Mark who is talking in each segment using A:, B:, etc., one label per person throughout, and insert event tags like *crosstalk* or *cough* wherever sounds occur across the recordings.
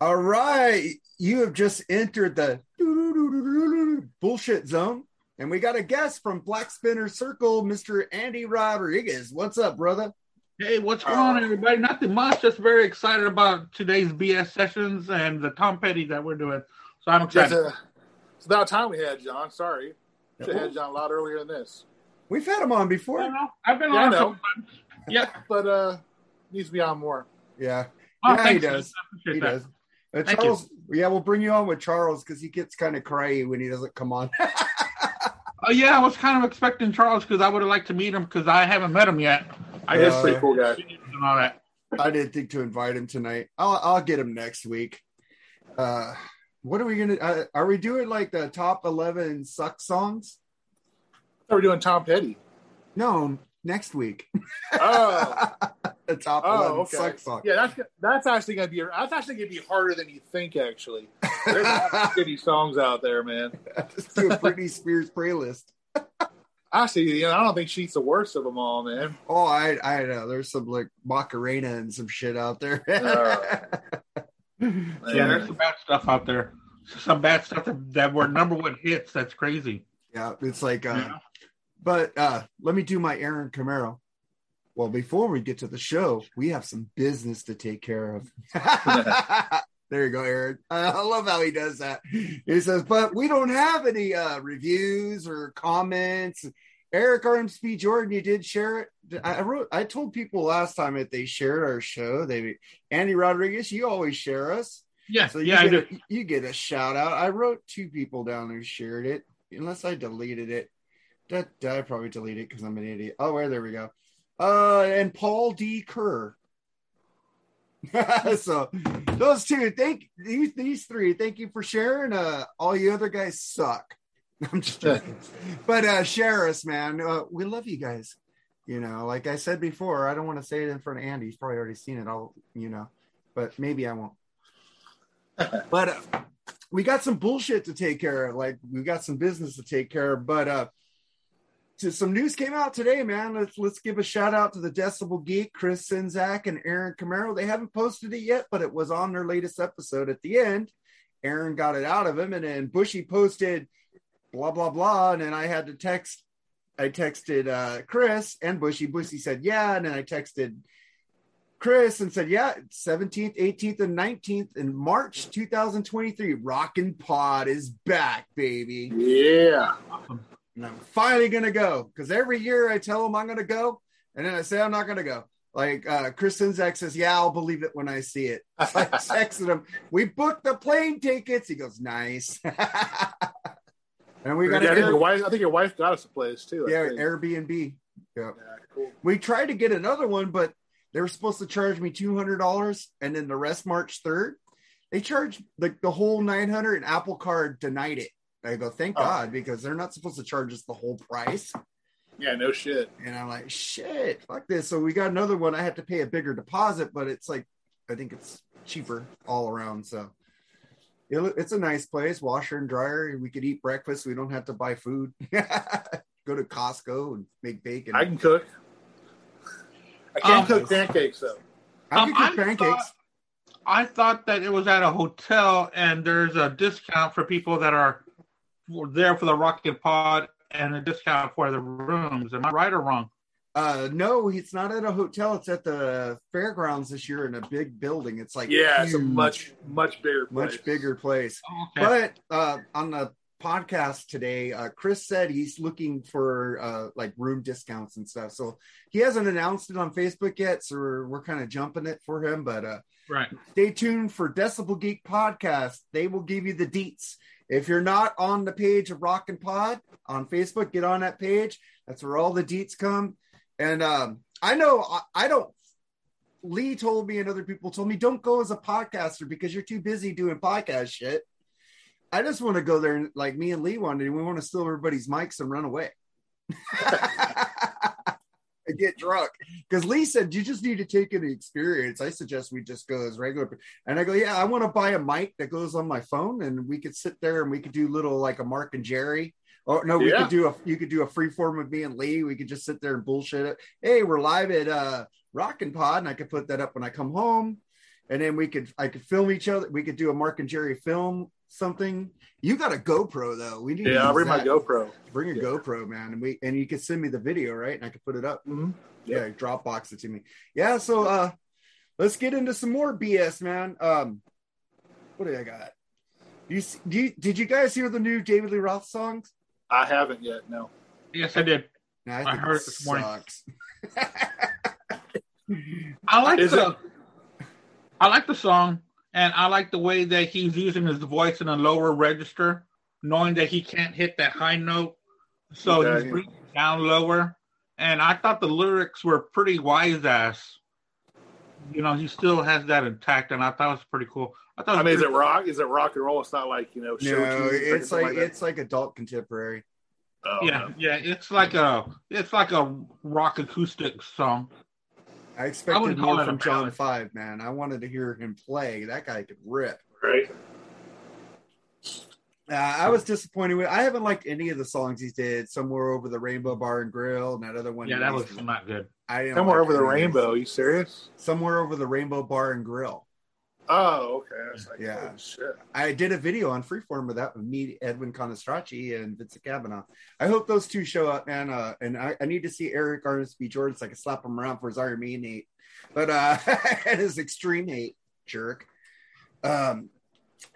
A: All right, you have just entered the bullshit zone, and we got a guest from Black Spinner Circle, Mr. Andy Rodriguez. What's up, brother?
B: Hey, what's going on, everybody? Nothing much. Just very excited about today's BS sessions and the Tom Petty that we're doing. So I'm
C: It's,
B: excited.
C: uh, it's about time we had John. Sorry. Should have had John a lot earlier than this.
A: We've had him on before.
B: I know. I've been
C: Yeah, I
B: on
C: know.
B: Yeah. *laughs*
C: But uh needs to be on more.
A: Yeah,
B: Oh,
A: yeah, he does. He
B: that.
A: does. Uh,
B: Thank
A: Charles, yeah, we'll bring you on with Charles because he gets kind of cryy when he doesn't come on. *laughs*
B: Oh yeah, I was kind of expecting Charles because I would have liked to meet him because I haven't met him yet. I
A: Yeah.
B: just
C: Pretty cool guy.
B: and all that.
A: I didn't think to invite him tonight. I'll I'll get him next week. Uh, what are we gonna? Uh, are we doing like the top eleven suck songs?
C: I thought we were doing Tom Petty.
A: No, next week.
C: Oh, *laughs*
A: the top eleven
C: oh, okay.
A: suck songs.
C: Yeah, that's that's actually gonna be that's actually gonna be harder than you think. Actually, there's a lot of shitty *laughs* songs out there, man.
A: Just do a Britney Spears playlist. *laughs*
C: Actually, you know, I don't think she's the worst of them all, man.
A: Oh, I I know. There's some like Macarena and some shit out there.
B: Yeah, there's some bad stuff out there. Some bad stuff that, that were number one hits. That's crazy.
A: yeah, it's like. uh
B: Yeah.
A: But uh let me do my Aaron Camaro. Well, before we get to the show, we have some business to take care of. *laughs* there you go, Aaron. I love how he does that. He says, but we don't have any uh reviews or comments. Eric RMSP Jordan, you did share it. I wrote I told people last time that they shared our show. They Andy Rodriguez, you always share us.
B: Yeah,
A: So you
B: yeah, I do.
A: a, you get a shout out. I wrote two people down who shared it, unless I deleted it. That I probably delete it because I'm an idiot. Oh, where there we go. Uh, and Paul D. Kerr. *laughs* so those two, thank these these three. Thank you for sharing. Uh, all you other guys suck. *laughs* I'm just joking. *laughs* but uh, share us, man. Uh, we love you guys. You know, like I said before, I don't want to say it in front of Andy. He's probably already seen it. I'll, you know, but maybe I won't but uh, we got some bullshit to take care of. Like we got some business to take care of. But uh, some news came out today, man. Let's let's give a shout out to the Decibel Geek, Chris Czynszak, and Aaron Camaro. They haven't posted it yet, but it was on their latest episode. At the end, Aaron got it out of him, and then Bushy posted blah blah blah, and then I had to text. I texted uh, Chris and Bushy. Bushy said yeah, and then I texted Chris and said, Yeah, 17th, 18th, and 19th in March 2023. Rockin' Pod is back, baby.
C: Yeah.
A: And I'm finally gonna go because every year I tell him I'm gonna go, and then I say I'm not gonna go. Like uh Chris Czynszak says, Yeah, I'll believe it when I see it. So *laughs* I texted him, We booked the plane tickets. He goes, Nice. *laughs* and we
C: Yeah,
A: got
C: I, think
A: Air-
C: your wife, I think your wife got us a place too.
A: Yeah. Airbnb. Yeah.
C: Yeah, cool.
A: We tried to get another one, but they were supposed to charge me two hundred dollars, and then the rest March third. They charged like the whole nine hundred, and Apple Card denied it. I go, thank
C: Oh.
A: God, because they're not supposed to charge us the whole price.
C: Yeah, no shit.
A: And I'm like, shit, fuck this. So we got another one. I had to pay a bigger deposit, but it's like, I think it's cheaper all around. So it, it's a nice place, washer and dryer. We could eat breakfast. We don't have to buy food. *laughs* Go to Costco and make bacon.
C: I can cook. I can't
B: Um,
C: cook pancakes though.
A: I
B: Um,
A: can cook
B: I
A: pancakes.
B: thought- I thought that it was at a hotel and there's a discount for people that are there for the Rocket Pod and a discount for the rooms. Am I right or wrong?
A: Uh, no, it's not at a hotel. It's at the fairgrounds this year in a big building. It's like
C: Yeah, it's a much much bigger place.
A: much bigger place.
B: Oh, okay.
A: But uh, on the podcast today, uh, Chris said he's looking for uh, like room discounts and stuff. So he hasn't announced it on Facebook yet. So we're, we're kind of jumping it for him. But uh,
B: right.
A: stay tuned for Decibel Geek Podcast. They will give you the deets. If you're not on the page of Rock and Pod on Facebook, get on that page. That's where all the deets come. And um, I know I, I don't Lee told me and other people told me don't go as a podcaster because you're too busy doing podcast shit. I just want to go there and like me and Lee wanted, we want to steal everybody's mics and run away. *laughs* and get drunk. Because Lee said you just need to take an experience. I suggest we just go as regular. And I go, yeah, I want to buy a mic that goes on my phone, and we could sit there and we could do little like a Mark and Jerry. Oh no, we
C: Yeah.
A: could do a you could do a free form of me and Lee. We could just sit there and bullshit it. Hey, we're live at uh Rockin' Pod, and I could put that up when I come home. And then we could I could film each other. We could do a Mark and Jerry film something. You got a GoPro though. We need to
C: Yeah, I'll
A: use
C: bring my. GoPro.
A: Bring a
C: Yeah.
A: GoPro, man, and we and you can send me the video, right? And I can put it up.
C: Mhm.
A: Yeah, Dropbox it to me. Yeah, so uh let's get into some more BS, man. Um what do I got? You, do you did you guys hear the new David Lee Roth songs?
C: I haven't yet. No.
B: Yes, I did.
A: No,
B: I
A: think
B: heard it this morning. I like
C: Is
B: the
C: it-
B: I like the song, and I like the way that he's using his voice in a lower register, knowing that he can't hit that high note, so
C: Okay.
B: he's bringing down lower. And I thought the lyrics were pretty wise ass. You know, he still has that intact, and I thought it was pretty cool. I thought.
C: I
B: it
C: mean, is it rock? Is it rock and roll? It's not like you know. show
A: no, it's
C: anything
A: like it's like adult contemporary.
C: Oh,
B: yeah,
C: no.
B: yeah. It's like a it's like a rock acoustic song.
A: I
B: I
A: expected
B: wouldn't
A: more from John. Five, man. I wanted to hear him play. That guy could rip.
C: right.
A: Uh, I was disappointed with. I haven't liked any of the songs he did. Somewhere over the Rainbow Bar and Grill, and that other one.
B: Yeah, that was not good.
A: I didn't
C: Somewhere
A: like
C: over the
A: any of these.
C: rainbow. you serious?
A: Somewhere over the Rainbow Bar and Grill.
C: Oh, okay. I like,
A: Yeah.
C: shit.
A: I did a video on Freeform with that with me, Edwin Conestrachi, and Vincent Kavanaugh. I hope those two show up, man. Uh, and I, I need to see Eric Arnesby Jordan so I can slap him around for his Iron Man hate, but uh, *laughs* and his extreme hate jerk. Um,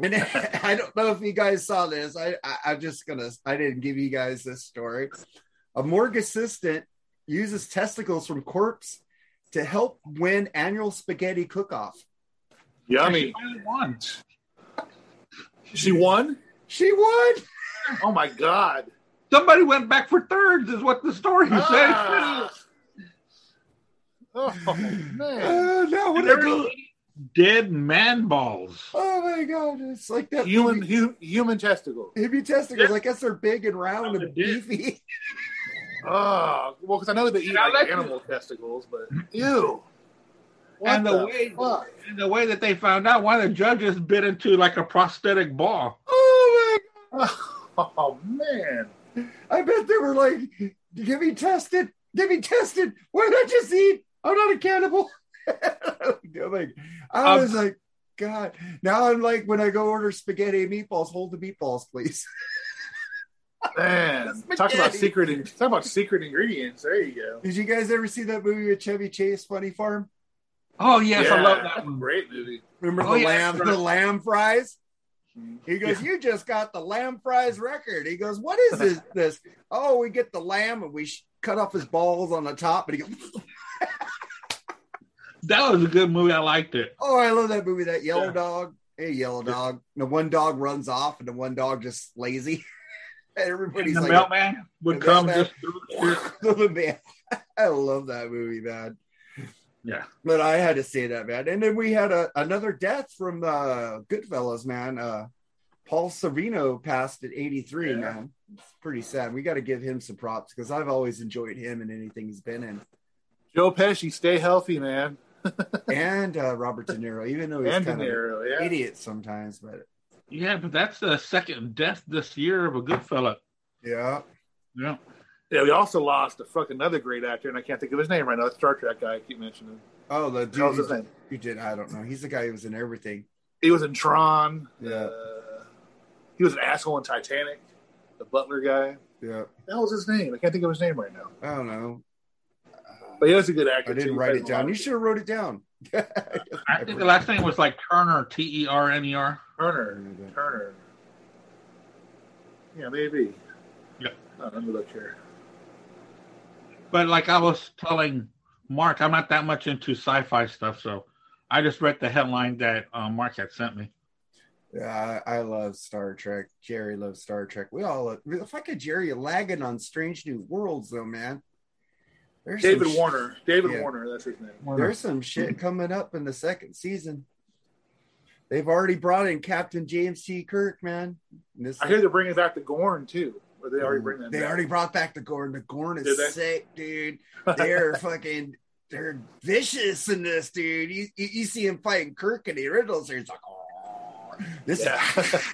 A: and *laughs* I don't know if you guys saw this. I, I I'm just gonna. I didn't give you guys this story. A morgue assistant uses testicles from corpse to help win annual spaghetti cook-off.
C: Yummy.
B: Finally won.
C: She won?
A: She won.
C: Oh my god.
B: Somebody went back for thirds, is what the story
C: Ah.
B: said.
C: Oh man. *laughs*
A: Uh, now when I
B: They're
A: go,
B: Dead man balls.
A: oh my god, it's like that
C: Human
A: movie,
C: hu- human testicles.
A: Hippie testicles. I guess they're big and round and beefy.
C: Oh, *laughs* well, because I know they eat like
B: like
C: animal testicles, but ew. What
B: and the,
C: the
B: way
C: fuck?
B: and the way that they found out, one of the judges bit into like a prosthetic ball.
A: Oh my *laughs* god!
C: Oh man.
A: I bet they were like, "Get me tested, get me tested." What did I just eat? I'm not a cannibal. *laughs* I'm like, I
B: Um,
A: was like, God. Now I'm like, when I go order spaghetti and meatballs, hold the meatballs, please. *laughs*
C: Man. Talk about secret in- talk about secret ingredients. There you go.
A: Did you guys ever see that movie with Chevy Chase, Funny Farm?
B: Oh yes, I love that one.
C: Great movie.
A: Remember
B: Oh,
A: the
B: yeah,
A: lamb,
B: right.
A: the lamb fries? Mm-hmm. He goes,
B: Yeah.
A: "You just got the lamb fries record." He goes, "What is this? *laughs* This? Oh, we get the lamb and we sh- cut off his balls on the top." But he goes, *laughs*
B: That was a good movie. I liked it.
A: "Oh, I love that movie. That yellow
C: Yeah.
A: dog. Hey, yellow dog. The one dog runs off, and the one dog just lazy. *laughs* And Everybody's
B: And the
A: like,
B: mailman would
A: the
B: come
A: mailman-
B: just through the shit.
A: the man. I love that movie, man.
B: Yeah.
A: But I had to say that, man. And then we had a, another death from uh, Goodfellas, man. Uh, Paul Sorvino passed at 83,
C: Yeah.
A: man. It's pretty sad. We got to give him some props because I've always enjoyed him and anything he's been in.
C: Joe Pesci, stay healthy, man. *laughs*
A: And uh, Robert De Niro, even though he's
C: and De
A: kind of
C: Niro,
A: an
C: yeah.
A: idiot sometimes. But
B: Yeah, but that's the second death this year of a good fella.
A: yeah,
B: Yeah.
C: Yeah, we also lost a fucking another great actor, and I can't think of his name right now. The Star Trek guy I keep mentioning.
A: oh, the
C: What was his
A: dude
C: name?
A: you did, I don't know. He's the guy who was in everything.
C: He was in Tron.
A: Yeah.
C: Uh, he was an asshole in Titanic. The butler guy.
A: Yeah,
C: What was his name? I can't think of his name right now.
A: I don't know.
C: But he was a good actor.
A: I didn't
C: too.
A: write it down. You should have wrote it down. *laughs*
B: I think the last name was like Turner, T E R N E R.
C: Turner. Turner. Yeah, maybe.
B: Yeah.
C: Oh, let me look here.
B: But like I was telling Mark, I'm not that much into sci-fi stuff, so I just read the headline that um, Mark had sent me.
A: Yeah, I, I love Star Trek. Jerry loves Star Trek. We all love, if I could Jerry lagging on Strange New Worlds though, man. There's
C: David
A: some sh-
C: Warner. David
A: Yeah.
C: Warner, that's his name.
A: There's some shit coming up in the second season. They've already brought in Captain James T. Kirk, man. This,
C: I hear they're bringing back the Gorn too. Or they already bring that.
A: They
C: back?
A: already brought back the Gorn. The Gorn is sick, dude. *laughs* They're fucking, they're vicious in this, dude. You, you, you see him fighting Kirk and he riddles. He's like, oh, this
C: Yeah.
A: is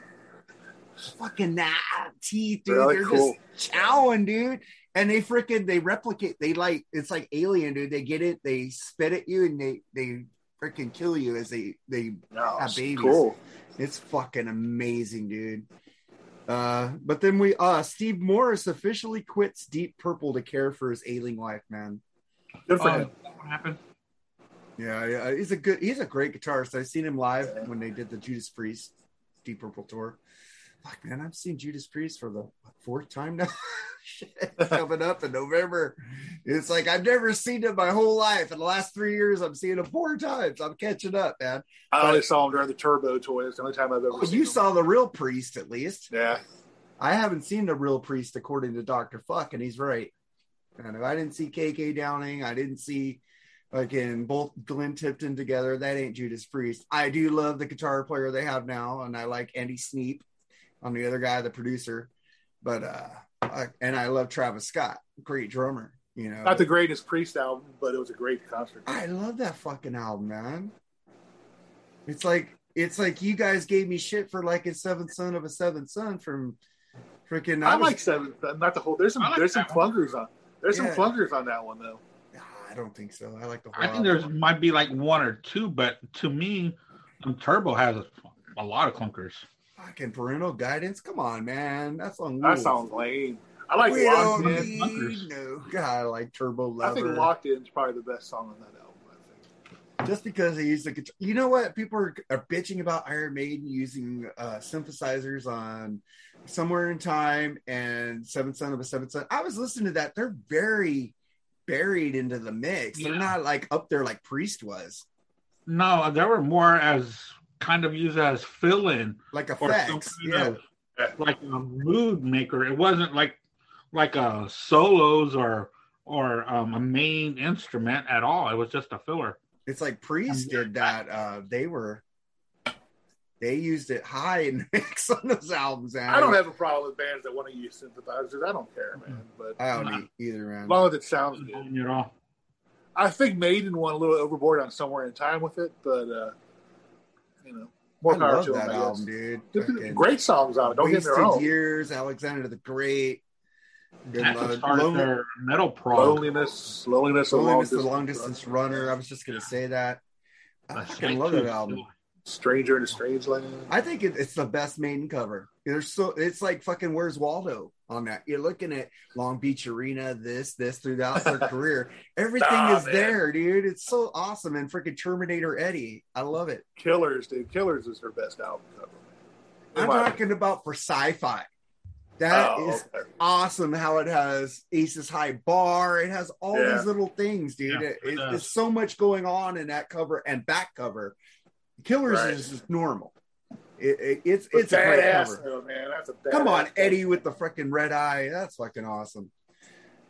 A: *laughs* fucking that teeth, dude.
C: Really
A: they're
C: cool.
A: just chowing, dude. And they freaking they replicate. They like it's like alien, dude. They get it. They spit at you and they they freaking kill you as they they
C: no,
A: have babies.
C: cool.
A: it's fucking amazing, dude. Uh, but then we uh Steve Morse officially quits Deep Purple to care for his ailing wife, man.
C: Good for
B: Oh,
C: him.
B: what happened?
A: Yeah, yeah, he's a good he's a great guitarist. I've seen him live when they did the Judas Priest Deep Purple tour. Fuck man, I've seen Judas Priest for the what, fourth time now. *laughs* Shit, coming up in November. It's like I've never seen him my whole life. In the last three years, I'm seeing him four times. I'm catching up, man.
C: I only saw him during the Turbo tour. It's the only time I've ever
A: Oh, you
C: him.
A: saw the real priest at least.
C: Yeah.
A: I haven't seen the real priest according to Dr. Fuck, and he's right. And if I didn't see KK Downing, I didn't see like in both Glenn Tipton together. That ain't Judas Priest. I do love the guitar player they have now, and I like Andy Sneap on the other guy, the producer. But uh I, and I love Travis Scott, great drummer. You know,
C: Not the greatest Priest album, but it was a great concert.
A: I love that fucking album, man. It's like it's like you guys gave me shit for like a seventh son of a seventh son from freaking.
C: I,
A: was-
C: like Seven, not the whole. There's some
B: like
C: there's some
B: that
C: clunkers on. There's
A: Yeah.
C: some clunkers on that one though.
A: I don't think so. I like the whole.
B: I think
A: album.
B: there's might be like one or two, but to me, um, Turbo has a, a lot of clunkers.
A: Fucking parental guidance. Come on, man. That song.
C: That
A: rules.
C: sounds lame. I like
A: we
C: Locked
A: don't
C: In.
A: need no God. I like Turbo
C: I think Locked In is probably the best song on that album. I think.
A: just because they use the guitar. You know what? People are, are bitching about Iron Maiden using uh, synthesizers on Somewhere in Time and Seventh Son of a Seventh Son. I was listening to that. They're very buried into the mix. They're not like up there like Priest was,
B: No, they were more as kind of used as fill-in
A: like
B: a
A: effects. Yeah.
B: else, like a mood maker. It wasn't like like a solos or or um, a main instrument at all. It was just a filler.
A: It's like Priest did that. Uh, they were. They used it high in *laughs* the mix on those albums. man.
C: I don't have a problem with bands that want to use synthesizers. I don't care, man. But
A: I don't need either, man.
C: as long as it sounds good.
B: At all.
C: I think Maiden went a little overboard on Somewhere in Time with it, but uh, you know, more
A: I
C: power
A: love
C: to
A: that album,
C: guess.
A: dude. Fucking
C: Great songs on it. Don't get me
A: Wasted
C: wrong.
A: Years, Alexander the Great. Good love.
B: as far as
A: Lonely-
B: metal prog.
C: Loneliness, loneliness, a long
A: Loneliness, the
C: distance,
A: long distance runner. I was just gonna say that. I
B: That's
A: fucking love that album.
C: Stranger in a Strange Land.
A: I think it, it's the best maiden cover. There's so it's like fucking Where's Waldo on that. You're looking at Long Beach Arena, this, this throughout their *laughs* career. Everything
C: Nah,
A: is
C: man.
A: there, dude. It's so awesome. And freaking Terminator Eddie. I love it.
C: Killers, dude. Killers is her best album cover. In
A: I'm
C: my
A: talking about for sci-fi. That oh, is
C: Oh, okay.
A: awesome how it has Aces High Bar. It has all
C: Yeah.
A: these little things, dude.
B: Yeah,
A: it,
B: it
A: it- there's so much going on in that cover and back cover. Killers
C: Right.
A: is just normal. It, it- it's
C: But
A: it's a great cover.
C: though, man. That's a badass
A: Come on. Eddie with the freaking red eye. That's fucking awesome.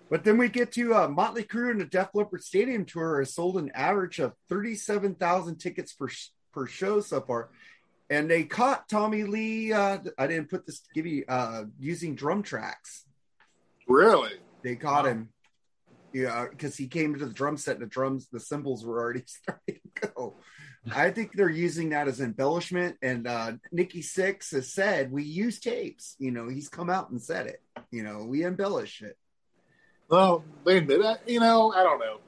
A: But then we get to uh, Motley Crue and the Def Leppard Stadium tour has sold an average of 37,000 tickets per per show so far. And they caught Tommy Lee. Uh, I didn't put this give you uh, using drum tracks.
C: Really?
A: They caught
B: Wow.
A: him. Yeah, because he came to the drum set and the drums, the cymbals were already *laughs* starting to go. I think they're using that as embellishment. And uh, Nikki Sixx has said we use tapes. You know, he's come out and said it. You know, we embellish it.
C: Well, they admit that. You know, I don't know.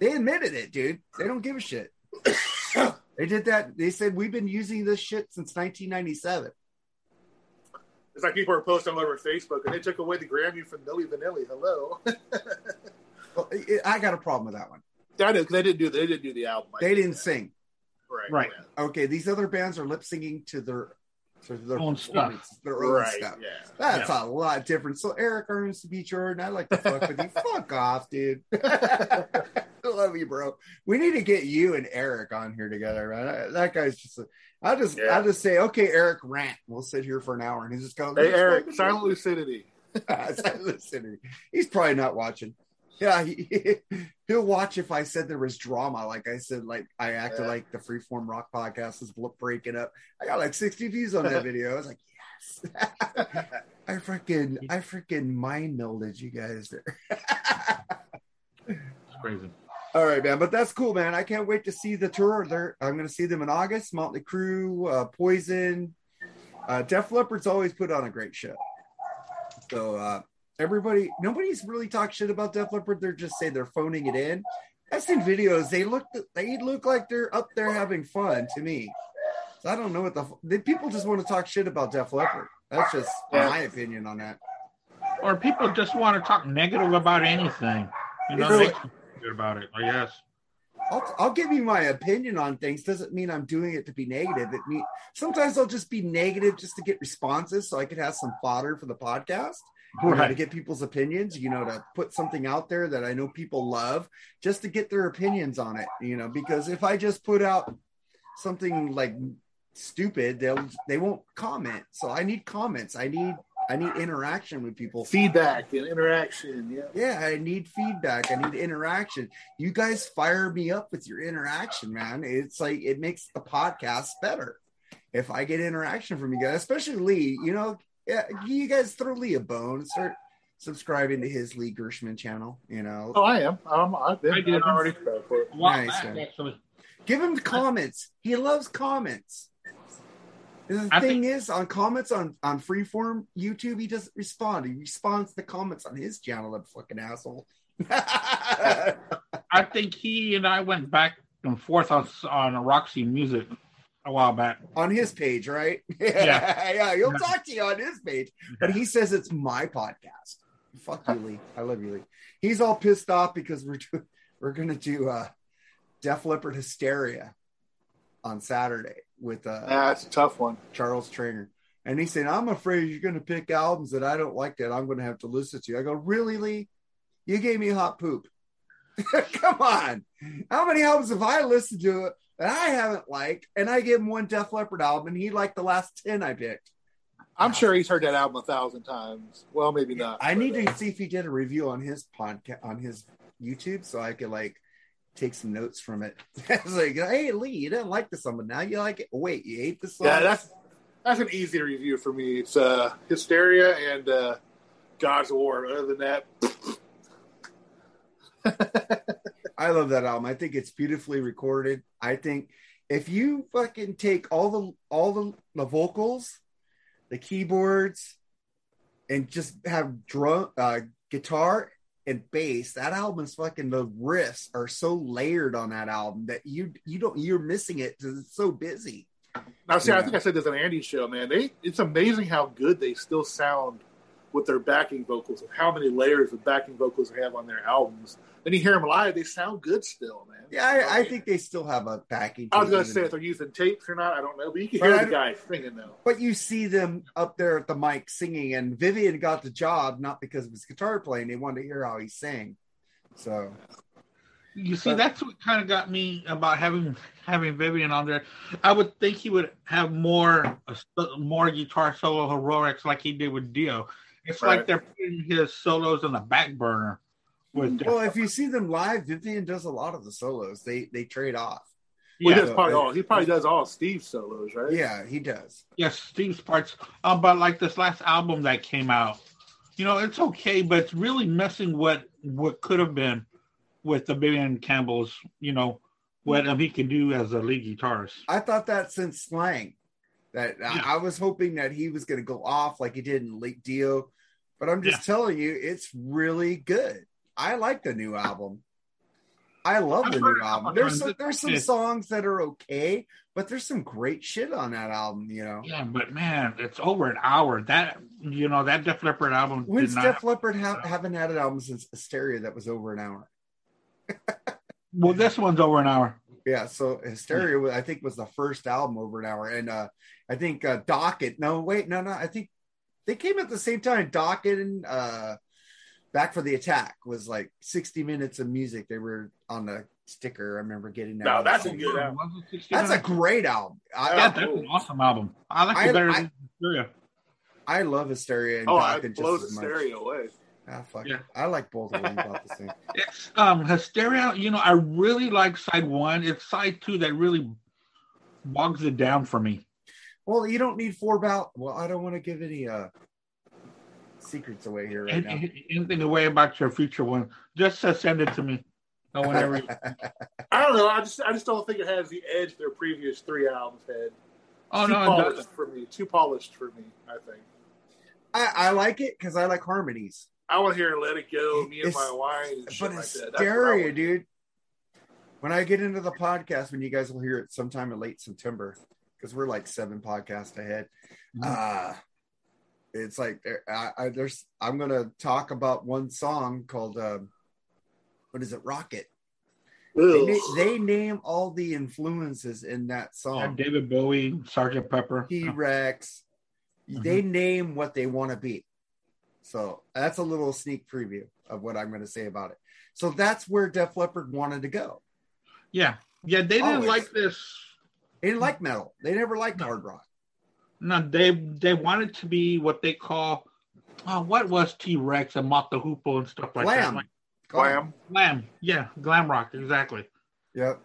A: They admitted it, dude. They don't give a shit. *coughs* they did that. They said we've been using this shit since 1997.
C: It's like people are posting all over Facebook, and they took away the Grammy from Milli Vanilli. Hello. *laughs*
A: Well, it- I got a problem with that one.
C: I know 'cause they didn't do they didn't do the album. I
A: They didn't
C: that.
A: sing.
C: Right.
B: Right.
C: yeah.
A: Okay, these other bands are lip syncing to their to their
B: Own stuff.
A: their own
C: Right.
A: stuff.
C: Yeah.
A: That's a lot different. So Eric Ernst B. Jordan, I like to fuck with you. *laughs* Fuck off, dude. *laughs* I love you, bro. We need to get you and Eric on here together, man. That guy's just. A, I just,
C: Yeah.
A: I just say, okay, Eric, rant. We'll sit here for an hour, and he's just going.
C: Hey Eric, Silent Lucidity. *laughs*
A: Silent Lucidity. He's probably not watching. Yeah, he, *laughs* he'll watch if I said there was drama. Like I said, like I acted
C: Yeah.
A: like the Freeform Rock podcast was breaking up. I got like 60 views on that *laughs* video. I was like, yes. *laughs* I freaking, I freaking mind melded you guys there.
B: It's crazy.
A: All right, man. But that's cool, man. I can't wait to see the tour. They're, I'm going to see them in August. Motley Crue, uh, Poison, uh, Def Leppard's always put on a great show. So uh, everybody, nobody's really talked shit about Def Leppard. They're just saying they're phoning it in. I've seen videos. They look, they look like they're up there having fun to me. So I don't know what the, the people just want to talk shit about Def Leppard. That's just
C: Yeah.
A: my opinion on that.
B: Or people just want to talk negative about anything. You know,
A: You know
B: they
A: what-
B: good about it. I guess.
A: I'll, I'll give you my opinion on things. Doesn't mean I'm doing it to be negative. It mean sometimes I'll just be negative just to get responses, so I could have some fodder for the podcast. You know, to get people's opinions. You know, to put something out there that I know people love, just to get their opinions on it. You know, because if I just put out something like stupid, they'll they won't comment. So I need comments. I need I need interaction with people.
C: Feedback and interaction. Yeah.
A: Yeah, I need feedback. I need interaction. You guys fire me up with your interaction, man. It's like it makes the podcast better. If I get interaction from you guys, especially Lee, you know, yeah, you guys throw Lee a bone. Start subscribing to his Lee Gershman channel. You know,
C: Oh, I am. Um, I've been
B: I did.
C: I'm already for it.
A: Nice, man.
B: actually.
A: give him comments. He loves comments. The
B: I
A: thing
B: think-
A: is, on comments on on Freeform YouTube, he doesn't respond. He responds to comments on his channel. That fucking asshole. *laughs*
B: I think he and I went back and forth on on Roxy Music a while back.
A: on his page, right? *laughs*
B: Yeah.
A: yeah, he'll talk to you on his page, but he says it's my podcast. Fuck you, Lee. I love you, Lee. He's all pissed off because we're doing, we're gonna do uh, Def Leppard Hysteria on Saturday with uh,
C: Yeah, it's a tough one.
A: Charles Trainer, and he said, "I'm afraid you're gonna pick albums that I don't like that I'm gonna have to listen to." I go, "Really, Lee? You gave me hot poop. *laughs* Come on, how many albums have I listened to that I haven't liked? And I gave him one Def Leppard album, and he liked the last ten I picked.
C: I'm sure he's heard that album a thousand times. Well, maybe not.
A: I need
C: uh,
A: to see if he did a review on his podcast on his YouTube, so I could like take some notes from it. *laughs* it's like, hey Lee, you didn't like this one, but now you like it. Wait, you ate this song?
C: Yeah, that's that's an easy review for me. It's uh, Hysteria and uh, God's War. Other than that, *laughs* *laughs*
A: I love that album. I think it's beautifully recorded. I think if you fucking take all the all the, the vocals, the keyboards, and just have drum, uh, guitar and bass, that album is fucking. The riffs are so layered on that album that you you don't you're missing it because it's so busy.
C: now see,
A: Yeah.
C: I think I said this on Andy's show, man. They it's amazing how good they still sound with their backing vocals and how many layers of backing vocals they have on their albums. Then you hear them live, they sound good still, man.
A: Yeah, I, I think they still have a backing.
C: I was gonna say if they're using tapes or not, I don't know, but you can
A: But
C: hear
A: I
C: the guy singing though.
A: But you see them up there at the mic singing, and Vivian got the job not because of his guitar playing; they wanted to hear how he sang. So
B: You see,
A: But-
B: that's what kind of got me about having having Vivian on there. I would think he would have more uh, more guitar solo heroics like he did with Dio. It's
C: Right.
B: like they're putting his solos on the back burner. With
A: Well, if you see them live, Vivian does a lot of the solos. They they trade off.
C: Well,
B: yeah,
C: he does probably all. He probably does all Steve's solos, right?
A: Yeah, he does.
B: yes, Steve's parts. Um, but like this last album that came out, you know, it's okay, but it's really missing what what could have been with the Vivian Campbell's. You know, what um, he can do as a lead guitarist.
A: I thought that since Slang, that I-
B: Yeah.
A: I was hoping that he was going to go off like he did in Late Dio, but I'm just telling you, it's really good. I like the new album. I love the new album. There's some, there's some songs that are okay, but there's some great shit on that album. You know,
B: Yeah, but man, it's over an hour. That you know that Def Leppard album
A: when's
B: did not.
A: Def Leppard ha- haven't had an album since Hysteria that was over an hour? *laughs*
B: well, this one's over an hour.
A: Yeah, so Hysteria, wa- I think, was the first album over an hour, and uh, I think uh, Dokken. No, wait, no, no. I think they came at the same time. Dokken and uh, Back for the Attack was like sixty minutes of music. They were on the sticker. I remember getting that.
C: No, that's a good album.
B: Was it 60
A: That's a great album. I,
B: yeah, that's an awesome album. I like
A: I-
B: it better
A: I-
B: than Hysteria.
A: I love Hysteria and
C: Oh,
A: Dokken
C: it
A: just
C: blows the
A: as much.
C: away.
A: Ah, fuck.
B: Yeah.
A: I like both of them about the same. *laughs*
B: Um Hysteria, you know, I really like side one. It's side two that really bogs it down for me.
A: Well, you don't need four ballot. Well, I don't want to give any uh secrets away here right
B: And,
A: now.
B: and- anything away about your future one, just uh, send it to me. No one ever.
C: I don't know. I just I just don't think it has the edge their previous three albums had.
B: Oh
C: too
B: no, it
C: polished
B: doesn't.
C: for me. Too polished for me. I think.
A: I, I like it because I like harmonies.
C: I want to hear "Let It Go," "Me and My Wine," and shit
A: But
C: like
A: it's
C: that. That's
A: stereo, dude. When I get into the podcast, when you guys will hear it sometime in late September, because we're like seven podcasts ahead.
B: Mhm.
A: Uh it's like there- I, I, there's I'm gonna talk about one song called um, what is it, Rocket. They, na- they name all the influences in that
B: Yeah,
A: song.
B: David Bowie, Sergeant Pepper.
A: T Rex. They name what they want to be. So that's a little sneak preview of what I'm going to say about it. So that's where Def Leppard wanted to go.
B: Yeah, yeah, they didn't
A: Always.
B: like this.
A: They didn't like metal. They never liked hard rock.
B: No, they they wanted to be what they call. Oh, what was T Rex and Mott the Hoople and stuff like
A: Glam.
B: that? Like,
C: Glam.
B: glam, yeah, glam rock, exactly.
A: Yep.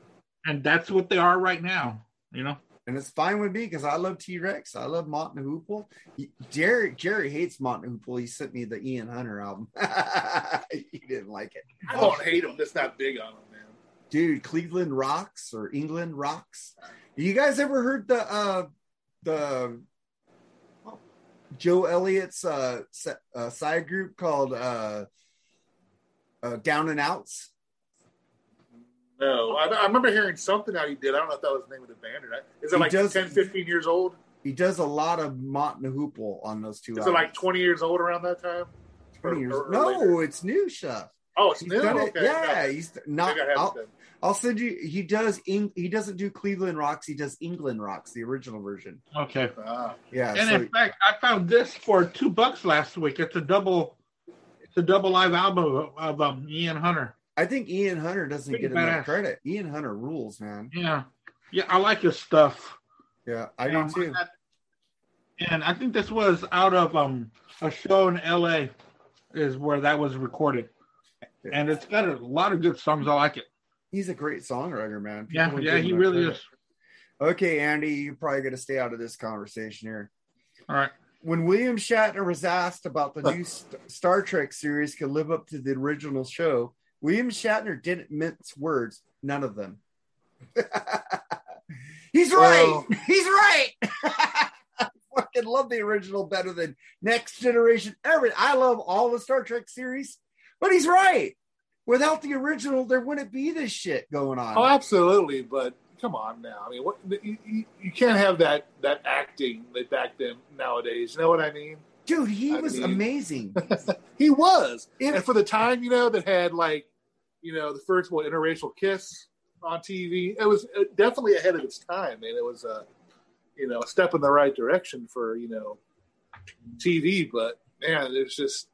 B: And that's what they are right now. You know.
A: And it's fine with me because I love T Rex. I love Mott and Hoople. He- Jerry Jerry hates Mott and Hoople. He sent me the Ian Hunter album. *laughs* he didn't like it.
C: I don't hate them. That's not big on him, man.
A: dude cleveland rocks or england rocks you guys ever heard the uh the joe elliott's uh, uh side group called uh uh down 'n' outz
C: No, I, I remember hearing something that he did. I don't know if that was the name of the band or not. Is it
A: He
C: like
A: does-
C: 10, 15 years old?
A: he does a lot of mott and hoople on those two
C: Is it like 20 years old around that time?
A: 20 years
C: or- or
A: no
C: later?
A: it's new stuff
C: Oh, it's
A: he's
C: new?
A: done it
C: Okay.
A: yeah
C: no.
A: he's not
C: think I haven't
A: I'll. I'll send you he does Eng, he doesn't do cleveland rocks he does england rocks the original version
B: Okay.
C: Ah.
A: yeah
B: And
A: so
B: in fact, I found this for two bucks last week. It's a double. It's a double live album of, of um, Ian Hunter.
A: i think ian hunter doesn't
B: Pretty
A: get enough credit ian hunter rules man
B: Yeah, yeah, I like his stuff.
A: yeah i
B: Yeah,
A: do too
B: And I think this was out of um a show in L.A. is where that was recorded, and it's got a lot of good songs. I like it.
A: He's a great songwriter, man. People
B: Yeah, yeah, he really
A: credit.
B: is.
A: Okay, Andy, you're probably going to stay out of this conversation here.
B: All right.
A: When William Shatner was asked about the new Star Trek series could live up to the original show, William Shatner didn't mince words. None of them. *laughs* He's right.
C: Well-
A: He's *laughs* right. I fucking love the original better than Next Generation. Every I love all the Star Trek series, but he's right. Without the original, there wouldn't be this shit going on.
C: Oh, absolutely. But come on now. I mean, what, you, you, you can't have that that acting that back then nowadays. You know what I mean?
A: Dude, he
C: I
A: was
C: mean-
A: amazing. *laughs*
C: He was.
A: If-
C: and for the time, you know, that had like, you know, the first one interracial kiss on TV, it was uh, definitely ahead of its time, and it was a, you know, a step in the right direction for you know, TV. But man, it's just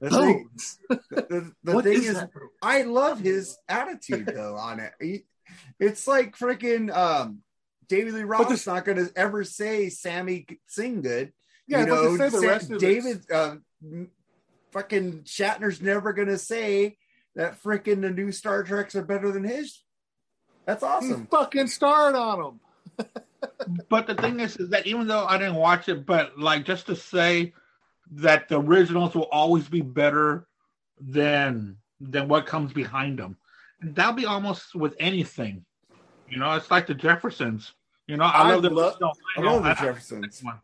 A: The thing, the, the thing
C: is
A: is. I love his attitude *laughs* though on it. He- it's like freaking um, David Lee Roth's
C: this-
A: not going to ever say Sammy sing good.
C: Yeah,
A: you
C: but
A: know,
C: say the
A: Sa-
C: rest of it's-
A: David, uh, fucking Shatner's never going to say that freaking the new Star Treks are better than his. That's
C: he
A: awesome.
C: fucking starred on them. *laughs*
B: But the thing is, is that even though I didn't watch it, but like just to say that the originals will always be better than than what comes behind them. That'll be almost with anything. You know, it's like the Jeffersons. You know, I,
C: I
B: love the
C: love-
B: original.
A: I love the
B: I-
A: Jeffersons.
B: one.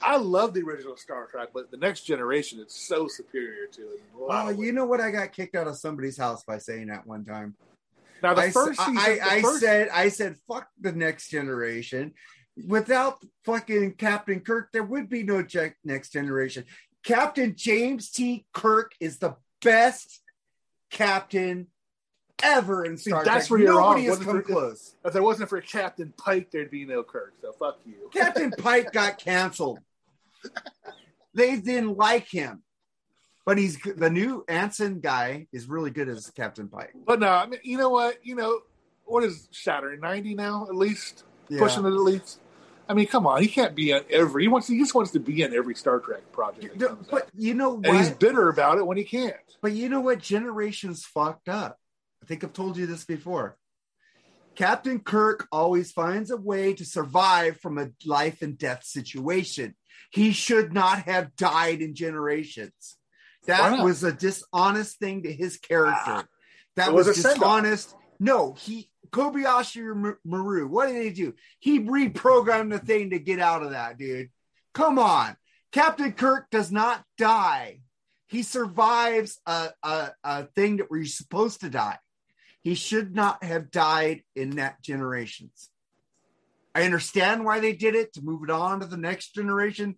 C: I love the original Star Trek, but the next generation is so superior to it. in a
A: Oh, you know what? I got kicked out of somebody's house by saying that one time.
C: now the
A: I,
C: first season,
A: I,
C: the
A: I
C: first-
A: said, I said, fuck the next generation. Without fucking Captain Kirk, there would be no next generation. Captain James T. Kirk is the best captain ever in
C: See, that's
A: Trek.
C: where you're
A: Nobody
C: wrong.
A: has come
C: for-
A: close.
C: if there wasn't for Captain Pike, there'd be no Kirk. So fuck you. *laughs*
A: Captain Pike got canceled. They didn't like him, but he's the new Anson guy is really good as Captain Pike.
C: But no, I mean, you know what? You know what is Shatner ninety now at least
A: Yeah.
C: pushing it at least. I mean, come on, he can't be on every. He wants. He just wants to be in every Star Trek project.
A: But
C: out.
A: you know
C: and he's bitter about it when he can't.
A: But you know what? Generations fucked up. I think I've told you this before. Captain Kirk always finds a way to survive from a life and death situation. He should not have died in generations. That was a dishonest thing to his ah, character. That
C: was
A: was,
C: a
A: dishonest. No, he Kobayashi Mar- Maru. What did he do? He reprogrammed the thing to get out of that, dude. Come on. Captain Kirk does not die. He survives a, a, a thing that where he's supposed to die. He should not have died in that generations. I understand why they did it to move it on to the next generation,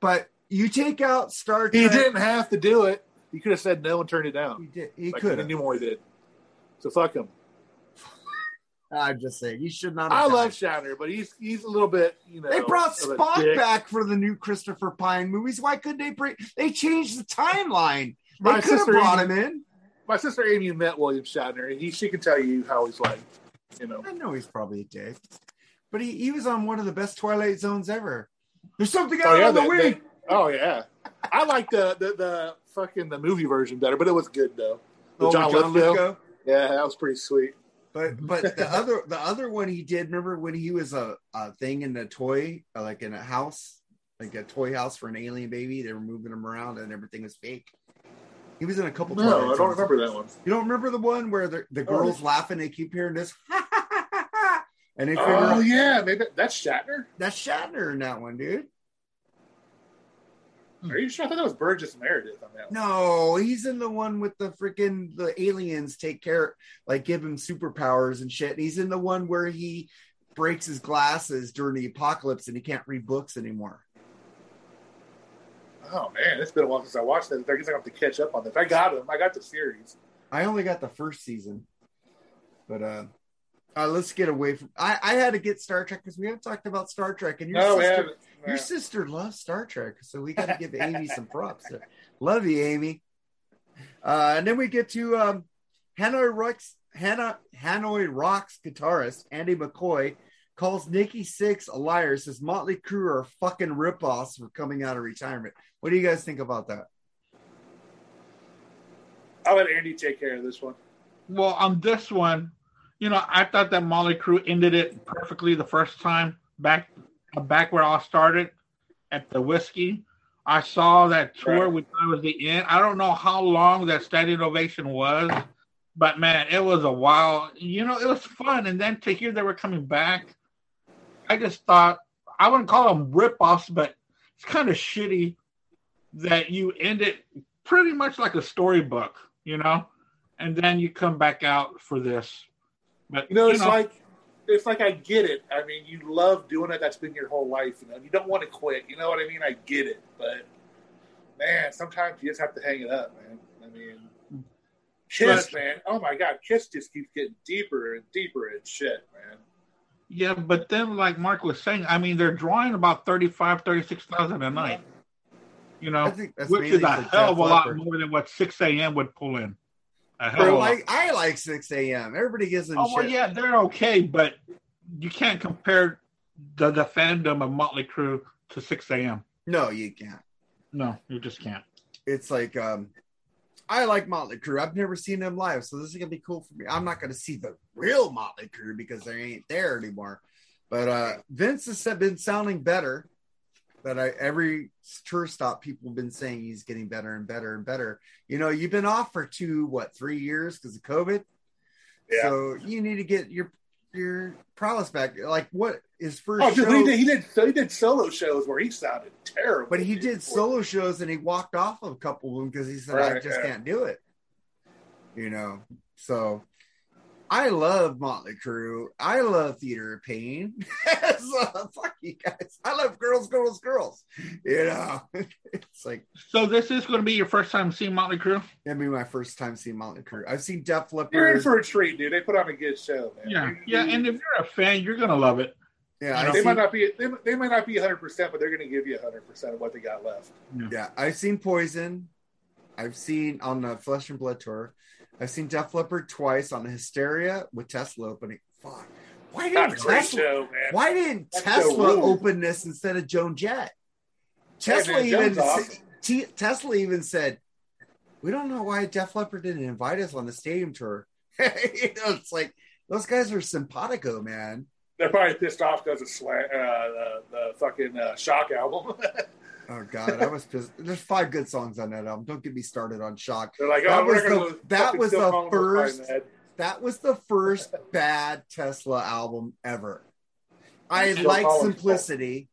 A: but you take out Star Trek.
C: He didn't have to do it. He could have said no and turned it down.
A: He did. He
C: Like
A: could.
C: Nimoy did. So fuck him.
A: I'm just saying he should not.
C: I
A: Have
C: love. Shatner, but he's he's a little bit, you know.
A: They brought Spock back for the new Christopher Pine movies. Why couldn't they bring? They changed the timeline. They
C: My
A: could have
C: sister
A: brought
C: Amy-
A: him in.
C: My sister Amy met William Shatner, and he she can tell you how he's like, you know.
A: I know he's probably a dick, but he, he was on one of the best Twilight Zones ever. There's something
C: Oh
A: out
C: yeah,
A: on the wing.
C: oh yeah. I like the, the the fucking the movie version better, but it was good though. The
A: Oh,
C: John,
A: John. Lithgow.
C: Yeah, that was pretty sweet.
A: But *laughs* but the other the other one he did. Remember when he was a, a thing in a toy, uh, like in a house, like a toy house for an alien baby. They were moving him around and everything was fake. He was in a couple.
C: No, I don't remember that one.
A: You don't remember the one where the, the girls laughing? They keep hearing this, *laughs* and they figure
C: Oh
A: out
C: yeah, maybe that's Shatner.
A: that's Shatner in that one, dude.
C: Are you sure? I thought that was Burgess Meredith on that one.
A: No, he's in the one with the freaking the aliens take care, like give him superpowers and shit. And he's in the one where he breaks his glasses during the apocalypse and he can't read books anymore.
C: Oh man, it's been a while since I watched that. I guess I have to catch up on this. I got him. I got the series.
A: I only got the first season, but uh, uh let's get away from. I I had to get Star Trek because we haven't talked about Star Trek, and your
C: No,
A: sister. Your sister loves Star Trek, so we got to give Amy some props. there. Love you, Amy. Uh, and then we get to um, Hanoi Rocks, Hannah, Hanoi Rocks guitarist Andy McCoy calls Nikki Sixx a liar. Says Motley Crue are fucking ripoffs for coming out of retirement. What do you guys think about that?
C: I'll let Andy take care of this one.
B: Well, on this one, you know, I thought that Motley Crue ended it perfectly the first time back back where I started at the whiskey. I saw that tour
C: Right.
B: which was the end. I don't know how long that standing ovation was, but man, it was a while. You know, it was fun. And then to hear they were coming back, I just thought I wouldn't call them rip-offs, but it's kind of shitty that you end it pretty much like a storybook, you know, and then you come back out for this. But
C: You know, it's like it's like I get it. I mean, you love doing it. That's been your whole life. You know, you don't want to quit. You know what I mean? I get it, but man, sometimes you just have to hang it up, man. I mean, Kiss,
B: But-
C: man. Oh my God, Kiss just keeps getting deeper and deeper and shit, man.
B: yeah, but then like Mark was saying, I mean, they're drawing about 35, 36,000 a night, you know,
A: I think that's
B: which is a hell of a lot more than what Sixx:A.M. would pull in. A hell
A: Bro,
B: of
A: like I like Sixx:A.M. Everybody gives them
B: Oh well, yeah, they're okay, but you can't compare the, the fandom of Motley Crue to Sixx:A.M.
A: No, you can't.
B: No, you just can't.
A: It's like um I like Motley Crue. I've never seen them live, so this is gonna be cool for me. I'm not gonna see the real Motley Crue because they ain't there anymore. But uh Vince has been sounding better. But I every tour stop, people have been saying he's getting better and better and better. You know, you've been off for two, what, three years because of COVID.
C: Yeah.
A: So you need to get your your prowess back. Like what his first
C: Oh,
A: show,
C: he did. He did. So he did solo shows where he sounded terrible.
A: but he did
C: before.
A: solo shows and he walked off of a couple of them because he said, "I just
C: yeah.
A: can't do it." You know, so I love Motley Crue. I love Theater of Pain. *laughs* so, fuck you guys. I love girls, girls, girls. You know, *laughs* it's like
B: So this is going to be your first time seeing Motley Crue.
A: it'd be my first time seeing Motley Crue. I've seen Def
C: You're in
A: Leppard.
C: for a treat, dude. They put on a good show, man.
B: Yeah, yeah, and if you're a fan, you're going to love it.
A: Yeah,
B: you know,
A: I've
C: they
A: seen,
C: might not be. They, they might not be 100, percent but they're going to give you 100 percent of what they got left.
A: yeah, I've seen Poison. I've seen on the Flesh and Blood tour. I've seen Def Leppard twice on the Hysteria with Tesla opening. Fuck. Why didn't Tesla?
C: show.
A: Why didn't Tesla
C: ruled.
A: open this instead of Joan Jett? Tesla
C: man,
A: even
C: awesome.
A: T- Tesla even said, "We don't know why Def Leppard didn't invite us on the stadium tour." *laughs* you know, it's like those guys are simpatico, man.
C: They're probably pissed off because of sla- uh, the, the fucking uh, Shock album. *laughs*
A: Oh God, I was pissed. There's five good songs on that album. Don't get me started on Shock.
C: They're like,
A: That
C: oh,
A: was the- that was the
C: Calling for Fine
A: first-. That was the first *laughs* bad Tesla album ever. I liked Simplicity.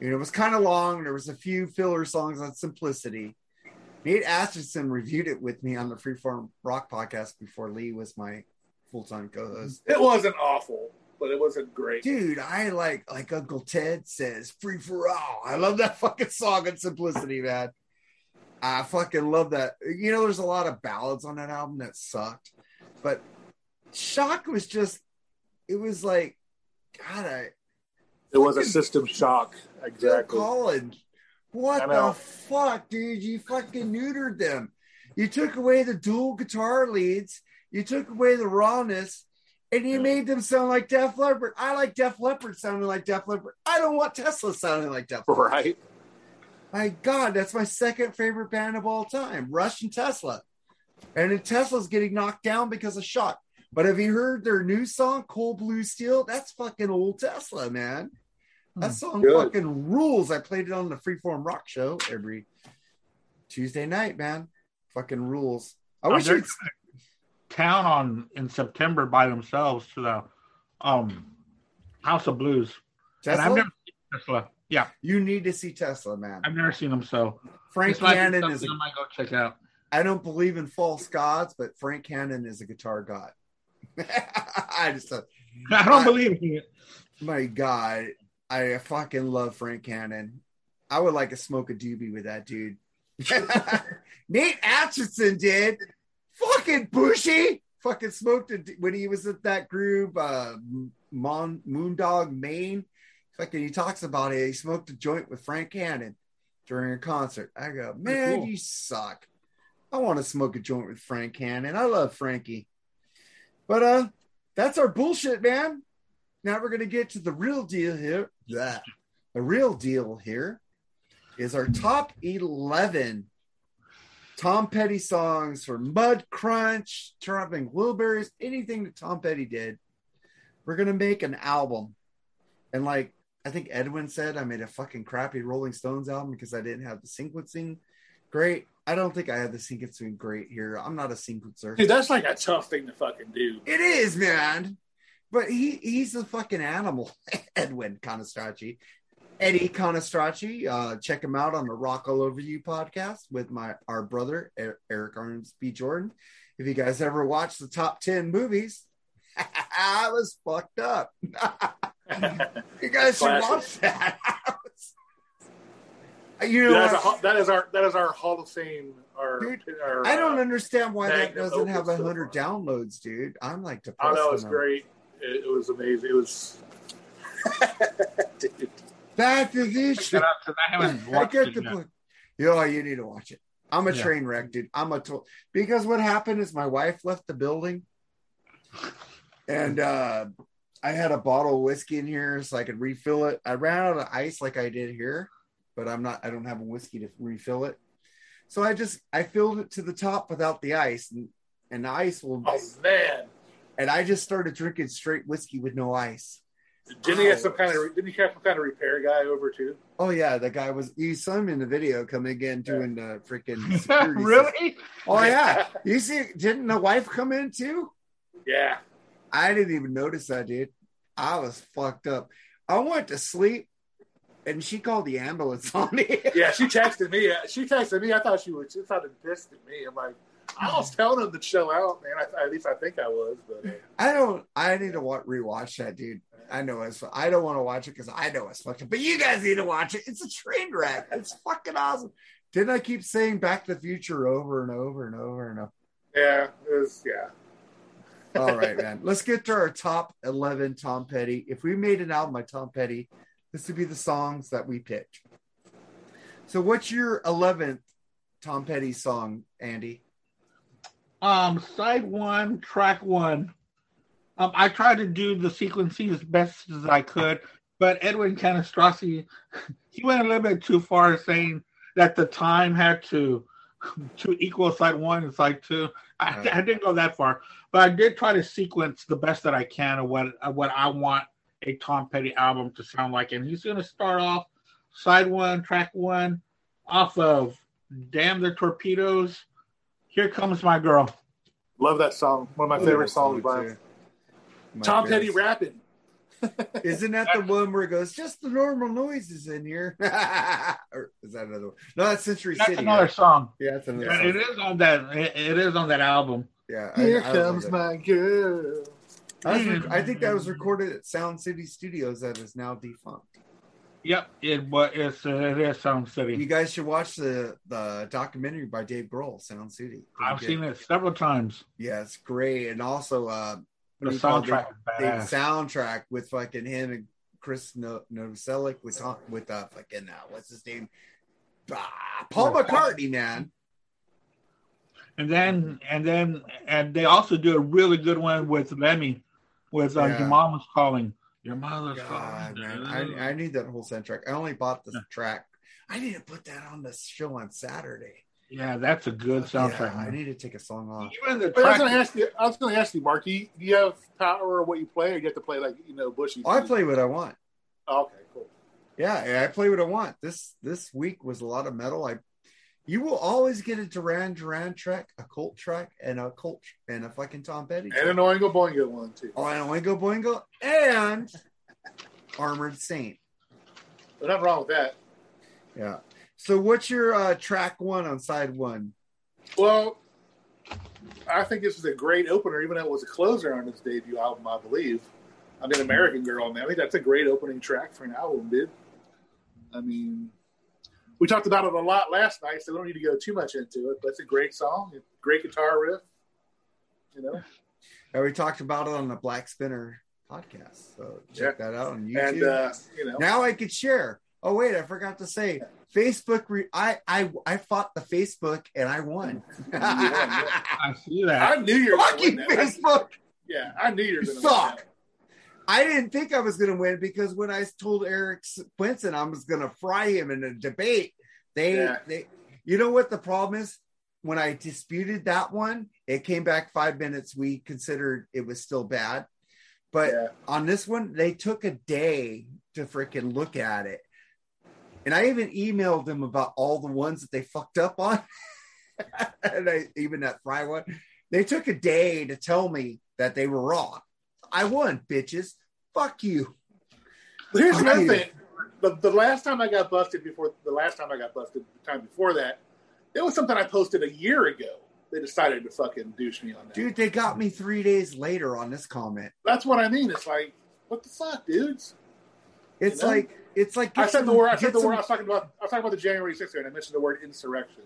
A: You know, it was kind of long. There was a few filler songs on Simplicity. Nate Atchison reviewed it with me on the Freeform Rock podcast before Lee was my full-time co-host.
C: It wasn't awful, but it wasn't great.
A: Dude, I like like Uncle Ted says free for all. I love that *laughs* fucking song and Simplicity, man. I fucking love that. You know, there's a lot of ballads on that album that sucked, but Shock was just, it was like, God, I
C: It was a system shock.
A: Phil
C: Exactly.
A: Collins. What the fuck, dude? You fucking neutered them. You took away the dual guitar leads. You took away the rawness, and you made them sound like Def Leppard. I like Def Leppard sounding like Def Leppard. I don't want Tesla sounding like Def Leppard.
C: Right.
A: My God, that's my second favorite band of all time, Rush and Tesla. And then Tesla's getting knocked down because of Shock. But have you heard their new song, Cold Blue Steel? That's fucking old Tesla, man. That hmm. song
C: Good.
A: fucking rules. I played it on the Freeform Rock Show every Tuesday night, man. Fucking rules. I
B: Oh,
A: wish you'd
B: town on in September by themselves to the um House of Blues. And I've
A: Tesla.
B: never seen Tesla. Yeah,
A: You need to see Tesla, man.
B: I've never seen them. So
A: Frank
B: this might be Hannon
A: is. A,
B: I might go check out.
A: I don't believe in false gods, but Frank Hannon is a guitar god. *laughs* I just. uh,
B: I don't
A: I-
B: believe in it.
A: My God, I fucking love Frank Hannon. I would like to smoke a doobie with that dude. *laughs* Nate Atchison did. Fucking Bushy. Fucking smoked it when he was at that group, uh, Mon, Moondog, Maine. Fucking, he talks about it. He smoked a joint with Frank Hannon during a concert. I go, man,
B: cool.
A: you suck. I want to smoke a joint with Frank Hannon. I love Frankie. But uh, that's our bullshit, man. Now we're gonna get to the real deal here. Yeah. The real deal here is our top 11 Tom Petty songs for Mudcrutch, Traveling Wilburys, anything that Tom Petty did. We're gonna make an album. And like I think Edwin said, I made a fucking crappy Rolling Stones album because I didn't have the sequencing great. I don't think I have the sequencing great here. I'm not a sequencer.
C: Dude, that's like a tough thing to fucking do.
A: It is, man. But he he's a fucking animal. *laughs* Edwin Conestrachi. Eddie Conestrachi. Uh, check him out on the Rock All Over You podcast with my our brother Er- Eric Arms B. Jordan. If you guys ever watched the top 10 movies, *laughs* I was fucked up. *laughs* you guys should watch that. *laughs* you know
C: That's a, that is our that is our Hall of Fame. Our,
A: Dude,
C: our,
A: I don't
C: uh,
A: understand why that doesn't have a
C: opus so
A: hundred downloads, dude. I'm like
C: I
A: depressed.
C: know it's great. It, it was amazing. It was. Dude.
A: Back to this shit.
B: that out 'cause I haven't *laughs*
A: I get the
B: yet.
A: point. Yo, you need to watch it. I'm a
B: Yeah.
A: train wreck, dude. I'm a to- because what happened is my wife left the building, and uh I had a bottle of whiskey in here so I could refill it. I ran out of ice like I did here, but I'm not. I don't have a whiskey to refill it, so I just I filled it to the top without the ice, and and the ice will.
C: Oh man!
A: And I just started drinking straight whiskey with no ice.
C: Didn't he have some kind of? Didn't he have some kind of repair guy over too?
A: Oh yeah, the guy was. You saw him in the video coming in doing the freaking *laughs* security system.
B: really?
A: Oh yeah, you see? Didn't the wife come in too?
C: Yeah.
A: I didn't even notice that, dude. I was fucked up. I went to sleep, and she called the ambulance *laughs* on me.
C: Yeah, she texted me. She texted me. I thought she was. She sounded pissed at me. I'm like, *laughs* I was telling him to chill out, man. I, at least I think I was. But uh,
A: I don't. I need to wa- rewatch that, dude. I know it's. I don't want to watch it because I know it's fucked up. But you guys need to watch it. It's a train wreck. It's fucking awesome. Didn't I keep saying Back to the Future over and over and over and over?
C: yeah, it was. Yeah.
A: All right, man. Let's get to our top 11 Tom Petty. If we made an album by Tom Petty, this would be the songs that we picked. So, what's your 11th Tom Petty song, Andy?
B: Um, side one, track one, Um, I tried to do the sequencing as best as I could, but Edwin Canastrossi, *laughs* he went a little bit too far, saying that the time had to *laughs* to equal side one and side two. I,
A: Right.
B: I didn't go that far, but I did try to sequence the best that I can of what of what I want a Tom Petty album to sound like. And he's going to start off side one, track one, off of "Damn the Torpedoes." Here comes my girl.
C: Love that song. One of my favorite songs by him. Tom
A: favorite.
C: Petty rapping. *laughs*
A: Isn't that the one where it goes, just the normal noises in here? *laughs* or is that another one? No, that's Century
B: That's
A: City.
B: another
A: right?
B: song.
A: Yeah, that's another
B: And
A: song.
B: it is on that. It, it is on that album.
A: Yeah, I-
C: Here
A: I love
C: comes
A: it.
C: my girl.
A: I, was I think that was recorded at Sound City Studios that is now defunct.
B: Yep, it was. It's uh, it is Sound
A: You guys should watch the the documentary by Dave Grohl, Sound City.
B: I've seen it several times.
A: Yeah, it's great. And also uh
B: The
A: what do you call it?
B: soundtrack
A: the soundtrack with fucking him and Chris no- Novoselic with with uh fucking uh, what's his name? Ah, Paul McCartney, man.
B: And then and then and they also do a really good one with Lemmy, with uh,
A: Yeah.
B: your mom was calling. Your mother's
A: God, man, I, I need that whole soundtrack. I only bought the track. I need to put that on the show on Saturday.
B: yeah, that's a good uh, soundtrack.
A: Yeah, I need to take a song off.
B: Even the
C: But I was going to ask you. I was going to ask you, Mark. Do you, do you have power of what you play, or you have to play like you know Bushy?
A: Oh, I play what I want.
C: Oh, okay, cool.
A: Yeah, yeah, I play what I want. This this week was a lot of metal. I you will always get a Duran Duran track, a Colt track, and a Colt and a fucking Tom Petty.
C: And an Oingo Boingo one too.
A: Oh, and Oingo Boingo and Armored Saint.
C: There's nothing wrong with that.
A: Yeah. So what's your uh, track one on side one?
C: Well, I think this is a great opener, even though it was a closer on his debut album, I believe. I mean, American Girl, man. I think that's a great opening track for an album, dude. I mean, we talked about it a lot last night, so we don't need to go too much into it. But it's a great song, great guitar riff. You know,
A: and we talked about it on the Black Spinner podcast. So check that out on YouTube.
C: and uh, you know,
A: now I could share. Oh wait, I forgot to say Facebook. Re- I I I fought the Facebook and I won. *laughs*
B: I see that.
C: I knew you were going
A: Fuck
C: to
A: you,
C: win that.
A: Facebook.
C: Yeah, I knew you were
A: You
C: going to win
A: suck. I didn't think I was going to win because when I told Eric Quinson I was going to fry him in a debate, they
C: Yeah.
A: they you know what the problem is? When I disputed that one, it came back five minutes. We considered it was still bad, but
C: Yeah.
A: on this one, they took a day to freaking look at it. And I even emailed them about all the ones that they fucked up on. *laughs* and I even that fry one. They took a day to tell me that they were wrong. I won, bitches. Fuck you.
C: Here's
A: Fuck
C: another thing. The, the last time I got busted before the last time I got busted, the time before that, it was something I posted a year ago. They decided to fucking douche me on that.
A: Dude, they got me three days later on this comment.
C: That's what I mean. It's like, what the fuck, dudes?
A: It's
C: You know?
A: like it's like
C: I said the word. I said the
A: some-
C: word. I was talking about. I was talking about the January 6th, and I mentioned the word insurrection.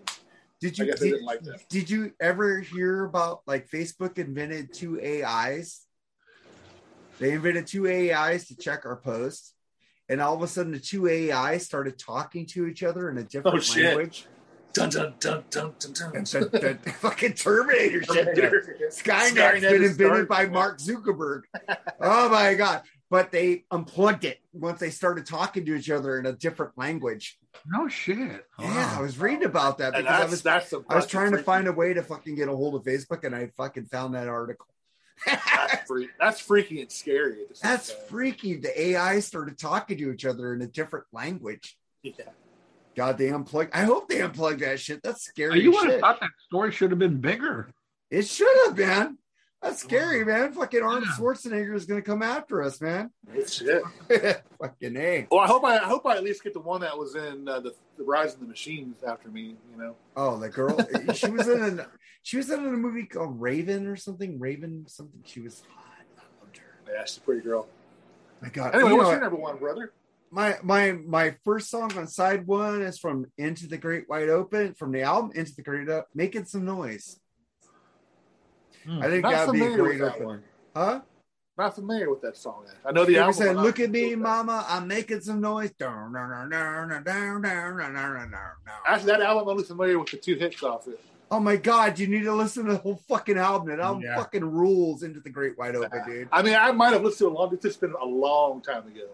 A: Did you did,
C: like
A: did you ever hear about like Facebook invented two AIs? They invented two AIs to check our posts, and all of a sudden the two AIs started talking to each other in a different
C: Oh, shit.
A: language.
C: Dun dun dun dun dun dun.
A: And the, the *laughs* fucking Terminator shit. Skynet's
C: Skynet
A: been
C: is
A: invented by
C: starting.
A: Mark Zuckerberg. oh my god! But they unplugged it once they started talking to each other in a different language.
B: no shit.
A: Yeah, I was reading about that
C: And
A: because I was
C: that's
A: I was trying to find a way to fucking get a hold of Facebook, and I fucking found that article.
C: That's, *laughs* freak, that's freaky and scary. at the same
A: That's
C: time.
A: freaky. The AI started talking to each other in a different language.
C: Yeah.
A: God, they unplugged. I hope they unplugged that shit. That's scary.
B: You would have thought that story should have been bigger.
A: It should have been. That's scary, man. Fucking Arnold
B: Yeah.
A: Schwarzenegger is gonna come after us, man.
C: Shit. *laughs*
A: fucking a.
C: Well, I hope I, I hope I at least get the one that was in uh, the, the Rise of the Machines after me. You know,
A: Oh, the girl. *laughs* she was in an. She was in a movie called Raven or something. Raven something. She was hot. I loved her.
C: yeah, she's a pretty girl.
A: My God.
C: Anyway,
A: You
C: what's
A: know
C: your number one, brother?
A: my my my first song on side one is from Into the Great Wide Open from the album Into the Great Up, making some noise.
B: Hmm.
A: I think that'd be a great
C: that one.
A: Huh?
C: Not familiar with that song. I know the album.
A: said, "Look at me. Mama, I'm making some noise." Down, down, down, down, down, down, down, down, down, down, down.
C: Actually, that album I'm only familiar with the two hits off it.
A: Oh my god, you need to listen to the whole fucking album. That album
B: Yeah.
A: fucking rules into the Great Wide Open, dude.
C: I mean, I might have listened to it long. It's just been a long time ago.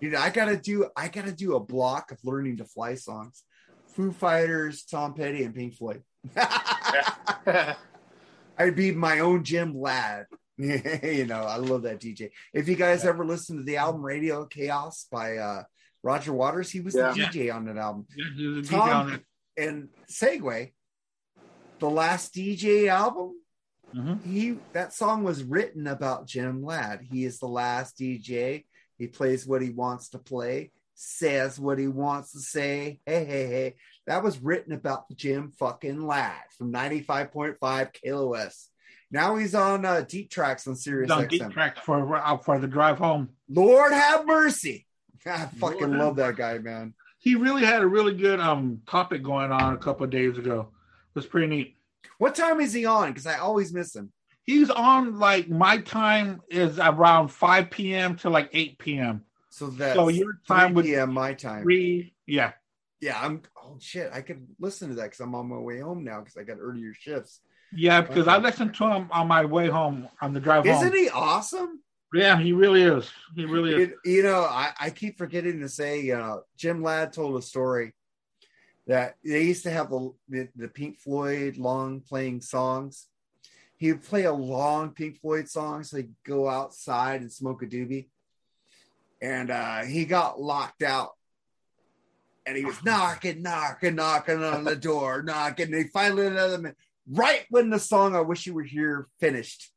A: You know, I gotta do I gotta do a block of learning to fly songs. Foo Fighters, Tom Petty, and Pink Floyd. I'd be my own Jim Ladd. *laughs* you know, I love that DJ. If you guys ever listen to the album Radio K.A.O.S. by uh, Roger Waters, he was
C: Yeah.
A: the DJ on that album.
B: Yeah, he was DJ
A: Tom-
B: on it.
A: And Segway, the last DJ album,
B: Mhm.
A: he that song was written about Jim Ladd. He is the last DJ. He plays what he wants to play, says what he wants to say. Hey, hey, hey. That was written about the Jim fucking Ladd from 95.5 KLOS. Now he's on uh, deep tracks on Sirius
B: Done
A: XM.
B: deep tracks for uh, for the drive home.
A: Lord have mercy. *laughs* I fucking
B: Lord
A: love that guy, man.
B: He really had a really good um topic going on a couple of days ago. It was pretty neat.
A: What time is he on? Because I always miss him.
B: He's on like my time is around 5 p.m. to like 8 p.m.
A: So that's
B: So your time
A: 3
B: would
A: p.m. my time.
B: Three, yeah.
A: Yeah, I'm. Shit, I could listen to that because I'm on my way home now because I got earlier shifts.
B: Yeah, because I
A: Okay.
B: listened to him on my way home on the drive
A: Isn't
B: home.
A: he awesome?
B: Yeah, he really is. He really is.
A: It- you know, I, I keep forgetting to say, know, Jim Ladd told a story that they used to have the, the, the Pink Floyd long playing songs. He would play a long Pink Floyd song, so he'd go outside and smoke a doobie. And uh, he got locked out. And he was knocking, knocking, knocking on the door, knocking. And he finally let another man right when the song I Wish You Were Here finished.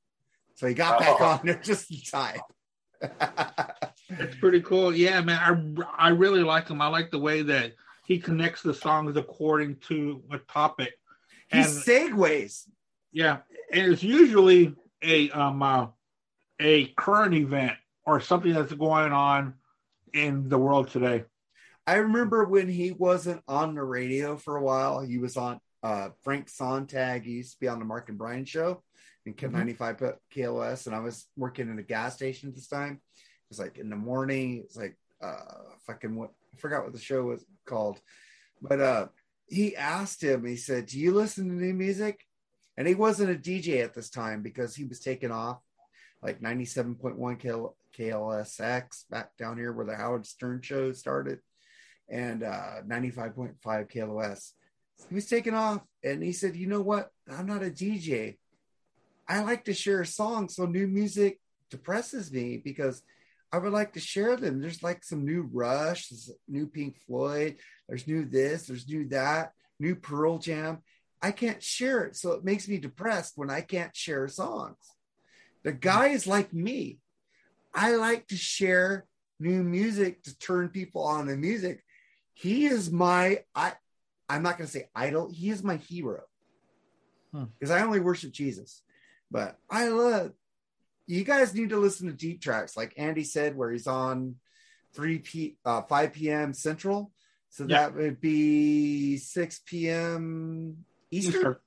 A: So he got back
C: Oh.
A: on there just in time. *laughs*
B: It's pretty cool. Yeah, man. I I really like him. I like the way that he connects the songs according to a topic.
A: he
B: And
A: segues.
B: yeah, and it's usually a um uh, a current event or something that's going on in the world today.
A: I remember when he wasn't on the radio for a while. He was on uh, Frank Sontag. He used to be on the Mark and Brian show in
B: Mhm.
A: 95 KLOS, and I was working in a gas station at this time. It was like in the morning. It's like uh, fucking what I forgot what the show was called, but uh, he asked him. He said, "Do you listen to new music?" And he wasn't a DJ at this time because he was taking off like 97.1 KL- KLSX back down here where the Howard Stern show started and uh 95.5 KLOS. He was taking off and he said, You know what? I'm not a DJ. I like to share songs. So new music depresses me because I would like to share them. There's like some new Rush, new Pink Floyd, there's new this, there's new that, new Pearl Jam. I can't share it. So it makes me depressed when I can't share songs. The guy is like me. I like to share new music to turn people on to music. He is my I I'm not gonna say idol, he is my hero.
B: Hmm.
A: Because I only worship Jesus. But I love you guys need to listen to deep tracks, like Andy said, where he's on 3 p uh 5 p.m. Central. So
B: Yeah.
A: that would be 6 p.m. Eastern
B: Easter.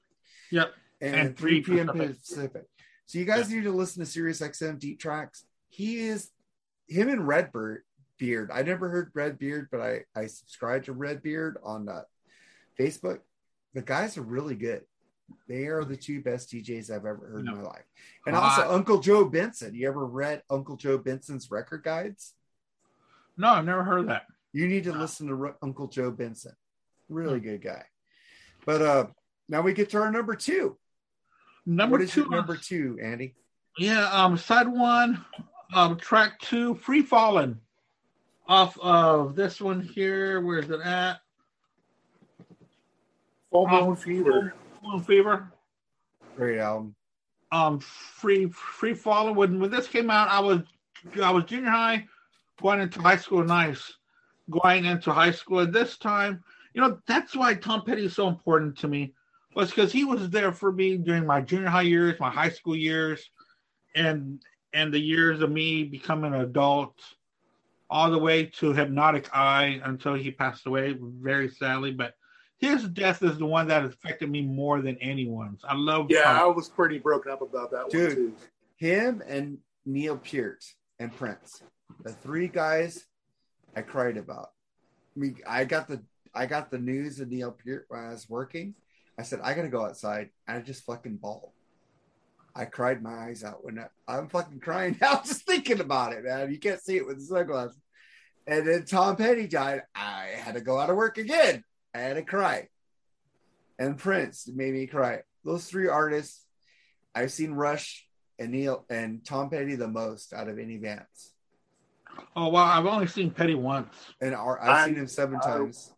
B: Yep.
A: and,
B: And
A: 3
B: 3
A: p.m.
B: Pacific.
A: Pacific. So you guys need to listen to Sirius XM Deep Tracks. He is him and Redbird Beard. I never heard Redbeard, but I I subscribe to Redbeard on uh, Facebook. The guys are really good. They are the two best DJs I've ever heard in my life. And also
B: Hot.
A: Uncle Joe Benson. You ever read Uncle Joe Benson's record guides?
B: No, I've never heard of that.
A: You need to
B: Wow.
A: listen to Ru- Uncle Joe Benson. Really
B: Hmm.
A: good guy. But uh now we get to our number two.
B: Number two.
A: number two, Andy?
B: Yeah, um, side one, um, track two, Free Fallin', off of this one here. Where's it at?
C: Full Moon Fever.
B: Full Moon Fever.
A: Great album.
B: Um, Free Free Fallin'. When when this came out, I was I was junior high, going into high school. Nice, going into high school. At this time, you know, that's why Tom Petty is so important to me. Was because he was there for me during my junior high years, my high school years, and and the years of me becoming an adult, all the way to Hypnotic Eye until he passed away, very sadly. But his death is the one that affected me more than anyone's. I love
C: Yeah, I was pretty broken up about that
A: Dude.
C: one too.
A: Him and Neil Peart and Prince. The three guys I cried about. We I got the I got the news of Neil Peart when I was working. I said, I gotta go outside. And I just fucking bawled. I cried my eyes out when I, I'm fucking crying *laughs* now just thinking about it, man. You can't see it with the sunglasses. And then Tom Petty died. I had to go out of work again. I had to cry. And Prince made me cry. Those three artists, I've seen Rush and Neil and Tom Petty the most out of any bands.
B: Oh well, I've only seen Petty once.
A: And I've
C: I-
A: seen him seven
C: I-
A: times.
C: Oh,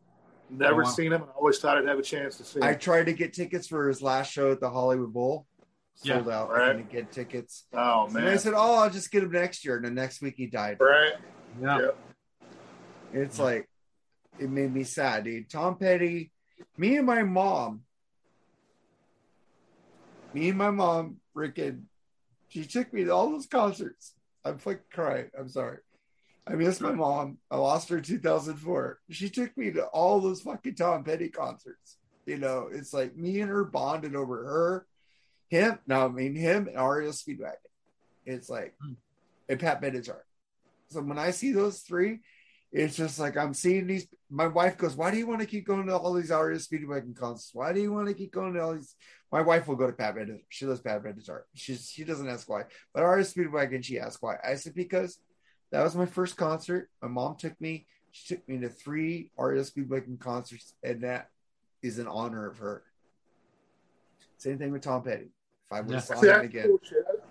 C: never
B: Oh, wow.
C: seen him. I always thought I'd have a chance to see him.
A: I tried to get tickets for his last show at the Hollywood Bowl.
B: Yeah.
A: Sold out.
C: Right.
A: I couldn't get tickets.
C: oh
A: And I
C: man,
A: said, "Oh, I'll just get him next year." And the next week he died.
C: right?
B: Yeah.
C: Yeah.
A: It's like it made me sad, dude. Tom Petty, me and my mom, me and my mom, freaking, she took me to all those concerts. I'm fucking crying. I'm sorry. I miss my mom. I lost her in 2004. She took me to all those fucking Tom Petty concerts. You know, it's like me and her bonded over her, him. No, I mean him and REO Speedwagon. It's like,
B: Hmm.
A: and Pat Benatar. So when I see those three, it's just like I'm seeing these. My wife goes, "Why do you want to keep going to all these REO Speedwagon concerts? Why do you want to keep going to all these?" My wife will go to Pat Benatar. She loves Pat Benatar. She's she doesn't ask why, but REO Speedwagon she asks why. I said because that was my first concert. My mom took me. She took me to three REO Speedwagon concerts, and that is an honor of her. Same thing with Tom Petty. If I would
B: Yeah.
A: saw
C: See,
A: him again,
C: cool.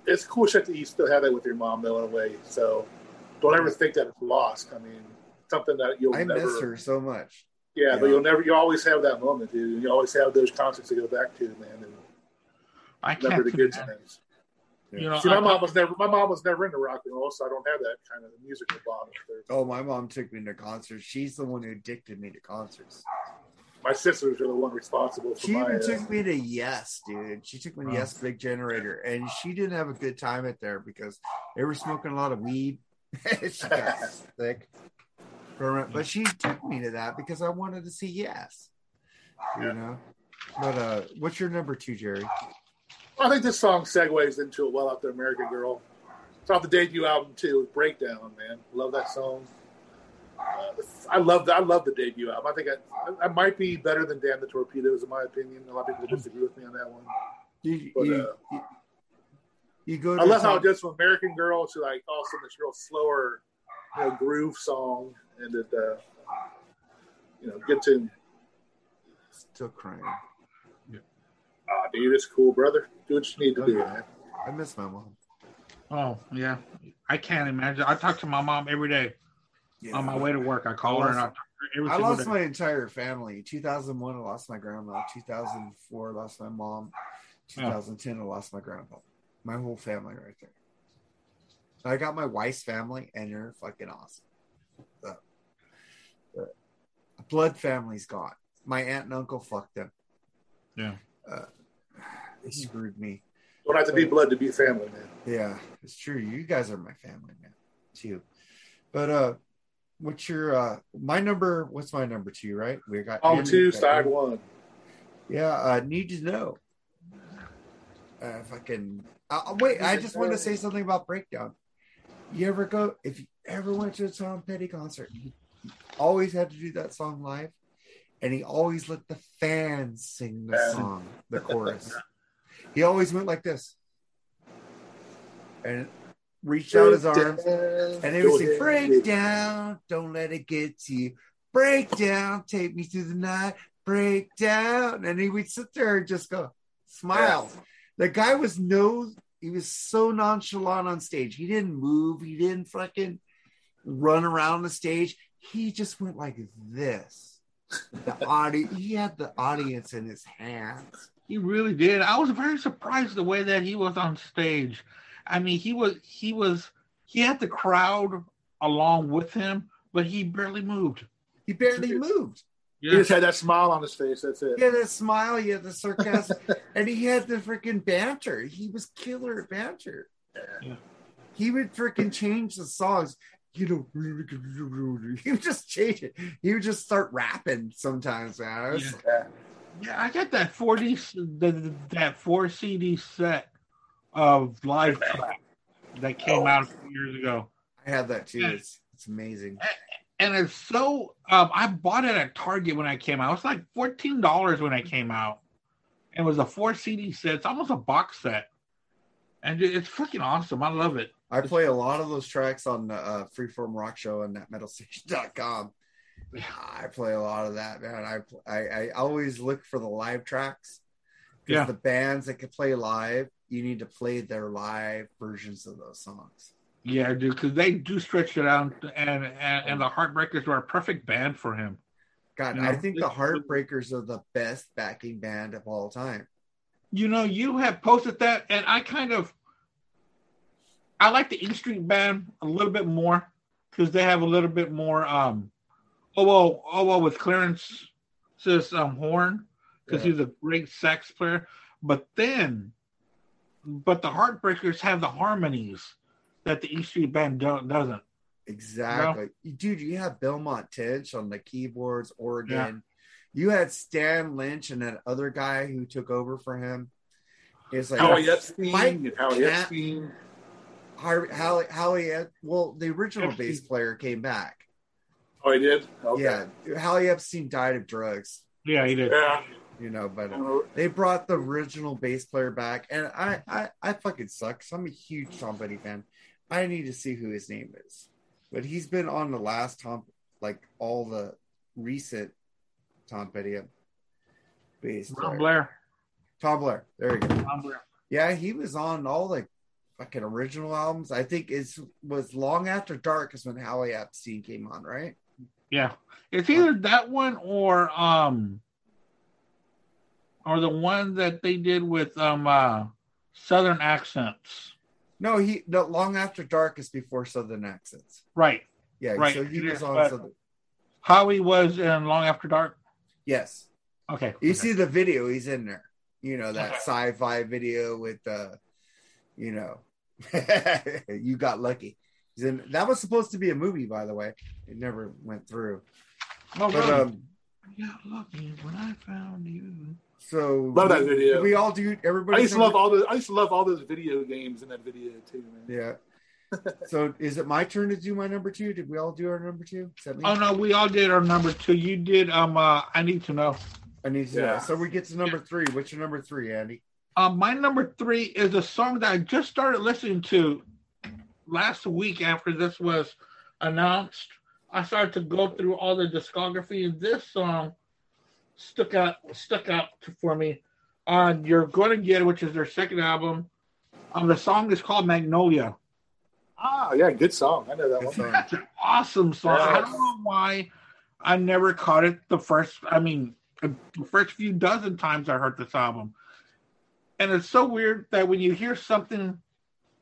C: It's cool shit that you still have that with your mom, though, in a way. So don't ever think that it's lost. I mean, something that you'll
A: I
C: never.
A: miss her so much.
C: Yeah, but you'll never. You always have that moment, dude. You always have those concerts to go back to, man, and
B: I
C: remember
B: can't
C: the good
B: forget.
C: times.
B: You know,
C: See, my
B: I-
C: mom was never. My mom was never into rock and roll, so I don't have that kind of musical bond.
A: Oh, my mom took me to concerts. She's the one who addicted me to concerts.
C: My sisters are the one responsible for
A: She
C: my.
A: even
C: uh,
A: took me to Yes, dude. She took me to. Yes Big Generator, and she didn't have a good time at there because they were smoking a lot of weed. *laughs* she got *laughs* sick from it, but she took me to that because I wanted to see Yes. You know, but uh, what's your number two, Jerry?
C: I think this song segues into a well after American Girl. It's off the debut album too, Breakdown, man. Love that song. Uh, I love the, I love the debut album. I think I, I might be better than Damn the Torpedoes in my opinion. A lot of people disagree with me on that one.
A: You,
C: But,
A: you,
C: uh,
A: you, you go. To
C: I love how
A: Tom-
C: it goes from American Girl to like also this real slower, you know, groove song, and it, uh, you know, get to
A: still crying.
C: ah, dude, it's cool, brother. Do what you need to do, man.
A: I miss my mom.
B: Oh yeah, I can't imagine. I talk to my mom every day
A: Yeah.
B: on my way to work. I call her and I talk to her every
A: I
B: single
A: lost
B: day.
A: my entire family. 2001, I lost my grandma. 2004, I lost my mom. 2010, I lost my grandpa. My whole family right there. I got my wife's family, and they're fucking awesome. The, the blood family's gone. My aunt and uncle fucked them.
B: Yeah.
A: Uh, they screwed me.
C: Don't have to be blood to be family, man.
A: Yeah, it's true. You guys are my family, man. Too. But uh what's your uh my number what's my number two, right? We got Andy,
C: two, side one.
A: Yeah, uh need to know. Uh, if I can uh, wait, I just want to say something about breakdown. You ever go if you ever went to a Tom Petty concert, he always had to do that song live, and he always let the fans sing the song, the chorus. He always went like this. And reached out his arms and they would say, Break down, don't let it get to you. Break down, take me through the night, break down. And he would sit there and just go, smile. The guy was no, he was so nonchalant on stage. He didn't move, he didn't fucking run around the stage. He just went like this. The audience, he had the audience in his hands.
B: He really did. I was very surprised the way that he was on stage. I mean, he was he was he had the crowd along with him, but he barely moved.
A: He barely moved.
C: He just had that smile on his face. That's it.
A: He had that smile, he had the sarcasm, *laughs* and he had the freaking banter. He was killer at banter.
B: Yeah.
A: He would freaking change the songs. You know, *laughs* he would just change it. He would just start rapping sometimes, man. It was-
B: Yeah. Yeah, I got that 40 the, that 4 CD set of live track that came out a few years ago.
A: I had that too. It's, it's amazing.
B: And it's so um I bought it at Target when I came out. It was like $14 when I came out. And it was a four CD set. It's almost a box set, and it's freaking awesome. I love it.
A: I play a lot of those tracks on the uh, Freeform Rock Show and netmetalstation.com. I play a lot of that, man. I I, I always look for the live tracks. Because
B: Yeah.
A: the bands that can play live, you need to play their live versions of those songs.
B: Yeah, dude, because they do stretch it out, and, and and the Heartbreakers were a perfect band for him.
A: God,
B: Yeah.
A: I think the Heartbreakers are the best backing band of all time.
B: You know, you have posted that, and I kind of, I like the E Street Band a little bit more because they have a little bit more. um Oh well, oh well, with Clarence says um horn because
A: Yeah.
B: he's a great sax player, but then, but the Heartbreakers have the harmonies that the E Street Band don't, doesn't.
A: Exactly. Dude, you have Benmont Tench on the keyboards, Oregon. You had Stan Lynch and that other guy who took over for him. It's like
C: Howie Epstein
A: Mike
C: Howie
A: Cat-
C: Epstein.
A: Har- Howie, Howie, well, the original
B: Epstein.
A: bass player came back.
C: Oh, he did. Okay.
A: Yeah, Howie Epstein died of drugs,
B: Yeah, he did.
C: Yeah.
A: You know, but
C: Uh,
A: they brought the original bass player back, and I, I, I fucking suck. 'cause I'm a huge Tom Petty fan. I need to see who his name is, but he's been on the last Tom, like all the recent Tom Petty bass player.
B: Blair.
A: Tom Blair. There you go.
B: Ron Blair.
A: Yeah, he was on all the fucking original albums. I think it was long after dark is when Howie Epstein came on, right?
B: Yeah, it's either that one or um, or the one that they did with um uh Southern accents.
A: No, he no long after dark is before Southern accents.
B: Right.
A: Yeah,
B: Right,
A: so he was on
B: but-
A: Southern.
B: Howie was in Long After Dark.
A: Yes,
B: Okay.
A: you
B: okay.
A: see the video. He's in there. You know that
B: Okay.
A: sci-fi video with uh, you know, *laughs* you got lucky. He's in, that was supposed to be a movie, by the way. It never went through.
B: Oh,
A: But
B: really?
A: um,
B: I got lucky when I found you.
A: So
C: Love that
A: we-
C: video.
A: We all do. Everybody.
C: I used to love all the. I used to love all those video games in that video too, man.
A: Yeah. *laughs* so is it my turn to do my number two? Did we all do our number two? Is that me?
B: Oh no, we all did our number two. You did um uh I need to know.
A: I need to know.
C: Yeah.
A: So we get to number three. What's your number three, Andy?
B: Um my number three is a song that I just started listening to last week after this was announced. I started to go through all the discography and this song stuck out stuck out to, for me. Uh You're Gonna Get which is their second album. Um the song is called Magnolia.
C: Ah, yeah, good song. I know that one.
B: It's an awesome song. I don't know why I never caught it the first. I mean, the first few dozen times I heard this album, and it's so weird that when you hear something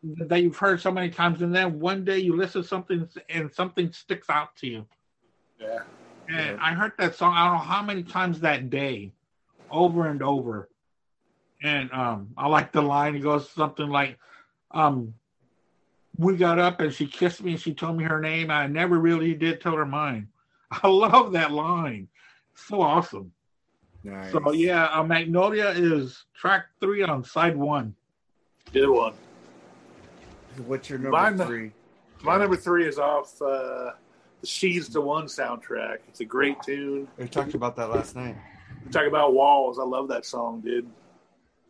B: that you've heard so many times, and then one day you listen to something and something sticks out to you.
C: Yeah.
B: And
A: Yeah.
B: I heard that song. I don't know how many times that day, over and over. And um, I like the line. It goes something like, um, "We got up and she kissed me and she told me her name. I never really did tell her mine." *laughs* I love that line. So awesome.
A: Nice.
B: So yeah, uh, Magnolia is track three on side one.
C: Good one.
A: What's your number
C: Mine-
A: three?
C: My number three is off uh, the She's the One soundtrack. It's a great tune.
A: We talked about that last night.
C: We talk about walls. I love that song, dude.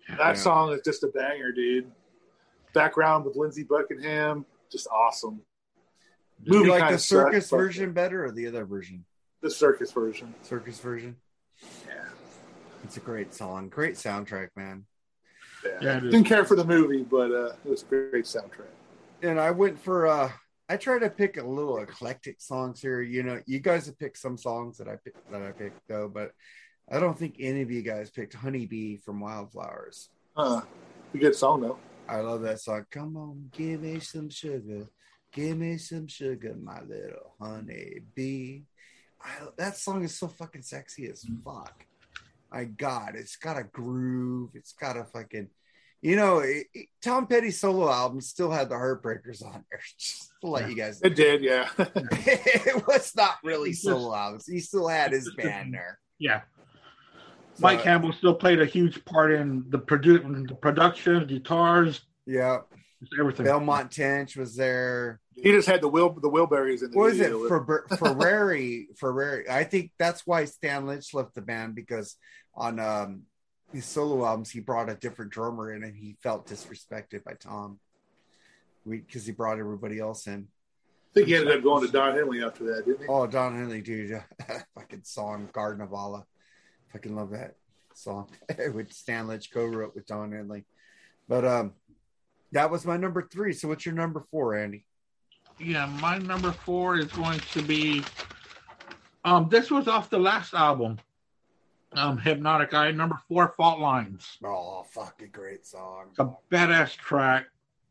C: That
A: Yeah.
C: song is just a banger, dude. Background with Lindsey Buckingham, just awesome.
A: Do you like the circus
C: sucks, but-
A: version better or the other version?
C: The circus version.
A: Circus version.
C: Yeah.
A: It's a great song. Great soundtrack, man.
C: Yeah.
B: Yeah.
C: Didn't care for the movie, but uh, it was a great soundtrack.
A: And I went for uh I try to pick a little eclectic songs here. You know, you guys have picked some songs that I picked that I picked though, but I don't think any of you guys picked Honeybee from Wildflowers.
C: Uh, a good song though.
A: I love that song. Come on, give me some sugar. Give me some sugar, my little honey bee. I, that song is so fucking sexy as fuck. My God, it's got a groove. It's got a fucking, you know, it, it- Tom Petty's solo album still had the Heartbreakers on there. *laughs* Just to let you guys know.
C: It did, yeah. *laughs* *laughs*
A: it was not really solo albums. He still had his band there.
B: Yeah. Mike Campbell still played a huge part in the, produ- the production, guitars,
A: Yeah.
B: everything.
A: Benmont Tench was there.
C: he just had the will the Wilburys in the
A: was it? For Ferrari, Ferrari. I think that's why Stan Lynch left the band because on um his solo albums, he brought a different drummer in, and he felt disrespected by Tom because he brought everybody else in.
C: I think he ended up going to Don Henley after that, didn't he?
A: Oh, Don Henley, dude, *laughs* fucking song "Garden of Allah." Fucking love that song *laughs* with Stan Lynch co-wrote with Don Henley. But um, that was my number three. So what's your number four, Andy?
B: Yeah, my number four is going to be. Um, this was off the last album, um, Hypnotic Eye. Number four, Fault Lines.
A: Oh, fucking great song!
B: It's a badass track.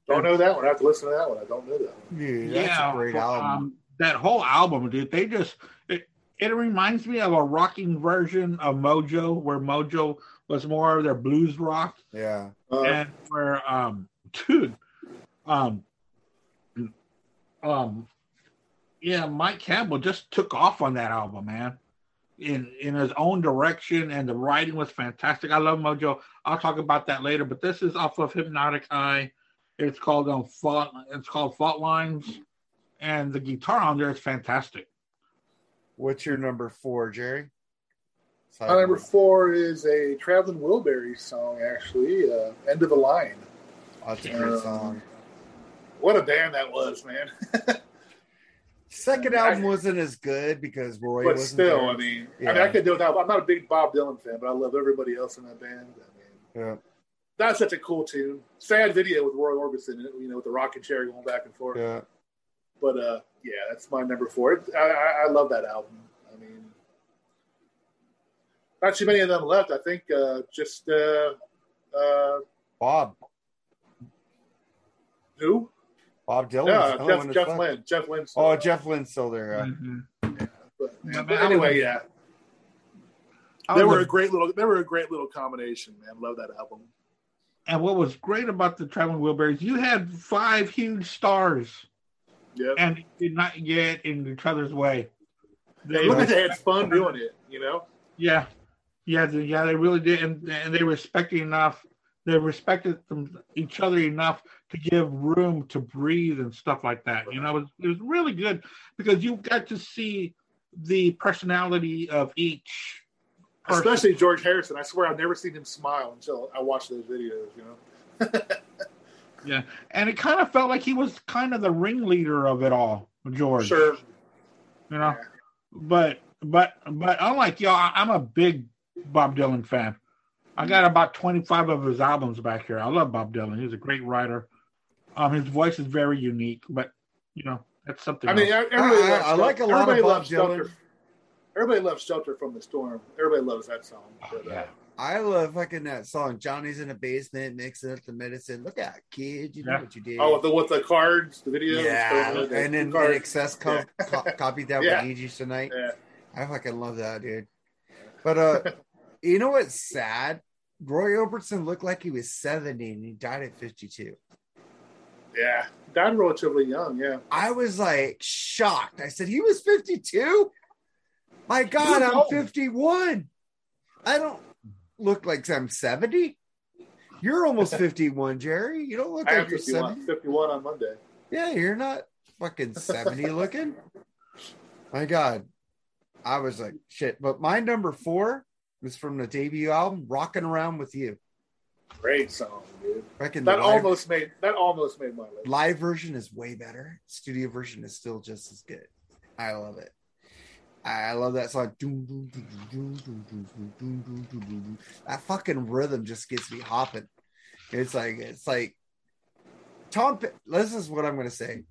C: Don't know that one. I have to listen to that one. I don't know that one.
A: Dude, that's
B: yeah,
A: a great
B: but,
A: album.
B: Um, that whole album, dude. They just it, it reminds me of a rocking version of Mojo, where Mojo was more of their blues rock,
A: yeah,
C: Uh,
B: and where um, dude, um, um, yeah, Mike Campbell just took off on that album, man. In in his own direction, and the writing was fantastic. I love Mojo. I'll talk about that later, but this is off of Hypnotic Eye. It's called um, fault. It's called Fault Lines, and the guitar on there is fantastic.
A: what's your number four, Jerry?
C: my number four is a Traveling Wilburys song, actually. Uh, End of the Line.
A: Oh, that's a great
C: Um,
A: song.
C: What a band that was, man. *laughs*
A: Second album wasn't as good because Roy
C: but
A: wasn't
C: still,
A: there.
C: I mean, I mean, I could do without. I'm not a big Bob Dylan fan, but I love everybody else in that band. I mean,
A: yeah.
C: that's such a cool tune. Sad video with Roy Orbison, in it, you know, with the rocking chair going back and forth.
A: yeah.
C: But uh, yeah, that's my number four. It, I, I, I love that album. I mean, not too many of them left. I think uh, just uh, uh,
A: Bob.
C: who?
A: Bob Dylan.
C: Yeah,
A: the one
C: Jeff,
A: that's
C: Jeff
A: left.
C: Lynne. Jeff Lynne.
A: Oh, Jeff Lynne's still there. Yeah.
B: Mhm.
C: But,
B: Yeah,
C: but
B: but
C: anyway, yeah, they were
B: a-
C: a great little. They were a great little combination, man. Love that album.
B: And what was great about the Traveling Wilburys, you had five huge stars,
C: Yeah,
B: and did not get in each other's way. They,
C: look at they had fun doing it. You know,
B: yeah, yeah, they- yeah, they really did, and, and they respected enough. They respected them, each other enough to give room to breathe and stuff like that. You know, it was, it was really good because you got to see the personality of each. person.
C: especially George Harrison. I swear I've never seen him smile until I watched those videos. You know, *laughs*
B: Yeah, and it kind of felt like he was kind of the ringleader of it all, George.
C: sure.
B: you know. But but but unlike y'all, I'm a big Bob Dylan fan. I got about 25 of his albums back here. I love Bob Dylan. He's a great writer. Um, his voice is very unique, but you know that's something.
C: I mean, everybody
A: I-
C: loves
A: I like a lot of
C: everybody
A: Bob
C: loves Shelter. Everybody loves Shelter from the Storm. Everybody loves that song. But, uh,
B: yeah.
A: I love fucking that song. Johnny's in the basement mixing up the medicine. Look out, kid. You know
B: Yeah.
A: what you did.
C: Oh, the with the cards, the video.
A: yeah.
C: the- the
A: And then
C: cards.
A: INXS co-
C: Yeah.
A: co- *laughs* copied that
C: Yeah.
A: with Aegis tonight.
C: Yeah.
A: I fucking love that, dude. But uh *laughs* you know what's sad? Roy Orbison looked like he was 70 and he died at 52.
C: Yeah, died relatively young. Yeah,
A: I was like shocked. I said, he was 52? My God, I'm
C: old.
A: 51. I don't look like I'm 70. You're almost 51, Jerry. You don't look
C: I
A: like you're
C: 51,
A: 70.
C: 51 on Monday.
A: Yeah, you're not fucking 70 looking. My God. I was like, shit. But my number four was from the debut album, Rocking Around with You.
C: Great song, dude.
A: Fucking
C: That
A: the live,
C: almost made that almost made my list.
A: live version is way better. Studio version is still just as good. I love it. I love that song. That fucking rhythm just gets me hopping. It's like it's like Tom. Pe- This is what I'm going to say.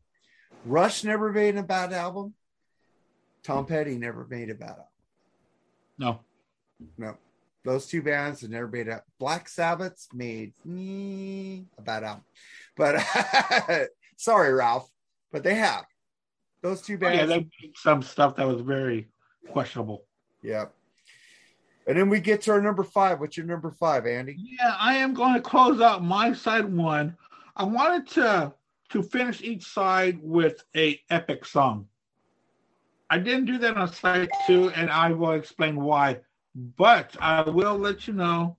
A: Rush never made a bad album. Tom Petty never made a bad album.
B: No,
A: No, those two bands have never made. Black Sabbath's made mm, a bad album, but *laughs* sorry, Ralph, but they have those two
B: Oh, yeah,
A: bands.
B: they did some stuff that was very questionable.
A: yeah. And then we get to our number five. What's your number five, Andy?
B: Yeah, I am going to close out my side one. I wanted to to finish each side with a epic song. I didn't do that on side two, and I will explain why. But I will let you know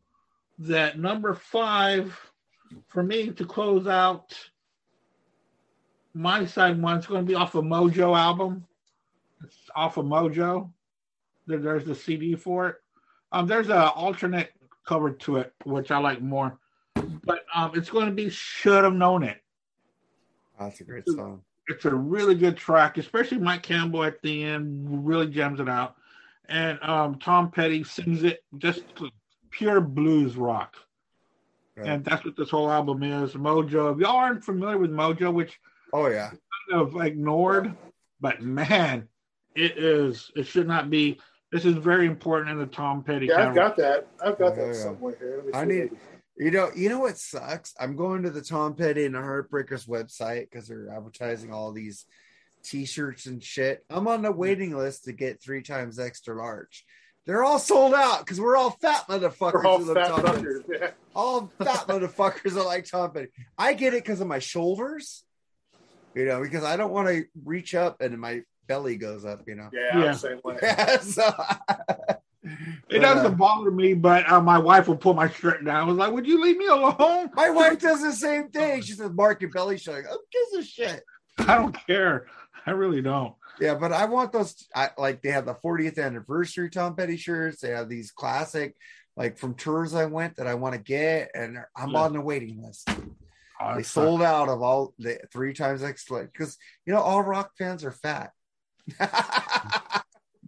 B: that number five for me to close out my side one is going to be off of Mojo album. It's off of Mojo. There's the CD for it. Um, there's an alternate cover to it, which I like more. But um, it's going to be "Should Have Known It."
A: That's a great song.
B: It's a really good track, especially Mike Campbell at the end really jams it out, and um, Tom Petty sings it just pure blues rock.
A: Right.
B: And that's what this whole album is. Mojo. If y'all aren't familiar with Mojo, which
A: Oh yeah.
B: kind of ignored, but man, it is. It should not be. This is very important in the Tom Petty.
C: Yeah, I've got that. I've got
A: Yeah,
C: that
A: yeah.
C: somewhere here.
A: I
C: see
A: need-
C: if
A: You know, you know what sucks? I'm going to the Tom Petty and the Heartbreakers website because they're advertising all these t-shirts and shit. I'm on the waiting list to get three times extra large. They're all sold out because we're all fat motherfuckers.
C: We're all
A: who love
C: fat
A: Tom
C: fuckers. Yeah.
A: All *laughs* fat motherfuckers that like Tom Petty. I get it because of my shoulders, you know, because I don't want to reach up and my belly goes up, you know.
C: Yeah, I'm
B: Yeah.
C: the same way. *laughs*
A: so,
B: It
A: But, uh,
B: doesn't bother me, but uh, my wife will pull my shirt down. I was like, "Would you leave me alone?"
A: my wife *laughs* does the same thing. She says, "Mark your belly showing." Who gives a shit?
B: I don't care. *laughs* I really don't.
A: Yeah, but I want those. I like they have the 40th anniversary Tom Petty shirts. They have these classic, like from tours I went that I want to get, and I'm
B: Yeah.
A: on the waiting list.
B: Oh,
A: they sold out of all the three times extra because you know all rock fans are fat. *laughs*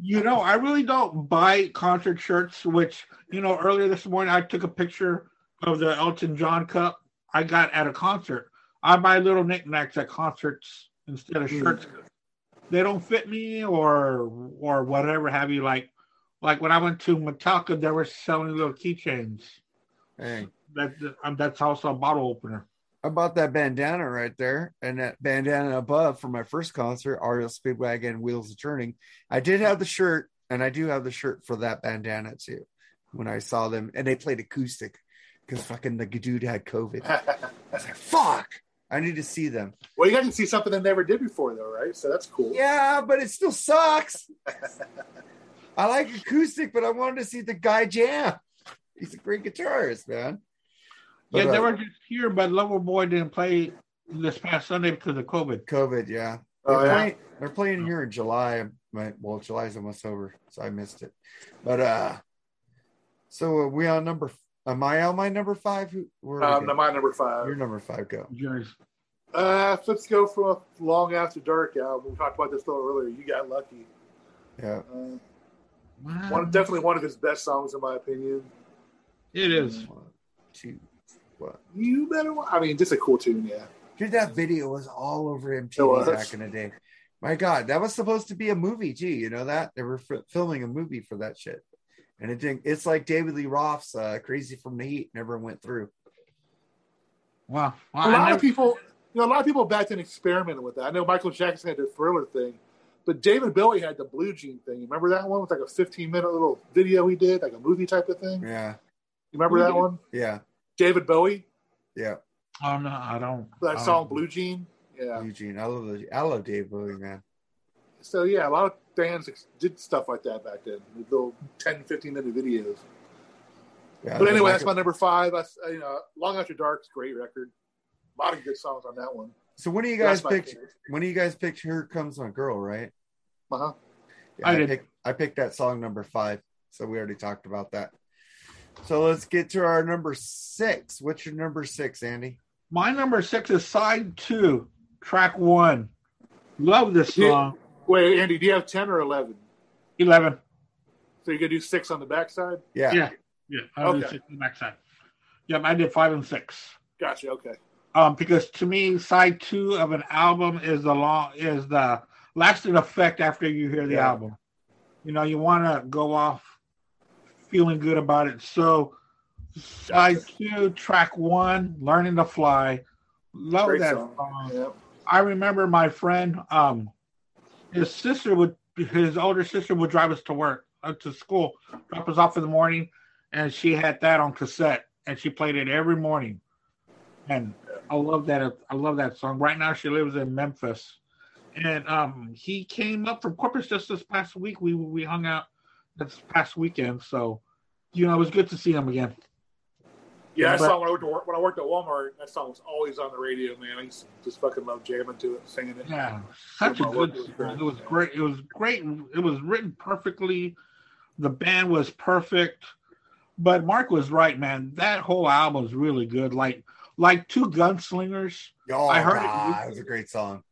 B: You know, I really don't buy concert shirts, which, you know, earlier this morning I took a picture of the Elton John cup I got at a concert. I buy little knickknacks at concerts instead of shirts. They don't fit me or or whatever have you. Like like when I went to Metallica, they were selling little keychains.
A: hey,
B: That um, that's also a bottle opener.
A: I bought that bandana right there and that bandana above for my first concert, REO Speedwagon Wheels of Turning. I did have the shirt, and I do have the shirt for that bandana too. When I saw them, and they played acoustic because fucking the dude had COVID. *laughs* I was like, fuck, I need to see them.
C: well, you got to see something they never did before, though, right? So that's cool.
A: Yeah, but it still sucks. *laughs* I like acoustic, but I wanted to see the guy jam. He's a great guitarist, man.
B: yeah, they
A: uh,
B: were just here, but Loverboy didn't play this past Sunday because of COVID.
A: COVID, yeah.
C: Oh,
A: they're,
C: yeah.
A: playing, they're playing here in July. My, well, July's almost over, so I missed it. But uh so are we on number am I on my number five? Who where are we
C: Um, my number five.
A: Your number five go.
B: Yours.
C: Uh, let's go from a Long After Dark album. We talked about this a little earlier. You got lucky.
A: Yeah.
C: Uh,
B: Wow.
C: one, definitely one of his best songs, in my opinion.
B: It is.
A: One, two, what?
C: You better. I mean, just a cool tune, yeah.
A: Dude, that video was all over
C: It
A: MTV back in the day. My God, that was supposed to be a movie too. You know that they were f- filming a movie for that shit, and it didn't. It's like David Lee Roth's uh, "Crazy from the Heat" never went through.
B: Wow.
C: A
B: Well, I
C: lot
B: never-
C: of people, you know, a lot of people back then experimented with that. I know Michael Jackson had the Thriller thing, but David Bowie had the Blue Jean thing. You remember that one with like a 15 minute little video he did, like a movie type of thing?
A: Yeah,
C: You remember that one?
A: yeah,
C: David Bowie,
A: yeah.
B: oh no, I don't.
C: that
B: I
C: song
B: don't-
C: Blue Jean. Yeah.
A: Eugene, I love the, I love David Bowie, man.
C: So yeah, a lot of bands did stuff like that back then, with little 10, 15 minute videos.
A: Yeah,
C: But anyway,
A: Michael-
C: that's my number five. I, you know, Long After Dark's great record. A lot of good songs on that one.
A: So when do you guys
C: That's
A: pick? When do you guys pick "Here Comes My Girl"? Right?
C: Uh-huh.
A: Yeah,
B: I
A: I,
B: did.
A: picked. I picked that song number five. So we already talked about that. So let's get to our number six. What's your number six, Andy?
B: My number six is side two, track one. Love this
C: Yeah.
B: song.
C: Wait, Andy, do you have 10 or 11?
B: Eleven.
C: So you're going to do six on the backside?
A: Yeah.
B: Yeah. Yeah. I'll do
C: Okay.
B: six on the backside. Yep, I did five and six.
C: Gotcha. Okay.
B: Um, because to me, side two of an album is the long is the lasting effect after you hear the
A: Yeah.
B: album. You know, you want to go off feeling good about it. So, side two, track one, "Learning to Fly." Love
C: Great
B: that
C: song.
B: song.
C: Yeah.
B: I remember my friend, um, his sister would, his older sister would drive us to work, uh, to school, drop us off in the morning, and she had that on cassette, and she played it every morning. And I love that. I love that song. Right now, she lives in Memphis, and um, he came up from Corpus just this past week. We we hung out this past weekend, so you know it was good to see him again.
C: Yeah, that
B: But-
C: song when I, worked at, when I worked at Walmart, that song was always on the radio, man. I used to just fucking love jamming to it, singing it.
B: Yeah, such a good.
C: work was
B: song. It was great. It was great. It was written perfectly. The band was perfect. but Mark was right, man. That whole album is really good. Like like two gunslingers.
A: Oh,
B: I heard it-
A: God, it was a great song.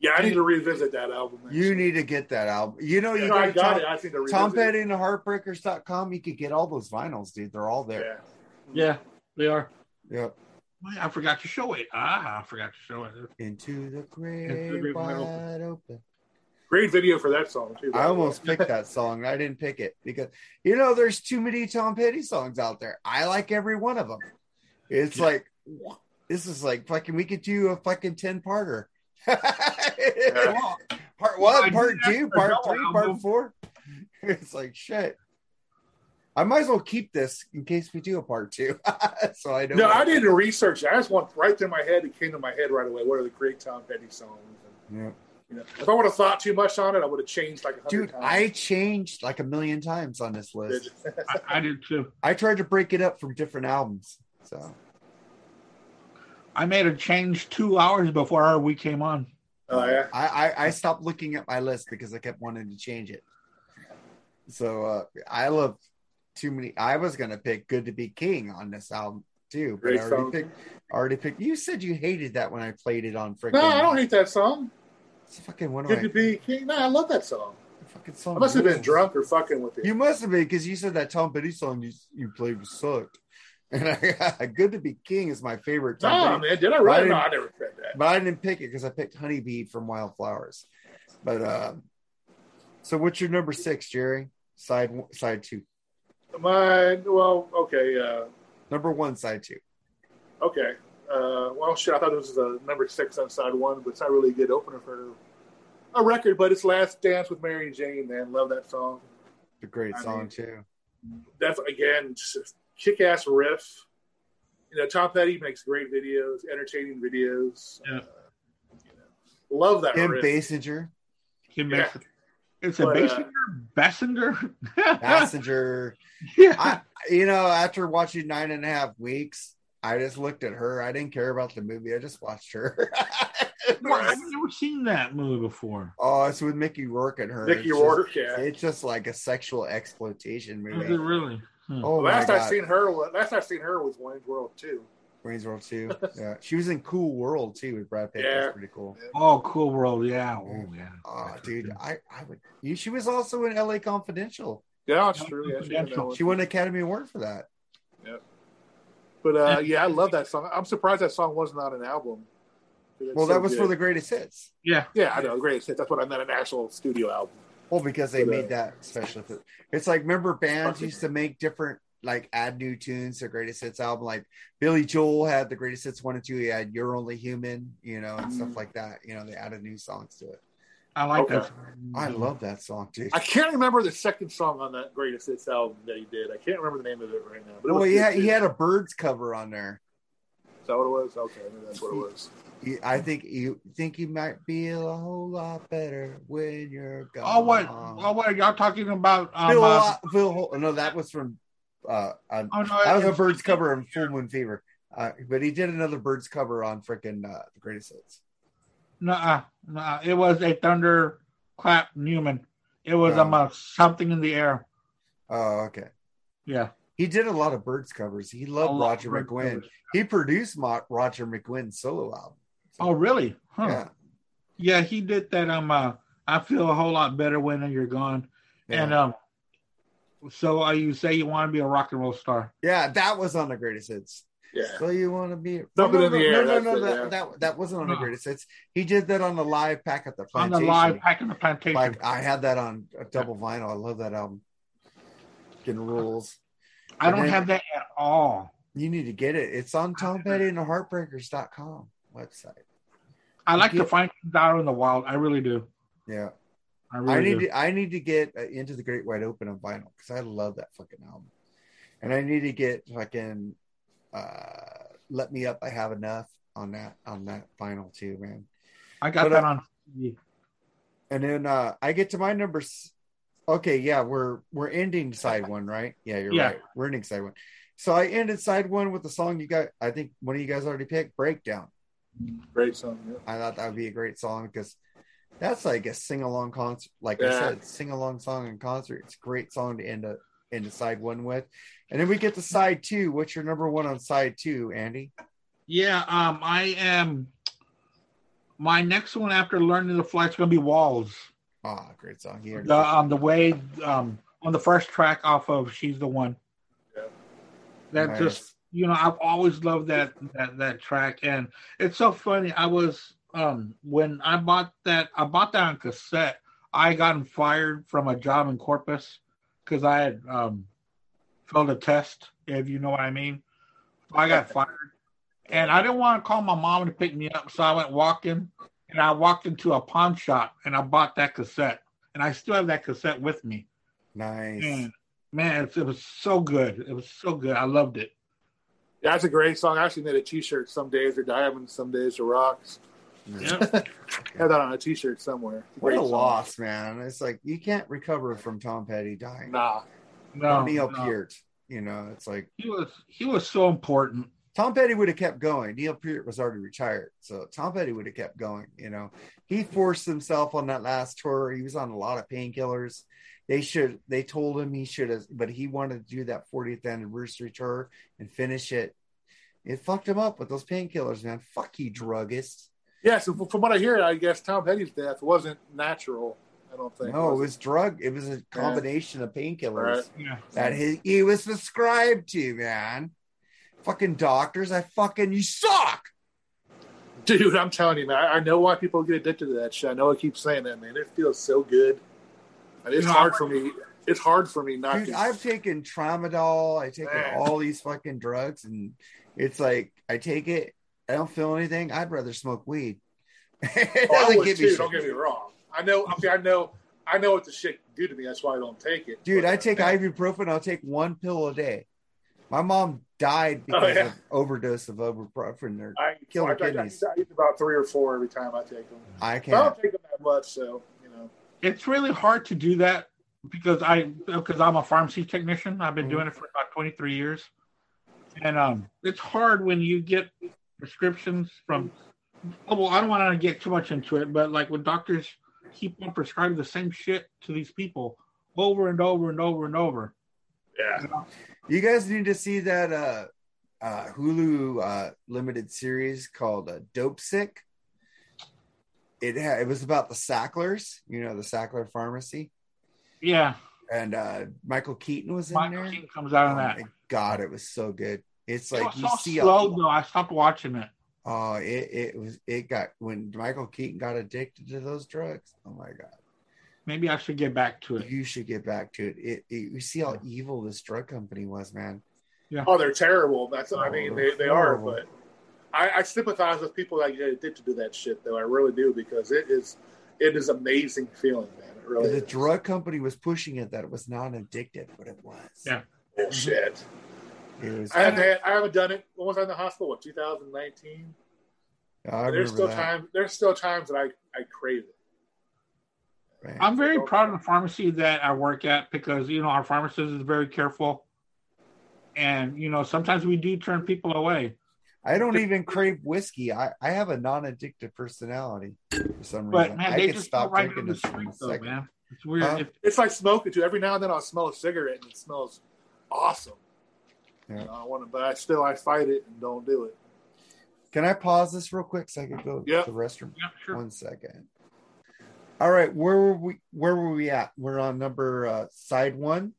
C: Yeah, I need to revisit that album.
A: You need to get that album. You know, you
C: Yeah, I
A: got
C: got
A: Tom,
C: it. I think to revisit
A: Tom
C: it.
A: Petty and the Heartbreakers.com. You could get all those vinyls, dude. They're all there.
C: Yeah.
B: Yeah, they are.
A: Yep.
B: Wait, I forgot to show it. Ah, I forgot to show it.
A: Into the great,
B: Into the great wide
A: wide open.
C: Great video for that song too. by
A: I almost
C: way.
A: picked that song. I didn't pick it because you know there's too many Tom Petty songs out there. I like every one of them. It's
B: Yeah.
A: like this is like fucking. We could do a fucking ten parter. *laughs* part one,
B: did
A: part two, part three, part
B: album.
A: four. *laughs* It's like shit. I might as well keep this in case we do a part two. *laughs* so I don't.
C: No, I didn't research. I just went right through my head. It came to my head right away. What are the great Tom Petty songs? And,
A: Yeah.
C: you know, if I would have thought too much on it, I would have changed like a hundred
A: Dude,
C: times.
A: I changed like a million times on this list. *laughs*
B: I, I did too.
A: I tried to break it up from different albums. So
B: I made a change two hours before we came on.
C: Oh yeah.
A: I, I I stopped looking at my list because I kept wanting to change it. So uh I love too many. I was gonna pick "Good to Be King" on this album too, but
C: Great
A: I already
C: song.
A: picked. Already picked. You said you hated that when I played it on freaking.
C: No, I don't hate that song.
A: It's fucking one of
C: Good
A: my
C: to be king. No, I love that song.
A: fucking song.
C: I must have been drunk or fucking with it.
A: You must have been because you said that Tom Petty song you you played was sucked. *laughs* And I, "Good to Be King" is my favorite. Tom
C: no, man, did I
A: I
C: really?
A: didn't-
C: No, I never said that.
A: but I didn't pick it because I picked Honeybee from Wildflowers. But uh, so what's your number six, Jerry? Side one- side two.
C: Mine. Well, okay, uh,
A: Number one, side two.
C: okay. Uh, well, shit. I thought this was a number six on side one, but it's not really a good opener for a record. But it's "Last Dance with Mary Jane." Man, love that song.
A: It's a great
C: I
A: song
C: mean-
A: too.
C: That's again just a kick-ass riff. You know, Tom Petty makes great videos, entertaining videos.
B: Yeah.
C: Uh, you know, love that
A: Kim
C: riff.
A: Basinger,
B: He makes it. It's a
C: But, uh,
B: Basinger, Bassinger. *laughs* Yeah.
A: I, you know, after watching nine and a half weeks, I just looked at her. I didn't care about the movie. I just watched her. *laughs*
B: Well, I've never seen that movie before.
A: oh, it's with Mickey Rourke and her.
C: Mickey
A: It's just-
C: Rourke, yeah.
A: It's just like a sexual exploitation
B: Is
A: movie.
B: it really? Hmm.
A: Oh my
C: last I
A: god,
C: seen her, wa- last I seen her was Wayne's World too.
A: Wayne's World too. Yeah, she was in Cool World too with Brad Pitt.
C: Yeah.
A: That's pretty cool.
B: Oh, cool world. Yeah. Oh, yeah.
A: Oh, dude, I, I would. You, she was also in L.A. Confidential.
C: Yeah, that's true. Yeah, she didn't know it.
A: She won an Academy Award for that. Yeah.
C: But uh, yeah, I love that song. I'm surprised that song wasn't an album.
A: Well,
C: so
A: that was
C: good.
A: for the greatest hits.
B: Yeah.
C: yeah, I know, greatest hit. That's what I meant an actual studio album.
A: Well, because they
C: But, uh,
A: made that special. It's like remember bands used to make different, like add new tunes to greatest hits album. Like Billy Joel had the greatest hits one and two. He had "You're Only Human," you know, and
C: Mm.
A: stuff like that. You know, they added new songs to it.
B: I like
C: Okay.
B: that.
A: I love that song, too
C: I can't remember the second song on that greatest hits album that he did. I can't remember the name of it right now. But it
A: Well,
C: was
A: he had, he had a Byrds cover on there.
C: Is that what it was? Okay, maybe that's what it was.
A: I think you think you might be a whole lot better when you're gone.
B: Oh, what? Oh, what y'all talking about? Um,
A: Phil,
B: uh,
A: Phil, Hol- no, that was from. Uh, on,
B: oh, no,
A: that was a
B: it's-
A: Byrds cover on Full Moon Fever. Uh, but he did another Byrds cover on freaking uh, the Greatest Hits.
B: Nuh-uh, nuh-uh. It was a thunderclap Newman. It was
A: Oh.
B: um, uh, something in the air.
A: Oh, okay.
B: Yeah.
A: He did a lot of Byrds covers. He loved Roger McGuinn.
B: covers.
A: He produced Mo- Roger McGuinn's solo album.
B: Oh, really? Huh.
A: Yeah.
B: Yeah, he did that. Um, uh, I feel a whole lot better when you're gone.
A: Yeah.
B: And um, so uh, you say you want to be a rock and roll star?
A: yeah, that was on the Greatest Hits.
C: Yeah.
A: So you want to be
C: Something
A: no,
C: in
A: no,
C: the
A: no,
C: air,
A: No,
C: that's
A: no,
C: it,
A: that,
C: yeah.
A: that that wasn't on the
B: No.
A: greatest hits. He did that on the live pack at the plantation.
B: On the live pack in the plantation.
A: Like I had that on a double vinyl. I love that album. Getting rules.
B: I don't
A: then-
B: have that at all.
A: You need to get it. It's on Tom Petty and the Heartbreakers.com website.
B: I like to find things out in the wild. I really do.
A: Yeah.
B: I really
A: I need
B: do.
A: to I need to get uh, into the Great White Open on vinyl because I love that fucking album. And I need to get fucking uh Let Me Up I Have Enough on that on that vinyl too, man.
B: I got
A: but,
B: that
A: uh,
B: on. CD.
A: And then uh I get to my numbers. Okay, yeah, we're we're ending side one, right? Yeah, you're
B: Yeah.
A: right. We're ending side one. So I ended side one with the song you got. I think one of you guys already picked, "Breakdown."
C: Great song. Yeah.
A: I thought that would be a great song because that's like a sing along concert. Like I said, sing along song in concert. It's a great song to end a into side one with. And then we get to side two. What's your number one on side two, Andy?
B: Yeah, um, I am. My next one after learning to fly is going to be Walls.
A: Ah, great song here.
B: The um, the way um on the first track off of She's the One.
C: Yeah.
B: That
A: Nice.
B: just you know I've always loved that that that track and it's so funny. I was um when I bought that I bought that on cassette. I gotten fired from a job in Corpus because I had um failed a test. If you know what I mean, I got fired, and I didn't want to call my mom to pick me up, so I went walking, and I walked into a pawn shop and I bought that cassette, and I still have that cassette with me.
A: Nice.
B: And man, it, it was so good. It was so good. I loved it.
C: Yeah, that's a great song. I actually made a T-shirt. Some days are diamonds, some days are rocks.
B: Yeah. *laughs*
C: Have that on a T-shirt somewhere.
A: What
C: Great
A: a
C: song.
A: loss, man. It's like you can't recover from Tom Petty dying.
C: Nah,
B: No,
A: Neil
B: no.
A: Peart. You know, it's like
B: He was he was so important.
A: Tom Petty would have kept going. Neil Peart was already retired. So Tom Petty would have kept going. You know, he forced himself on that last tour. He was on a lot of painkillers. They should, they told him he should have, but he wanted to do that 40th anniversary tour and finish it. It fucked him up with those painkillers, man. Fuck you, druggist.
C: Yeah. So from what I hear, I guess Tom Petty's death wasn't natural. I don't think.
A: No, it
C: was
A: was drug. It was a combination of painkillers
C: Right.
B: Yeah.
A: that he, he was prescribed to, man. Fucking doctors, I fucking, you suck.
C: Dude, I'm telling you, man. I, I know why people get addicted to that shit. I know I keep saying that, man. It feels so good. And it's
B: You know,
C: hard for me. It's hard for me not
A: Dude,
C: to.
A: I've taken tramadol. I take
C: Man.
A: all these fucking drugs, and it's like I take it. I don't feel anything. I'd rather smoke weed. *laughs* it
C: Oh, I
A: doesn't
C: would
A: give me
C: too.
A: shit.
C: Don't get me wrong. I know. See, I know. I know what the shit can do to me. That's why I don't take it.
A: Dude,
C: But,
A: I
C: uh,
A: take
C: man,
A: ibuprofen. I'll take one pill a day. My mom died because
C: Oh, yeah.
A: of overdose of ibuprofen. Or
C: I,
A: kill
C: I,
A: her
C: I, I,
A: kidneys.
C: I eat about three or four every time I take them.
A: I
C: I
A: can't.
C: I don't take them that much, so you know.
B: It's really hard to do that because I because I'm a pharmacy technician. I've been
A: Mhm.
B: doing it for about 23 years, and um, it's hard when you get prescriptions from. Oh, well, I don't want to get too much into it, but like when doctors keep on prescribing the same shit to these people over and over and over and over.
C: Yeah.
A: You guys need to see that uh, uh, Hulu uh, limited series called uh, Dope Sick. It ha- it was about the Sacklers, you know, the Sackler Pharmacy,
B: Yeah,
A: and uh, Michael Keaton was in
B: Michael
A: there.
B: Keaton comes out
A: Oh
B: of that.
A: my god, it was so good. It's
B: It
A: like
B: was
A: you
B: so
A: see,
B: slow
A: a,
B: though. I stopped watching it.
A: oh, it it was it got when Michael Keaton got addicted to those drugs. Oh my god,
B: Maybe I should get back to it.
A: you should get back to it. It, it you see how evil this drug company was, man. Yeah.
C: Oh, they're terrible. That's. I mean, they, they are. But I, I sympathize with people that get addicted to that shit, though. I really do because it is, it is amazing feeling, man. It really.
A: the
C: is.
A: drug company was pushing it that it was not addictive, but it was.
B: Yeah.
C: Bullshit.
A: It was.
C: I haven't, had, I haven't done it. When was I in the hospital? What, 2019?
A: I
C: there's still
A: that.
C: time. There's still times that I, I crave it.
A: man.
B: I'm very proud of the pharmacy that I work at because you know our pharmacist is very careful, and you know sometimes we do turn people away.
A: I don't even crave whiskey. I, I have a non-addictive personality for some
B: But
A: reason.
B: man,
A: I
B: they
A: could stop
B: right
A: drinking
B: the
A: this in
B: street
A: a
B: though,
A: second.
B: man. It's weird.
A: Huh?
B: If-
C: It's like smoking too. Every now and then I'll smell a cigarette and it smells awesome.
A: Yeah.
C: You know, I want to, but I still I fight it and don't do it.
A: Can I pause this real quick so I could go
C: Yeah.
A: to the restroom?
B: yeah, sure.
A: One second. All right, where were we? Where were we at? We're on number uh, side one.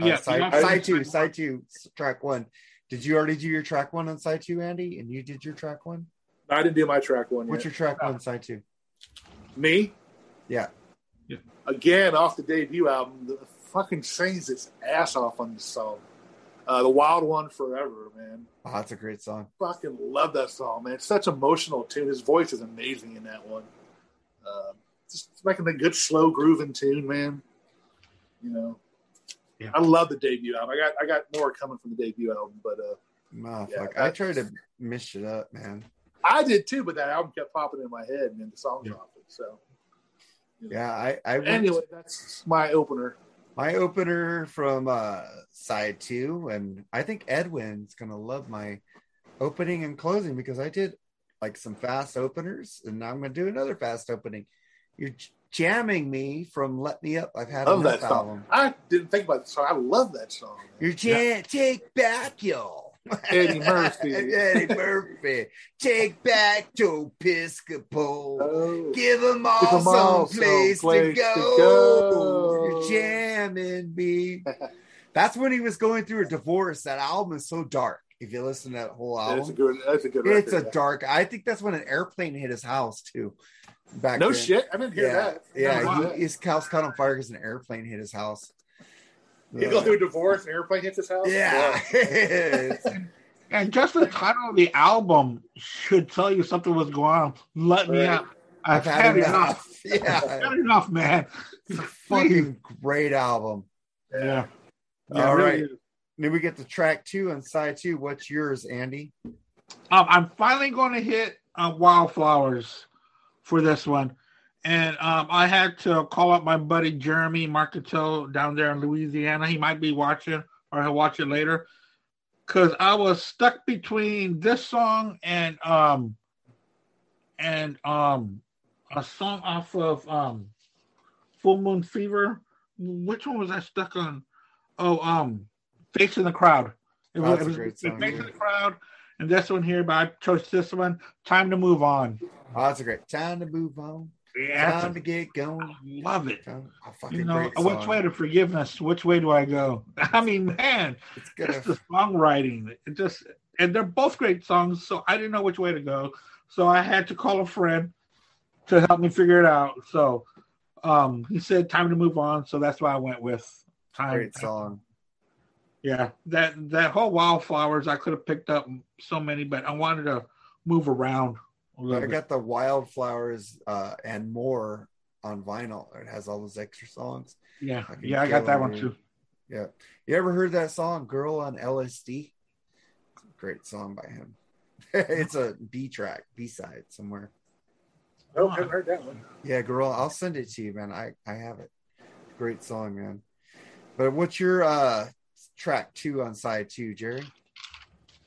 A: Uh,
B: yeah,
A: side,
B: yeah,
A: side two, side two, track one. Did you already do your track one on side two, Andy? And you did your track one.
C: I didn't do my track one
A: What's
C: yet.
A: your track one, side two?
C: Me?
A: Yeah.
C: Again, off the debut album, the fucking sings its ass off on this song. Uh, the Wild One Forever, man.
A: Oh, that's a great song.
C: Fucking love that song, man. It's such emotional tune. His voice is amazing in that one. Um, just making a good slow grooving tune, man. You know,
B: Yeah.
C: I love the debut album. I got I got more coming from the debut album, but uh, Yeah,
A: fuck. I tried to miss it up, man.
C: I did too. But that album kept popping in my head, and then the song
B: Yeah.
C: off it. So you know.
A: Yeah, I, I went
C: Anyway, that's my opener.
A: My opener from uh side two, and I think Edwin's gonna love my opening and closing because I did like some fast openers, and now I'm gonna do another fast opening. You're jamming me from Let Me Up. I've had
C: love that song.
A: album.
C: I didn't think about the song. I love that song. man.
A: You can't take back y'all.
C: Eddie Murphy. *laughs*
A: Eddie Murphy. Take back Joe Piscopo.
C: Oh.
A: Give them all,
C: all
A: some place,
C: someplace
A: to,
C: to
A: go.
C: go.
A: You're jamming me. *laughs* That's when he was going through a divorce. That album is so dark. If you listen to that whole
C: That's a
A: album,
C: good. That's a good.
A: it's a
C: yeah.
A: dark. I think that's when an airplane hit his house too. Back
C: No
A: then.
C: shit. I didn't hear
A: Yeah,
C: that.
A: yeah.
C: No,
A: he, his house caught on fire because an airplane hit his house.
C: He go through a divorce and an airplane hits his house.
A: Yeah. *laughs*
B: And just the title of the album should tell you something was going on. Let me out. I've, had, enough. *laughs* I've
A: Yeah.
B: had enough, man.
A: It's a *laughs* fucking great album.
B: Yeah.
A: All
B: it really
A: right.
B: is.
A: Then we get to track two and side two. What's yours, Andy?
B: Um, I'm finally going to hit uh, Wildflowers for this one. And um, I had to call up my buddy Jeremy Marketeau down there in Louisiana. He might be watching or he'll watch it later. Because I was stuck between this song and um and um a song off of um Full Moon Fever. Which one was I stuck on? Oh, um Face in the Crowd. It
A: Oh,
B: was, it was
A: great song,
B: Face in the Crowd and this one here, but I chose this one. Time to move on.
A: Oh, that's a great time to move on.
B: Yeah,
A: Time to get going.
B: I love it. You know,
A: great
B: which way to forgiveness? Which way do I go? *laughs* I mean, man,
A: It's
B: just the songwriting. It just and they're both great songs, so I didn't know which way to go. So I had to call a friend to help me figure it out. So um he said time to move on, so that's why I went with time.
A: great song.
B: Yeah, that that whole wildflowers I could have picked up so many, but I wanted to move around a
A: I
B: little bit.
A: got the Wildflowers uh, and more on vinyl. It has all those extra songs.
B: Yeah,
A: fucking
B: yeah, I got that one too.
A: Yeah. You ever heard that song, Girl on LSD? Great song by him. *laughs* it's a B track, B side somewhere.
C: No, I haven't heard that one.
A: Yeah, Girl, I'll send it to you, man. I, I have it. Great song, man. But what's your uh track two on side two, Jerry?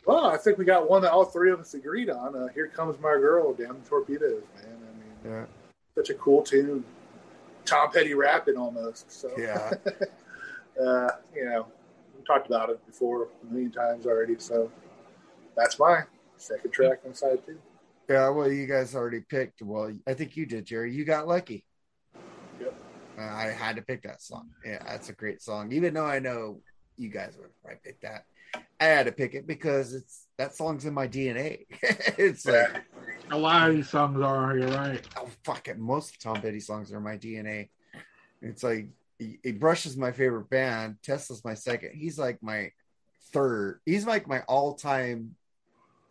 C: Well, I think we got one that all three of us agreed on. Uh, Here comes my girl, damn torpedoes, man. I mean,
A: Yeah.
C: such a cool tune. Tom Petty rapping almost. So
A: Yeah. *laughs*
C: uh, you know, we talked about it before a million times already. So that's my second track on side two.
A: Yeah, well, you guys already picked. Well, I think you did, Jerry. You got lucky.
C: Yep.
A: Uh, I had to pick that song. Yeah, that's a great song. Even though I know you guys would probably pick that, I had to pick it because it's that song's in my DNA. *laughs* it's like,
B: A lot of these songs are. You're right.
A: oh fuck it. Most Tom Petty songs are my DNA. It's like he, he Rush is my favorite band. Tesla's my second. He's like my third. He's like my all-time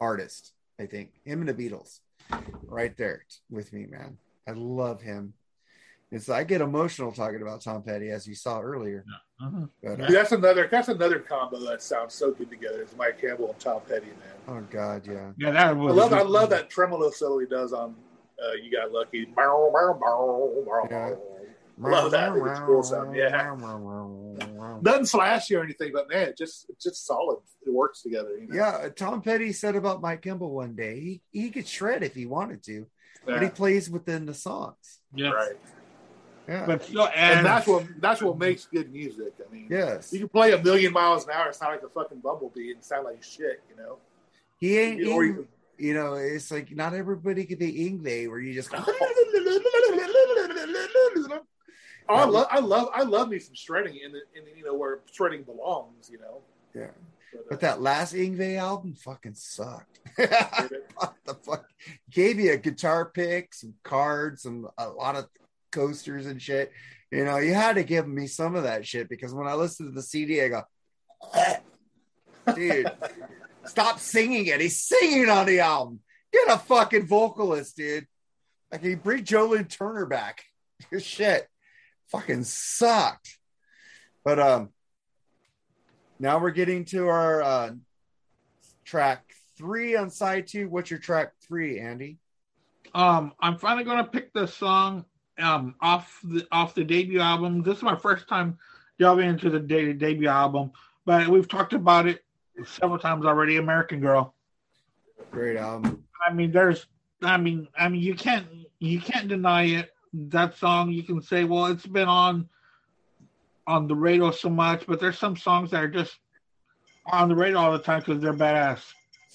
A: artist. I think him and the Beatles, right there with me, man. I love him. It's I get emotional talking about Tom Petty, as you saw earlier.
B: Uh-huh.
A: But uh,
C: Dude, that's another that's another combo that sounds so good together. It's Mike Campbell and Tom Petty, man.
A: oh god, yeah,
B: Yeah, that
C: I
B: was.
C: love I love that tremolo solo he does on uh, "You Got Lucky."
A: Yeah.
C: Love that. I think it's cool sound. Yeah. Nothing flashy or anything, but man, it just just solid. It works together. You know?
A: Yeah, uh, Tom Petty said about Mike Campbell one day he he could shred if he wanted to, but he plays within the songs.
B: Yeah.
C: right.
A: Yeah.
B: But still,
C: And
B: and,
C: that's what that's what makes good music. I mean,
A: yes.
C: you can play a million miles an hour, sound like a fucking bumblebee, and sound like shit. You know.
A: He ain't
C: Or
A: Ing-
C: you-
A: you know, it's like not everybody could be Yngwie where you just go *laughs*
C: Oh, I love, I love, I love me some shredding in, the, in the, you know where shredding belongs. You know.
A: Yeah.
C: But, uh,
A: that last Yngwie album fucking sucked. *laughs* what the fuck? Gave you a guitar pick, some cards, some a lot of coasters and shit. You know, you had to give me some of that shit because when I listened to the CD, I go, *laughs* dude, stop singing it. He's singing on the album. Get a fucking vocalist, dude. Like, he bring Joe Lynn Turner back. *laughs* shit, fucking sucked. But um, now we're getting to our uh, track three on side two. What's your track three, Andy?
B: um, I'm finally gonna pick the song um off the off the debut album. This is my first time delving into the de- debut album, but we've talked about it several times already. American Girl.
A: Great album.
B: I mean, there's, I mean, I mean, you can't, you can't deny it. That song you can say, well, it's been on on the radio so much, but there's some songs that are just on the radio all the time because they're badass.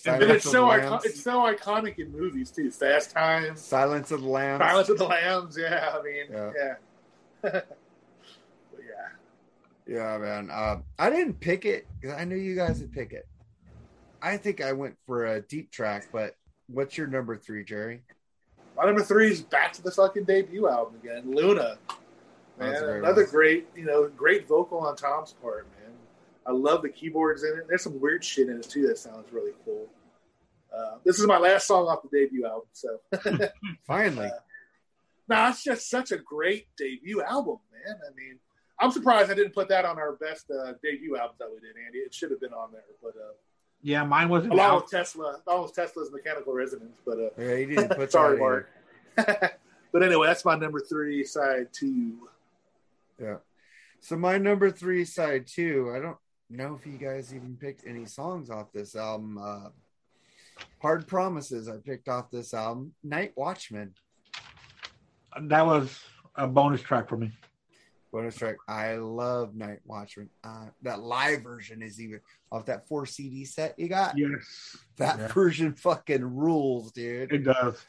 C: And
A: Silence
C: it's so icon- it's so iconic in movies too. Fast Times,
A: Silence of the Lambs.
C: Silence of the Lambs. Yeah, I mean,
A: Yeah.
C: yeah, *laughs* yeah.
A: Yeah, man. Uh, I didn't pick it because I knew you guys would pick it. I think I went for a deep track, but what's your number three, Jerry?
C: My number three is back to the fucking debut album again, Luna. Man, another great, you know, great vocal on Tom's part, man. I love the keyboards in it. There's some weird shit in it too that sounds really cool. Uh, this is my last song off the debut album, so *laughs*
A: Finally.
C: no, it's just such a great debut album, man. I mean, I'm surprised I didn't put that on our best uh, debut album that we did, Andy. It should have been on there, but uh,
B: Yeah, mine wasn't
C: along
B: out.
C: with Tesla, along with Tesla's Mechanical Resonance, but uh,
A: Yeah, you didn't *laughs* put
C: Sorry, Mark. *laughs* but anyway, that's my number three side two.
A: Yeah. So my number three side two. I don't know if you guys even picked any songs off this album. Uh, Hard Promises. I picked off this album. Night Watchman.
B: That was a bonus track for me.
A: Bonus track. I love Night Watchman. Uh, that live version is even off that four CD set you got.
B: Yes,
A: That
B: Yeah.
A: version fucking rules, dude.
B: it does.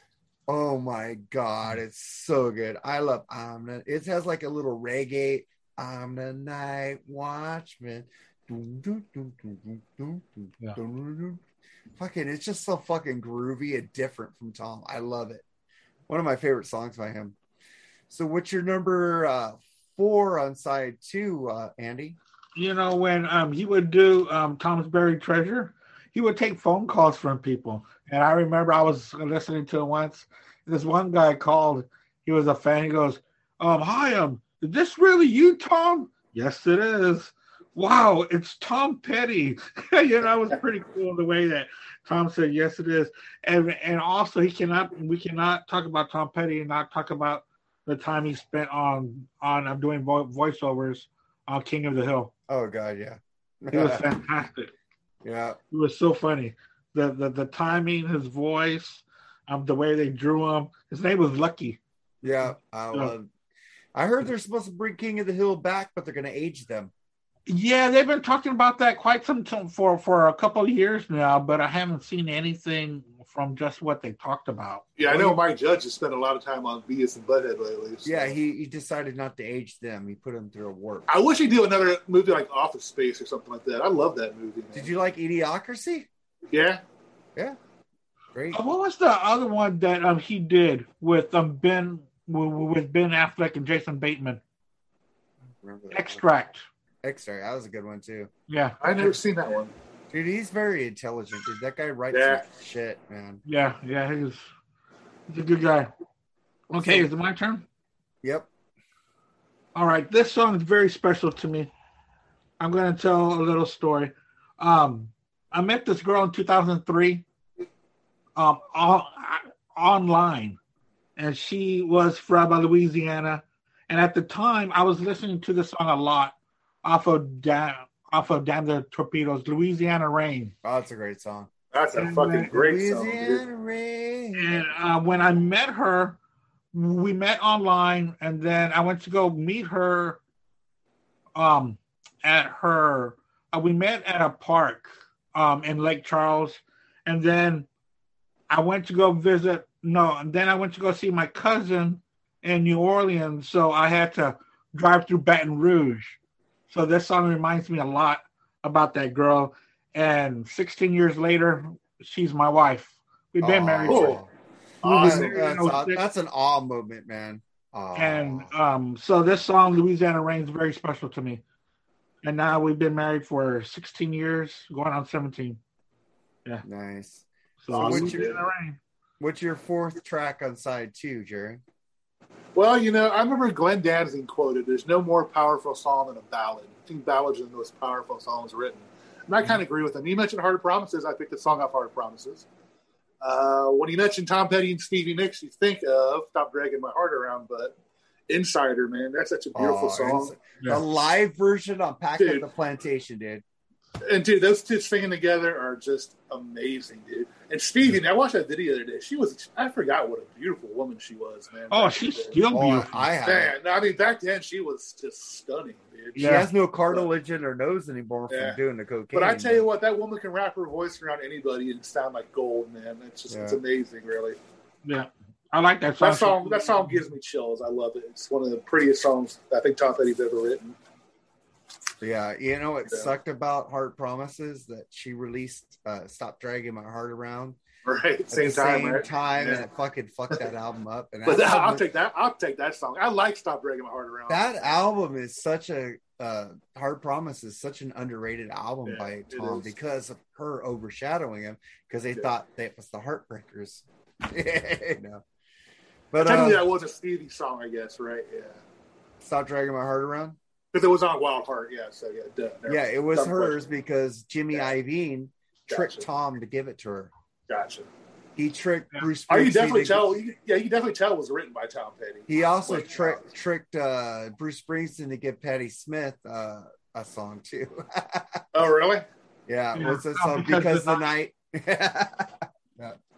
A: Oh my god, it's so good. I love I'm it has like a little reggae. I'm the night watchman.
B: Yeah.
A: Fucking it's just so fucking groovy and different from Tom. I love it. One of my favorite songs by him. So what's your number uh four on side two, uh Andy?
B: You know, when um he would do um Tom's Buried Treasure, he would take phone calls from people. And I remember I was listening to it once. This one guy called. He was a fan. He goes, "Um, hi, um, is this really you, Tom?" Yes, it is. Wow, it's Tom Petty. *laughs* you know, it was pretty cool the way that Tom said, "Yes, it is." And and also, he cannot. We cannot talk about Tom Petty and not talk about the time he spent on on um, doing vo- voiceovers on King of the Hill.
A: Oh god, yeah.
B: he was *laughs* fantastic.
A: yeah.
B: It was so funny. The the, the timing, his voice, um, the way they drew him. His name was Lucky.
A: Yeah. I love I heard they're supposed to bring King of the Hill back, but they're gonna age them.
B: Yeah, they've been talking about that quite some time for for a couple of years now, but I haven't seen anything from just what they talked about.
C: Yeah, I know Mike Judge has spent a lot of time on Beavis and Butthead lately. so-
A: Yeah, he, he decided not to age them. He put them through a warp.
C: I wish he'd do another movie like Office Space or something like that. I love that movie. Man.
A: Did you like Idiocracy?
C: Yeah, Yeah.
A: Great.
B: Uh, What was the other one that um he did with um Ben with, with Ben Affleck and Jason Bateman?
A: Remember
B: Extract.
A: one. Extract. That was a good one too.
B: Yeah,
C: I never seen that one.
A: Dude, he's very intelligent. Dude, that guy writes
C: Yeah.
A: shit, man.
B: yeah, yeah. He's he's a good guy. Okay, is it my turn?
A: Yep.
B: All right, this song is very special to me. I'm going to tell a little story. Um, I met this girl in 2003 um, on, online, and she was from Louisiana. And at the time, I was listening to this song a lot off of Damn, off of Damn the Torpedoes, Louisiana Rain.
A: Oh, that's a great song.
C: That's a
B: And,
C: fucking great song.
A: Louisiana Rain.
B: And uh, when I met her, we met online, and then I went to go meet her um, at her. Uh, we met at a park um, in Lake Charles, and then I went to go visit. No, and then I went to go see my cousin in New Orleans. So I had to drive through Baton Rouge. So this song reminds me a lot about that girl. And 16 years later, she's my wife. We've been
A: Aw.
B: married
C: Cool.
B: for
A: That's,
C: Awesome.
A: that's,
B: Oh,
A: aw- that's an awe moment, man. Aw.
B: And um, so this song, Louisiana Rain, is very special to me. And now we've been married for 16 years, going on 17. Yeah.
A: nice.
B: So
C: Awesome.
B: Louisiana Rain.
A: What's your fourth track on side two, Jerry?
C: Well, you know, I remember Glenn Danzig quoted, "There's no more powerful song than a ballad. I think ballads are the most powerful songs written." And I kind of agree with him. You mentioned "Hard Promises." I picked the song off "Hard Promises." Uh, when you mentioned Tom Petty and Stevie Nicks, you think of "Stop Dragging My Heart Around," but "Insider," man, that's such a beautiful
A: Aw,
C: song.
A: The live version on Pack. Up the Plantation, dude.
C: And dude, those two singing together are just amazing, dude. And Stevie, I watched that video the other day. She was, I forgot what a beautiful woman she was, man.
B: Oh, she's
C: then.
B: still
A: Oh,
B: beautiful.
A: I have.
C: Man, I mean, back then she was just stunning, dude.
A: She
B: Yeah.
A: has no cartilage in her nose anymore from
C: Yeah.
A: doing the cocaine.
C: But I tell you what, that woman can wrap her voice around anybody and sound like gold, man. It's just it's amazing, really.
B: yeah, I like that song.
C: That song, that song gives me chills. I love it. It's one of the prettiest songs I think Tom Petty's ever written.
A: Yeah, you know what
C: Yeah.
A: sucked about Hard Promises that she released uh Stop Dragging My Heart Around
C: Right,
A: at
C: same
A: the
C: time,
A: same
C: right?
A: time
C: Yeah.
A: and it fucking fucked that album up. And *laughs*
C: But
A: that,
C: I'll take that. I'll take that song. I like "Stop Dragging My Heart Around."
A: that album is such a uh Hard Promises such an underrated album
C: Yeah,
A: by Tom because of her overshadowing him because they
C: Yeah.
A: thought that was the Heartbreakers. *laughs* you know. But
C: Technically,
A: uh,
C: that was a Stevie song, I guess, right? Yeah,
A: Stop Dragging My Heart Around.
C: Because it was on Wild Heart. Yeah, so yeah, duh, never-
A: Yeah, it was hers
C: question.
A: because Jimmy
C: Yeah.
A: Iovine tricked
C: Gotcha.
A: Tom to give it to her.
C: Gotcha.
A: He tricked
B: Yeah.
A: Bruce.
C: Oh, you definitely tell. You, yeah, you definitely tell it was written by Tom Petty.
A: He also
C: Like,
A: tricked
C: uh,
A: tricked uh, Bruce Springsteen to give Patti Smith uh, a song too. *laughs*
C: Oh, really?
A: yeah,
B: Yeah.
A: what's that
B: Oh, because
A: Because
B: the *laughs*
A: the night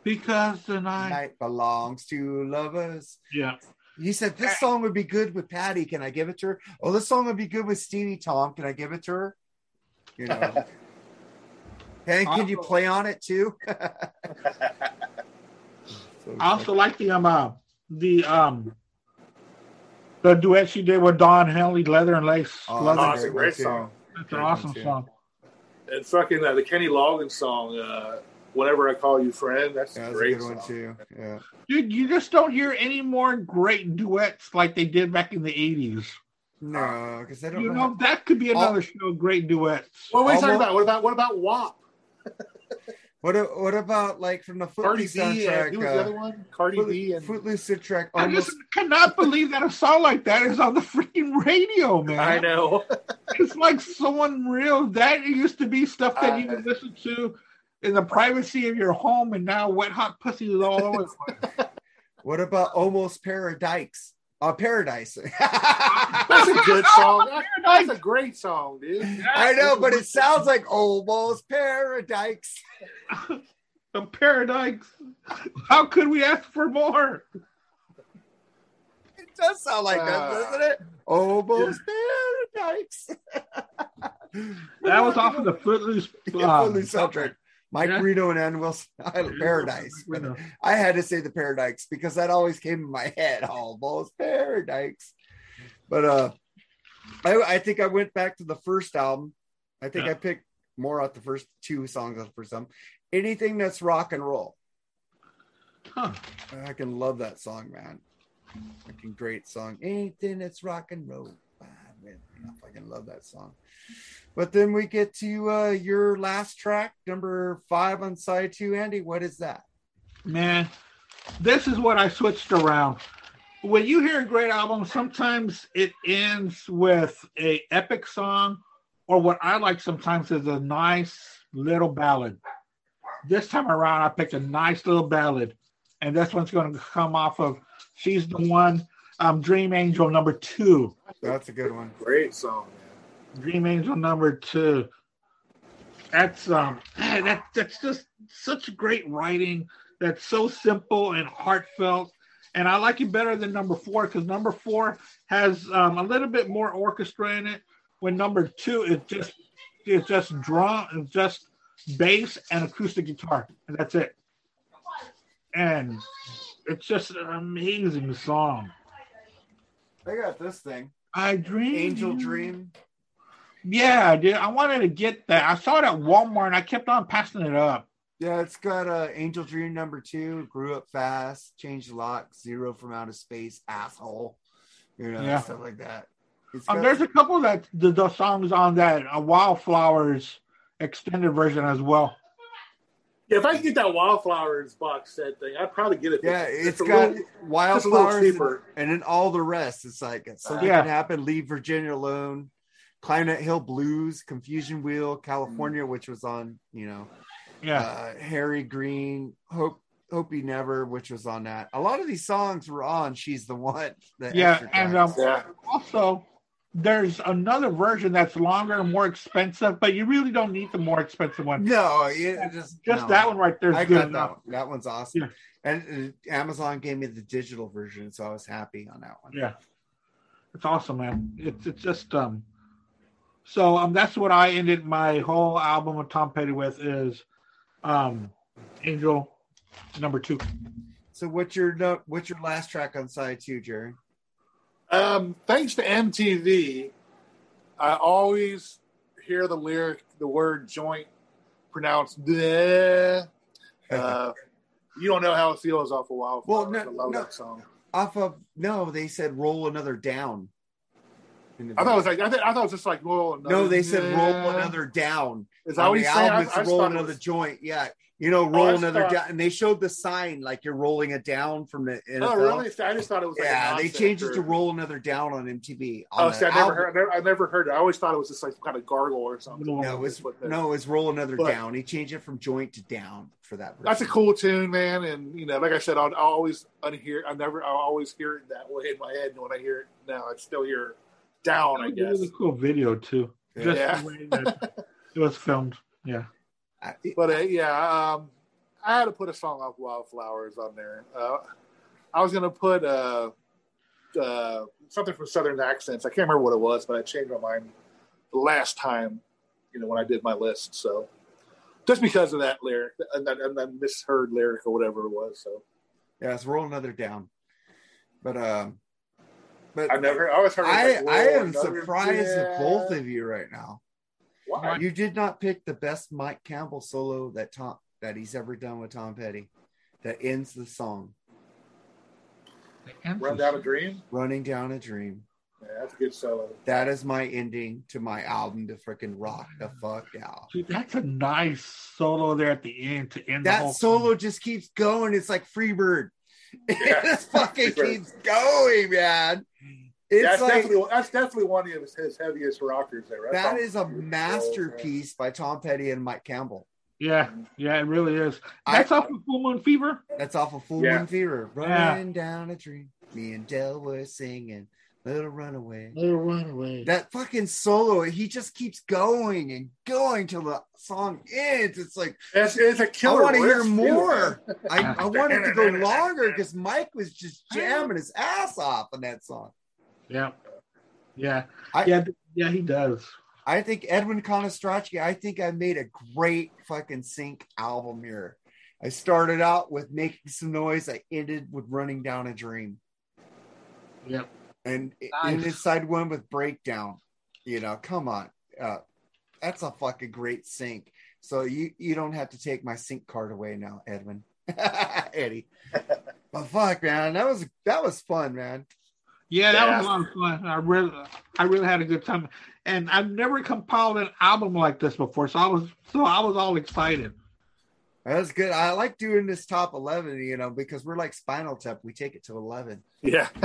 B: because tonight.
A: night belongs to lovers.
B: Yeah,
A: He said this song would be good with Patty. Can I give it to her? Oh, this song would be good with Stevie Tom. Can I give it to her? You know. *laughs* and can you play on it too? So *laughs*
B: I also like the um uh, the um the duet she did with Don Henley, Leather and Lace.
A: Oh,
B: Leather.
C: It's a
A: great
C: great song.
B: That's an
A: great
B: awesome song.
C: And fucking uh, the Kenny Loggins song, uh, "Whenever I Call You Friend." That's
A: Yeah,
C: a
A: that's a
C: great
A: good
C: song.
A: one too. Yeah.
B: Dude, you just don't hear any more great duets like they did back in the eighties.
A: No, because they don't
B: You
A: know.
B: know, that could be another show, great duets.
C: What were you talking about? What about what about WAP? *laughs*
A: What a- what about like from the
C: Cardi
A: Footloose
C: B and
A: soundtrack?
C: who was
A: uh,
C: the other one? Cardi
A: Foot-
C: B and
A: Footloose soundtrack.
B: I just cannot believe that a song like that is on the freaking radio, man.
C: I know.
B: It's like so unreal. That used to be stuff that you
C: I-
B: could *laughs* listen to in the privacy of your home, and now wet hot pussy is all over. the place. *laughs*
A: What about Almost Paradise? Uh, Paradise. *laughs*
C: That's a good *laughs* song. That- That's a great song, dude.
A: I know, but it sounds like Almost Paradise.
B: the paradise. How could we ask for more?
A: It does sound like
C: Uh,
A: that, doesn't it? Almost Paradise.
B: That was off of the Footloose.
A: Yeah,
B: um,
A: Footloose soundtrack. Mike
B: Yeah.
A: Reno and Ann Wilson. Paradise.
B: You.
A: I had to say the Paradise because that always came in my head. Almost Paradise. But uh I, I think I went back to the first album. I think
B: Yeah.
A: I picked more out the first two songs off the first album. Anything that's rock and roll.
B: Huh.
A: I can love that song, man. Fucking great song. Anything that's rock and roll. Ah, I fucking love that song. But then we get to uh your last track, number five on side two. Andy, what is that?
B: Man, this is what I switched around. When you hear a great album, sometimes it ends with a epic song, or what I like sometimes is a nice little ballad. This time around, I picked a nice little ballad, and this one's going to come off of "She's the One," um, "Dream Angel" number two.
A: That's a good one.
C: Great song, man.
B: Dream Angel number two. That's um *clears throat* that that's just such great writing. That's so simple and heartfelt. And I like it better than number four because number four has um, a little bit more orchestra in it. When number two is just it's just drum, it's just bass and acoustic guitar, and that's it. And it's just an amazing song.
A: I got this thing.
B: I dream
A: Angel Dream.
B: Yeah, dude. I wanted to get that. I saw it at Walmart and I kept on passing it up.
A: Yeah, it's got uh, Angel Dream number two. Grew up fast, changed lock, zero from outer space, asshole. You know,
B: Yeah.
A: stuff like that. It's
B: Um, there's a couple that the, the songs on that uh, Wildflowers extended version as well.
C: Yeah, if I could get that Wildflowers box set thing, I'd probably get it.
A: yeah,
C: It's
A: it's
C: a
A: got
C: little- just a little
A: wildflowers and, and then all the rest. It's like something
B: Yeah.
A: can happen. Leave Virginia alone. Climb that hill blues, confusion wheel, California, which was on you know
B: Yeah,
A: uh, Harry Green, Hope Hope He Never, which was on that. A lot of these songs were on She's the One. the
B: yeah, and um,
C: Yeah,
B: also there's another version that's longer and more expensive, but you really don't need the more expensive one.
A: No, yeah, just
B: Just
A: no.
B: that one right there is
A: I
B: good
A: got that
B: enough.
A: one. That one's awesome.
B: Yeah.
A: And uh, Amazon gave me the digital version, so I was happy on that one.
B: Yeah, it's awesome, man. It's it's just um. So um, that's what I ended my whole album of Tom Petty with is, um, Angel, number two.
A: So what's your no, what's your last track on side two, Jerry?
C: Um, thanks to MTV, I always hear the lyric, the word joint pronounced bleh. *laughs* Uh, you don't know how it feels off a while.
A: Well, no-
C: I love
A: no.
C: that song.
A: Off of no, they said roll another down. In the
C: I thought it was like I, th- I thought it was just like roll. Another,
A: no, they said roll another down.
C: Is that what
A: the
C: he's
A: album, it's
C: I just
A: roll another
C: was-
A: joint. Yeah, you know, oh, roll
C: I just
A: another
C: thought-
A: down, and they showed the sign like you're rolling it down from the NFL.
C: Oh, really? I just thought it was. Like
A: Yeah, they
C: nonsense
A: changed it to roll another down on MTV. on
C: Oh, see, I
A: the
C: never
A: album.
C: heard. I never, never heard it. I always thought it was just like kind of gargle or something.
A: No, it's
C: But the-
A: no, it's roll another
C: But-
A: down. He changed it from joint to down for that. Version.
C: That's a cool tune, man. And you know, like I said, I'll, I'll always unhear. I never. I'll always hear it that way in my head. And when I hear it now, I still hear down. I guess
B: It was a really cool video too. Just
C: Yeah.
B: the way that it was filmed. Yeah.
C: But uh, yeah, um, I had to put a song off Wildflowers on there. Uh, I was gonna put uh, uh, something from Southern Accents. I can't remember what it was, but I changed my mind the last time. You know, when I did my list. So just because of that lyric and that, and that misheard lyric or whatever it was. So
A: yeah, it's roll another down. But um, but
C: I never. I always heard.
A: I
C: like,
A: I am
C: another
A: surprised at both of you right now.
C: Why?
A: You did not pick the best Mike Campbell solo that Tom that he's ever done with Tom Petty, that ends the song
C: Run down a dream.
A: "Running Down a Dream."
C: Yeah, that's a good solo.
A: That is my ending to my album to freaking rock the fuck out.
B: Dude, that's a nice solo there at the end to end the
A: That
B: whole
A: solo just keeps going. It's like Freebird. *laughs* it just fucking
C: Freebird.
A: keeps going, man. It's
C: that's
A: like
C: definitely that's definitely one of his, his heaviest rockers there. Right?
A: that is a masterpiece by Tom Petty and Mike Campbell.
B: Yeah, yeah, it really is.
A: I-
B: That's off of Full Moon Fever.
A: That's off of Full
C: Yeah.
A: Moon Fever.
B: Yeah.
A: Running down a dream. Me and Del were singing Little Runaway.
B: Little Runaway.
A: That fucking solo, he just keeps going and going till the song ends. It's like
C: It's, it's a
A: I
C: killer.
A: I want to hear more. *laughs* I, I want it to go *laughs* longer because Mike was just jamming his ass off on that song.
B: Yeah, yeah,
A: I-
B: yeah, yeah. He does.
A: I think Edwin Conestracci, I think I made a great fucking sync album here. I started out with making some noise. I ended with running down a dream.
B: Yep.
A: And
B: Nice.
A: in inside one with breakdown. You know, come on. Uh, that's a fucking great sink. So you you don't have to take my sink card away now, Edwin. *laughs* Eddie. *laughs* but fuck, man, that was that was fun, man.
B: Yeah, that
C: Yeah.
B: was a lot of fun. I really, I really had a good time, and I've never compiled an album like this before, so I was, so I was all excited.
A: That was good. I like doing this top eleven, you know, because we're like Spinal Tap. We take it to eleven.
C: Yeah. *laughs*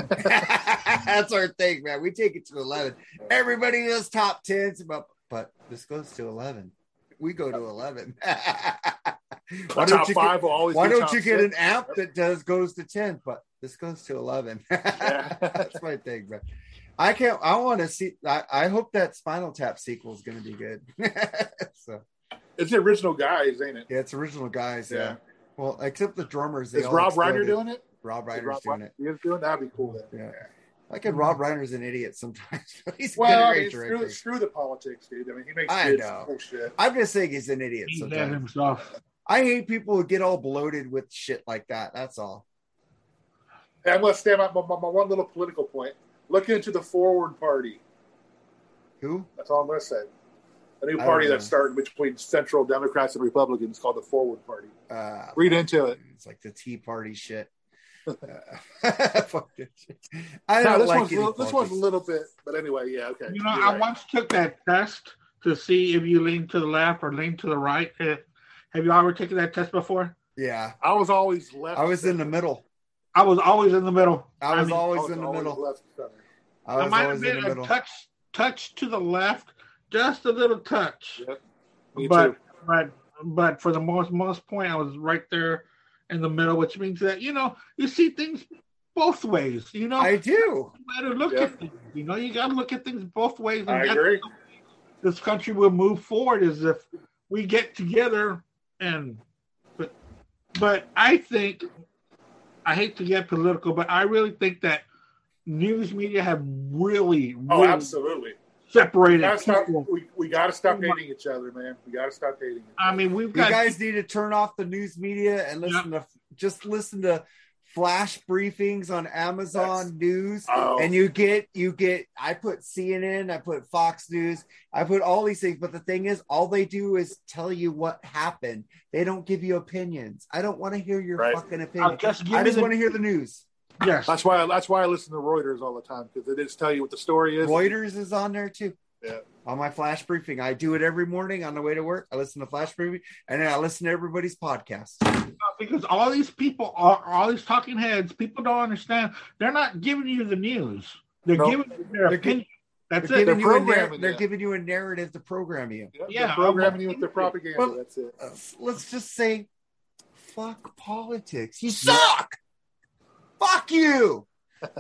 A: That's our thing, man. We take it to 11. Everybody does top 10s, but, but this goes to 11. We go to 11. *laughs* why don't you
C: five
A: get,
C: will always
A: why don't you get an app that does goes to 10, but this goes to 11. *laughs* That's my thing, man. I can't, I want to see, I, I hope that Spinal Tap sequel is going to be good. so,
C: It's the original guys, ain't it?
A: yeah, it's original guys. Yeah.
C: Yeah.
A: Well, except the drummers. They
C: Is
A: all
C: Rob Reiner doing it?
A: Rob
C: Is
A: Reiner's
C: Rob
A: doing it.
C: He is doing that'd be cool then.
A: Yeah. I can Rob Reiner's an idiot sometimes. *laughs* but He's a
C: Well, I
A: good
C: mean,
A: director.
C: screw, screw the politics, dude. I mean, he makes
A: I
C: good
A: know.
C: bullshit.
A: I'm just saying he's an idiot
B: He
A: sometimes.
B: himself.
A: I hate people who get all bloated with shit like that. That's all.
C: Hey, I'm going to stand up my, my, my one little political point. Look into the Forward Party.
A: Who?
C: That's all I'm going to say. A new party
A: don't
C: that's starting between central Democrats and Republicans called the Forward Party.
A: Uh,
C: Read into it.
A: It's like the Tea Party shit. *laughs* Uh, *laughs* fuck that. I don't
C: this,
A: like
C: one's, a little- this one's a little bit, but anyway, yeah, okay.
B: You know,
C: You're
B: I
C: right.
B: once took that test to see if you lean to the left or lean to the right. Eh, Have you ever taken that test before?
A: Yeah,
C: I was always left.
A: I was in the middle.
B: I was always in the middle.
A: I was
B: mean,
C: I
A: always
C: was
A: in the
C: always
A: middle.
C: Left center.
A: I
B: I might have been a touch, touch to the left, just a little touch.
C: Yep. Me
B: but
C: too.
B: but but for the most most point, I was right there in the middle, which means that you know you see things both ways. You know,
A: I do.
B: you gotta look
C: Yeah.
B: at things. You know, you gotta look at things both ways. and
C: I agree.
B: This country will move forward is if we get together and but but I think I hate to get political, but I really think that news media have really,
C: Oh,
B: really
C: absolutely.
B: Separated
C: Gotta stop, we we got to stop hating each other, man. We got to stop hating. Each
B: I mean, we've
A: You
B: got
A: guys need to turn off the news media and listen to just listen to flash briefings on Amazon
C: Yes.
A: News.
C: Oh.
A: And you get you get I put CNN, I put Fox News, I put all these things, but the thing is all they do is tell you what happened. They don't give you opinions. I don't want to hear your
C: Right.
A: fucking opinion.
B: just
A: I
B: me
A: just want to hear the news.
B: Yes.
C: That's why that's why I listen to Reuters all the time because they just tell you what the story is.
A: Reuters is on there too.
C: Yeah.
A: On my flash briefing. I do it every morning on the way to work. I listen to flash briefing and then I listen to everybody's podcast.
B: because all these people are all these talking heads, people don't understand. They're not giving you the news. They're
C: Nope.
B: giving you their
A: They're gi-
B: opinion. That's
A: They're
B: it.
A: giving, you a,
C: programming
A: nar- they're giving you a narrative to program you.
C: Yep,
B: Yeah,
C: they're programming you with their propaganda.
A: Well-
C: that's it.
A: Uh, let's just say, fuck politics. You suck. Fuck you.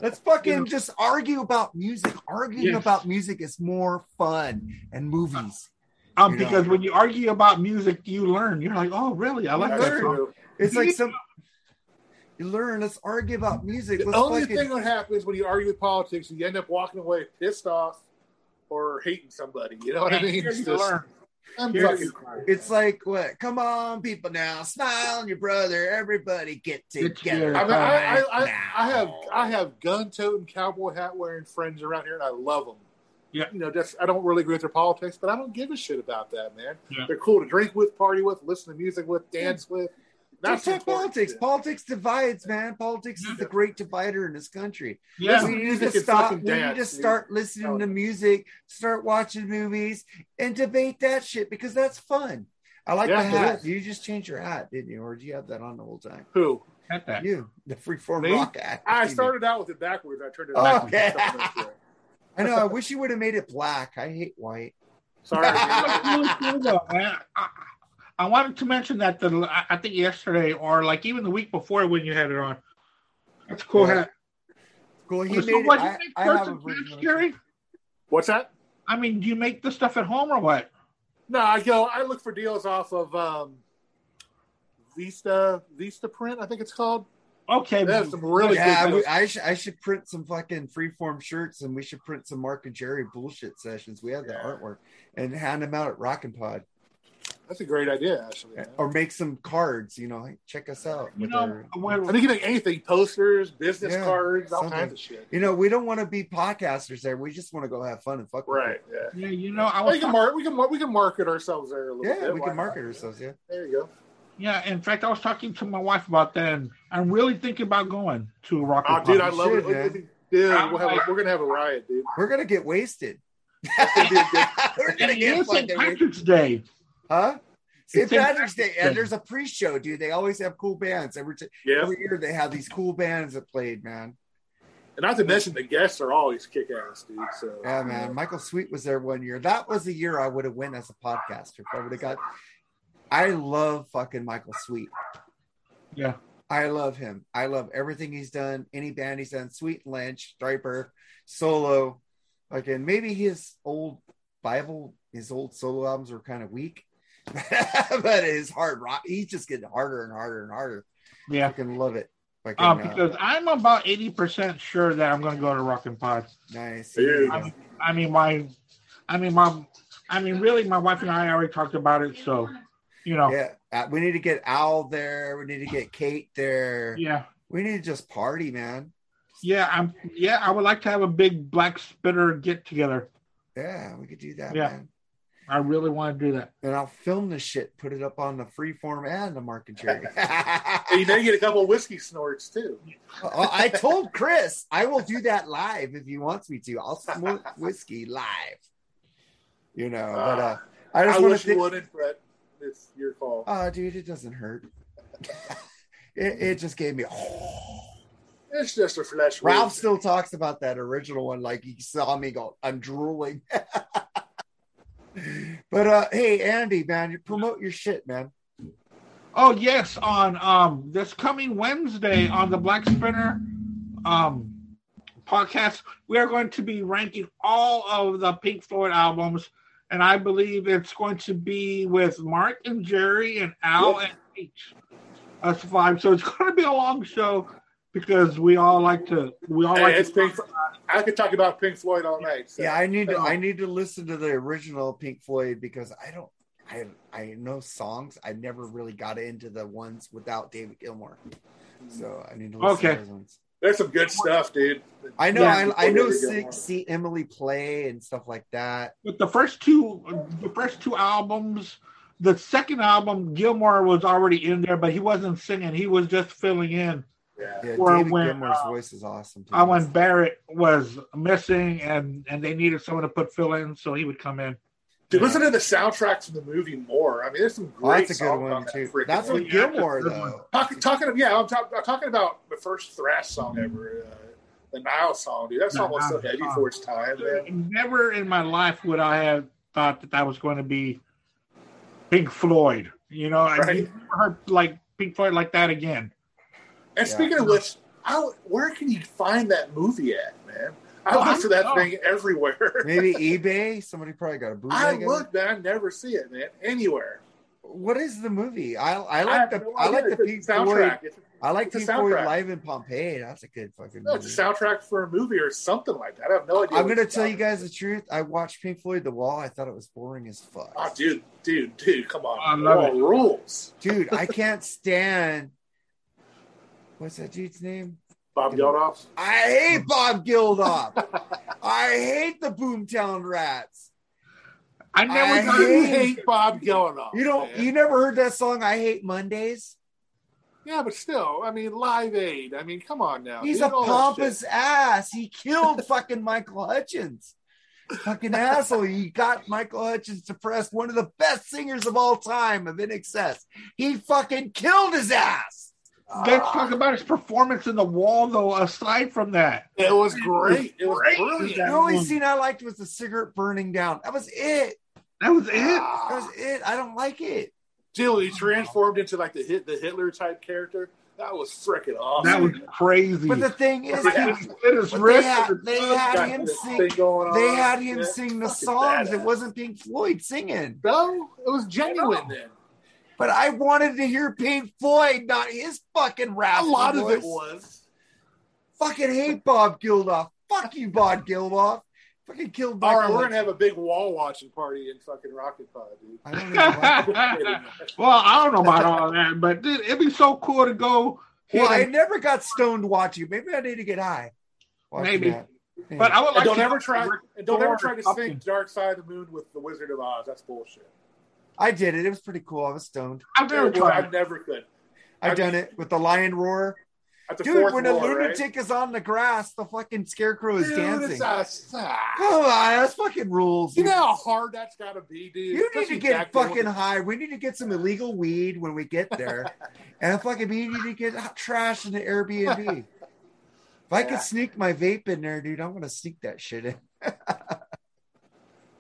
A: Let's fucking just argue about music. Arguing
B: Yes.
A: about music is more fun and movies.
B: Um,
A: you know.
B: because when you argue about music, you learn. You're like, oh, really? I like
C: That's
B: that song.
C: true.
A: It's like some. You learn. Let's argue about music.
C: The
A: Let's
C: only
A: fucking-
C: thing that happens when you argue with politics you end up walking away pissed off or hating somebody. You know what I mean?
B: You
C: just-
B: learn.
C: I'm
B: Here
C: fucking
B: you-
C: tired.
A: It's like what? Come on, people now, smile on your brother. Everybody get
B: Get
A: together.
B: together.
C: I, mean, I, I, I. I have I have gun toting cowboy hat wearing friends around here, and I love them.
B: Yeah.
C: you know, just I don't really agree with their politics, but I don't give a shit about that, man.
B: Yeah.
C: They're cool to drink with, party with, listen to music with, dance with.
A: That's
C: That's
A: talk politics.
C: shit.
A: Politics divides, man. Politics is the great divider in this country.
B: Yeah.
C: Listen
A: we need to stop.
C: fucking
A: We need
C: dance,
A: to
C: dude.
A: start listening to music, start watching movies, and debate that shit because that's fun. I like
C: Yeah,
A: the hat. You just changed your hat, didn't you? Or did you have that on the whole time?
C: Who?
B: At that.
A: You, the freeform
C: Me?
A: rock hat.
C: I started out with it backwards. I turned it
A: Oh,
C: backwards.
A: okay.
C: a couple minutes ago.
A: did. I know. I wish you would have made it black. I hate white.
C: Sorry. *laughs*
B: That's
C: man.
B: really cool, though, man. I, I wanted to mention that the I- I think yesterday or like even the week before when you had it on. That's cool
A: Yeah.
B: hat.
A: Cool. He
B: so
A: made
B: what,
A: it. I, I have a
B: pants. Jerry?
C: What's that?
B: I mean, do you make the stuff at home or what?
C: No, I go. I look for deals off of um, Vista Vistaprint. I think it's called.
B: Okay.
C: They have some really
A: Yeah,
C: good.
A: we. I should I should print some fucking freeform shirts, and we should print some Mark and Jerry bullshit sessions. We have the
C: Yeah.
A: artwork and hand them out at Rockin' Pod,
C: That's a great idea, actually. man.
A: or make some cards. You know, like, check us out.
B: You
A: with
B: know,
A: our-
C: I
B: when,
C: think you can make anything: posters, business
A: Yeah,
C: cards, all
A: something.
C: kinds of shit.
A: you know, we don't want to be podcasters there. We just want to go have fun and fuck. with
C: Right. Yeah.
B: yeah, you know, I
C: Well,
B: was
C: you can mark. We can. mar- We can market ourselves there a little
A: people.
C: bit.
A: Yeah, we
C: Why
A: can
C: not?
A: market ourselves. Yeah.
C: There you go.
B: yeah. In fact, I was talking to my wife about that, and I'm really thinking about going to a rock.
C: Oh, dude, I love
A: should,
C: it.
A: man.
C: Dude, we'll have,
B: like,
C: we're gonna have a riot, dude.
A: We're gonna get wasted.
C: It'd be a good- *laughs*
A: We're gonna get
B: is
A: fucking wasted.
B: Patrick's Day.
A: Huh? St. Patrick's Day, and there's a pre-show, dude. They always have cool bands every t-
C: Yeah,
A: every year. They have these cool bands that played, man.
C: and not to mention the guests are always kick ass, dude. So
A: Yeah, man. Michael Sweet was there one year. That was the year I would have won as a podcaster. If I would have got. I love fucking Michael Sweet.
B: Yeah.
A: I love him. I love everything he's done. Any band he's done. Sweet and Lynch, Stryper, solo. Like, and maybe his old Bible, his old solo albums were kind of weak, *laughs* but his hard rock, he's just getting harder and harder and harder.
B: Yeah.
A: I can love it. Fucking,
B: Um,
A: uh,
B: because I'm about eighty percent sure that I'm going to go to Rock and Pod.
A: nice.
C: There
A: Yeah.
B: I mean, my, I mean, my, I mean, really, my wife and I already talked about it. So, you know,
A: Yeah, uh, we need to get Al there. We need to get Kate there.
B: yeah,
A: We need to just party, man.
B: yeah, I'm, yeah, I would like to have a big black spinner get together.
A: Yeah, we could do that,
B: Yeah.
A: man.
B: I really want to do that.
A: And I'll film the shit, put it up on the freeform and the Mark and Jerry.
C: And you may get a couple of whiskey snorts too.
A: I told Chris I will do that live if he wants me to. I'll smoke whiskey live. You know, but uh, I
C: I,
A: just want
C: wish
A: to.
C: you wouldn't, but it's your call.
A: Oh, dude, it doesn't hurt. *laughs* it, it just gave me. *laughs*
C: It's just a flesh.
A: Ralph still talks about that original one, like he saw me go, I'm drooling. *laughs* but uh hey Andy, man, you promote your shit, man.
B: Oh yes, on um this coming Wednesday on the Black Spinner um, podcast, we are going to be ranking all of the Pink Floyd albums, and I believe it's going to be with Mark and Jerry and Al and H. Us five. So it's going to be a long show because we all like to. We all
C: Hey,
B: like
C: it's
B: to.
C: Pink. I could talk about Pink Floyd all night. So.
A: yeah, I need to. I need to listen to the original Pink Floyd because I don't I I know songs. I never really got into the ones without David Gilmour. So I need to listen
B: Okay.
A: to those ones.
C: There's some good stuff, dude.
A: I know
B: Yeah.
A: I, I know
C: David
A: see, see Emily play and stuff like that.
B: But the first two, the first two albums, the second album, Gilmour was already in there, but he wasn't singing. He was just filling in.
C: Yeah.
A: Yeah,
B: Or
A: David
B: when,
A: Gilmour's
B: uh,
A: voice is awesome. Too.
B: Uh, when Barrett was missing and and they needed someone to put fill in, so he would come in.
C: Dude, listen to the soundtracks from the movie more. I mean, there's some
A: Oh,
C: great
A: that's a good one
C: on
A: too.
C: freaking
A: That's
C: thing.
A: what Gilmour
B: that's a good one.
A: though.
C: Talk, talking of, yeah, I'm, talk, I'm talking about the first thrash song ever, uh, the Nile song, dude. That song was so heavy for its time, man.
B: Never in my life would I have thought that that was going to be Pink Floyd. You know, I
C: Right.
B: never heard like Pink Floyd like that again.
C: And
A: Yeah.
C: speaking of which, how, where can you find that movie at, man? I look for that
B: know.
C: thing everywhere. *laughs*
A: Maybe *laughs* eBay. Somebody probably got a bootleg.
C: I look, man. I never see it, man. Anywhere.
A: What is the movie? I I
C: I
A: like
C: have
A: the
C: no
A: I like the Pink
C: a
A: Floyd.
C: soundtrack.
A: I like
C: It's a
A: Pink Floyd
C: soundtrack.
A: live in Pompeii. That's a good fucking
C: no,
A: movie.
C: it's a soundtrack for a movie or something like that. I have no idea.
A: I'm gonna tell you guys the truth. I watched Pink Floyd The Wall. I thought it was boring as fuck.
C: Oh, dude, dude, dude, come on.
B: I love
C: All rules.
A: Dude, I *laughs* can't stand. What's that dude's name?
C: Bob Geldof.
A: I hate Bob Geldof. *laughs* I hate the Boomtown Rats.
B: I never
A: I
B: got
C: You
A: hate-
C: hate Bob Geldof.
A: You don't.
C: man.
A: You never heard that song? I hate Mondays.
C: Yeah, but still, I mean, Live Aid. I mean, come on now.
A: He's
C: dude,
A: a pompous ass. He killed *laughs* fucking Michael Hutchence. Fucking asshole. He got Michael Hutchence depressed, one of the best singers of all time of INXS. He fucking killed his ass.
B: Let's talk ah. about his performance in the wall, though. Aside from that,
C: It was great. It was
B: Great.
C: brilliant.
A: The only scene I liked was the cigarette burning down. That was it.
B: that was it. Ah.
A: That was it. I don't like it.
C: Dude, he transformed into like the hit the Hitler type character. That was freaking awesome.
B: That was crazy.
A: But the thing is,
B: Like,
A: he-
B: he split his
A: they had, they had him sing. They had him
C: Yeah,
A: sing the
C: fucking
A: songs. It wasn't Pink Floyd singing.
C: No, it was genuine then.
A: But I wanted to hear Pink Floyd, not his fucking rap.
C: A
A: raspy
C: lot of
A: voice.
C: it was.
A: Fucking hate Bob Geldof. Fuck you, Bob Geldof. Fucking killed
C: All
A: Michael.
C: right, we're gonna have a big wall watching party in fucking Rocket Pod, dude.
A: I don't even like- *laughs*
B: well, I don't know about all that, but dude, it'd be so cool to go.
A: well, I never got stoned watching. Maybe I need to get high.
B: Maybe.
A: that. Yeah.
B: but I would
C: And
B: like
C: don't
B: to
C: ever try. And don't ever try to
B: something.
C: sync Dark Side of the Moon with the Wizard of Oz. That's bullshit.
A: I did it. It was pretty cool. I was stoned.
B: I've never
C: Well, I
B: tried.
C: never could.
A: I
C: I-
A: done it with the lion roar.
C: At the
A: Dude,
C: fourth
A: when a
C: floor, right?
A: lunatic is on the grass, the fucking scarecrow is
C: Dude,
A: dancing.
C: it's us. Ah.
A: Come on, that's fucking rules.
C: You know how hard that's got to be, dude.
A: You need to get fucking high. We need to get some illegal weed when we get there. *laughs* and fucking we need to get hot trash in the Airbnb. *laughs* If I
C: Yeah.
A: could sneak my vape in there, dude, I'm gonna sneak that shit in. *laughs*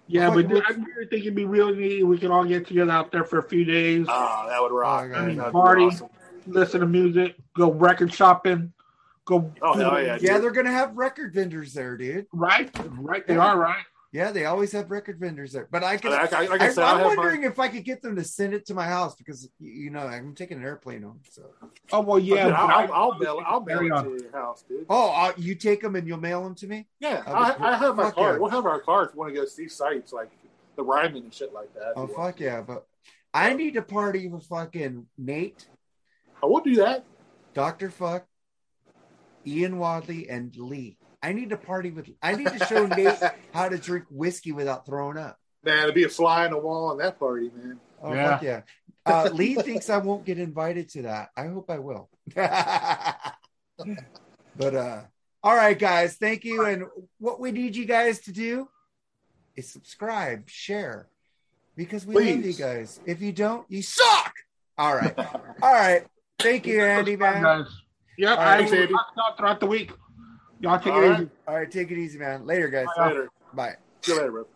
B: Yeah, but dude,
A: what-
B: I really think it'd be really neat. We could all get together out there for a few days,
C: the- Oh, that would rock.
A: Oh,
C: man.
A: God.
C: That'd be
B: Party.
C: awesome.
B: listen to music, go record shopping, go.
C: Oh, hell yeah.
A: Yeah, they're gonna have record vendors there, dude.
B: Right, right. They are right.
A: Yeah, they always have record vendors there. But I can.
C: Like, I, like
A: I,
C: I said, I
A: am
C: have
A: wondering
C: my,
A: if I could get them to send it to my house because you- you know I'm taking an airplane home. So
B: Oh well, yeah.
C: yeah, I'll,
B: I-
C: I'll, I'll mail, I'll mail it
B: on.
C: to your house, dude.
A: oh, uh, you take them and you'll mail them to me.
C: Yeah,
A: I'll
C: I, have my
A: fuck
C: card.
A: yeah.
C: We'll have our cards. Want to go see sites like the Ryman and shit like that.
A: Oh
C: if want.
A: fuck yeah! But I need to party with fucking Nate,
C: I will do that.
A: Doctor Fuck, Ian Wadley, and Lee. I need to party with. I need to show Nate how to drink whiskey without throwing up.
C: Man, it'd be a fly on the wall on that party, man.
A: Oh
B: Yeah.
A: fuck yeah! Uh, Lee thinks I won't get invited to that. I hope I will. *laughs* but uh, all right, guys, thank you. And what we need you guys to do is subscribe, share, because we love you guys. If you don't, you suck. All right, all right. Thank you, Andy, man.
B: guys. Yep,
A: All right,
B: I
C: thanks,
B: will
C: Andy.
B: talk throughout the week. Y'all take
C: All
B: it
C: right.
B: easy.
A: All right, take it easy, man. Later, guys.
C: Later.
A: Bye.
C: See you later, bro.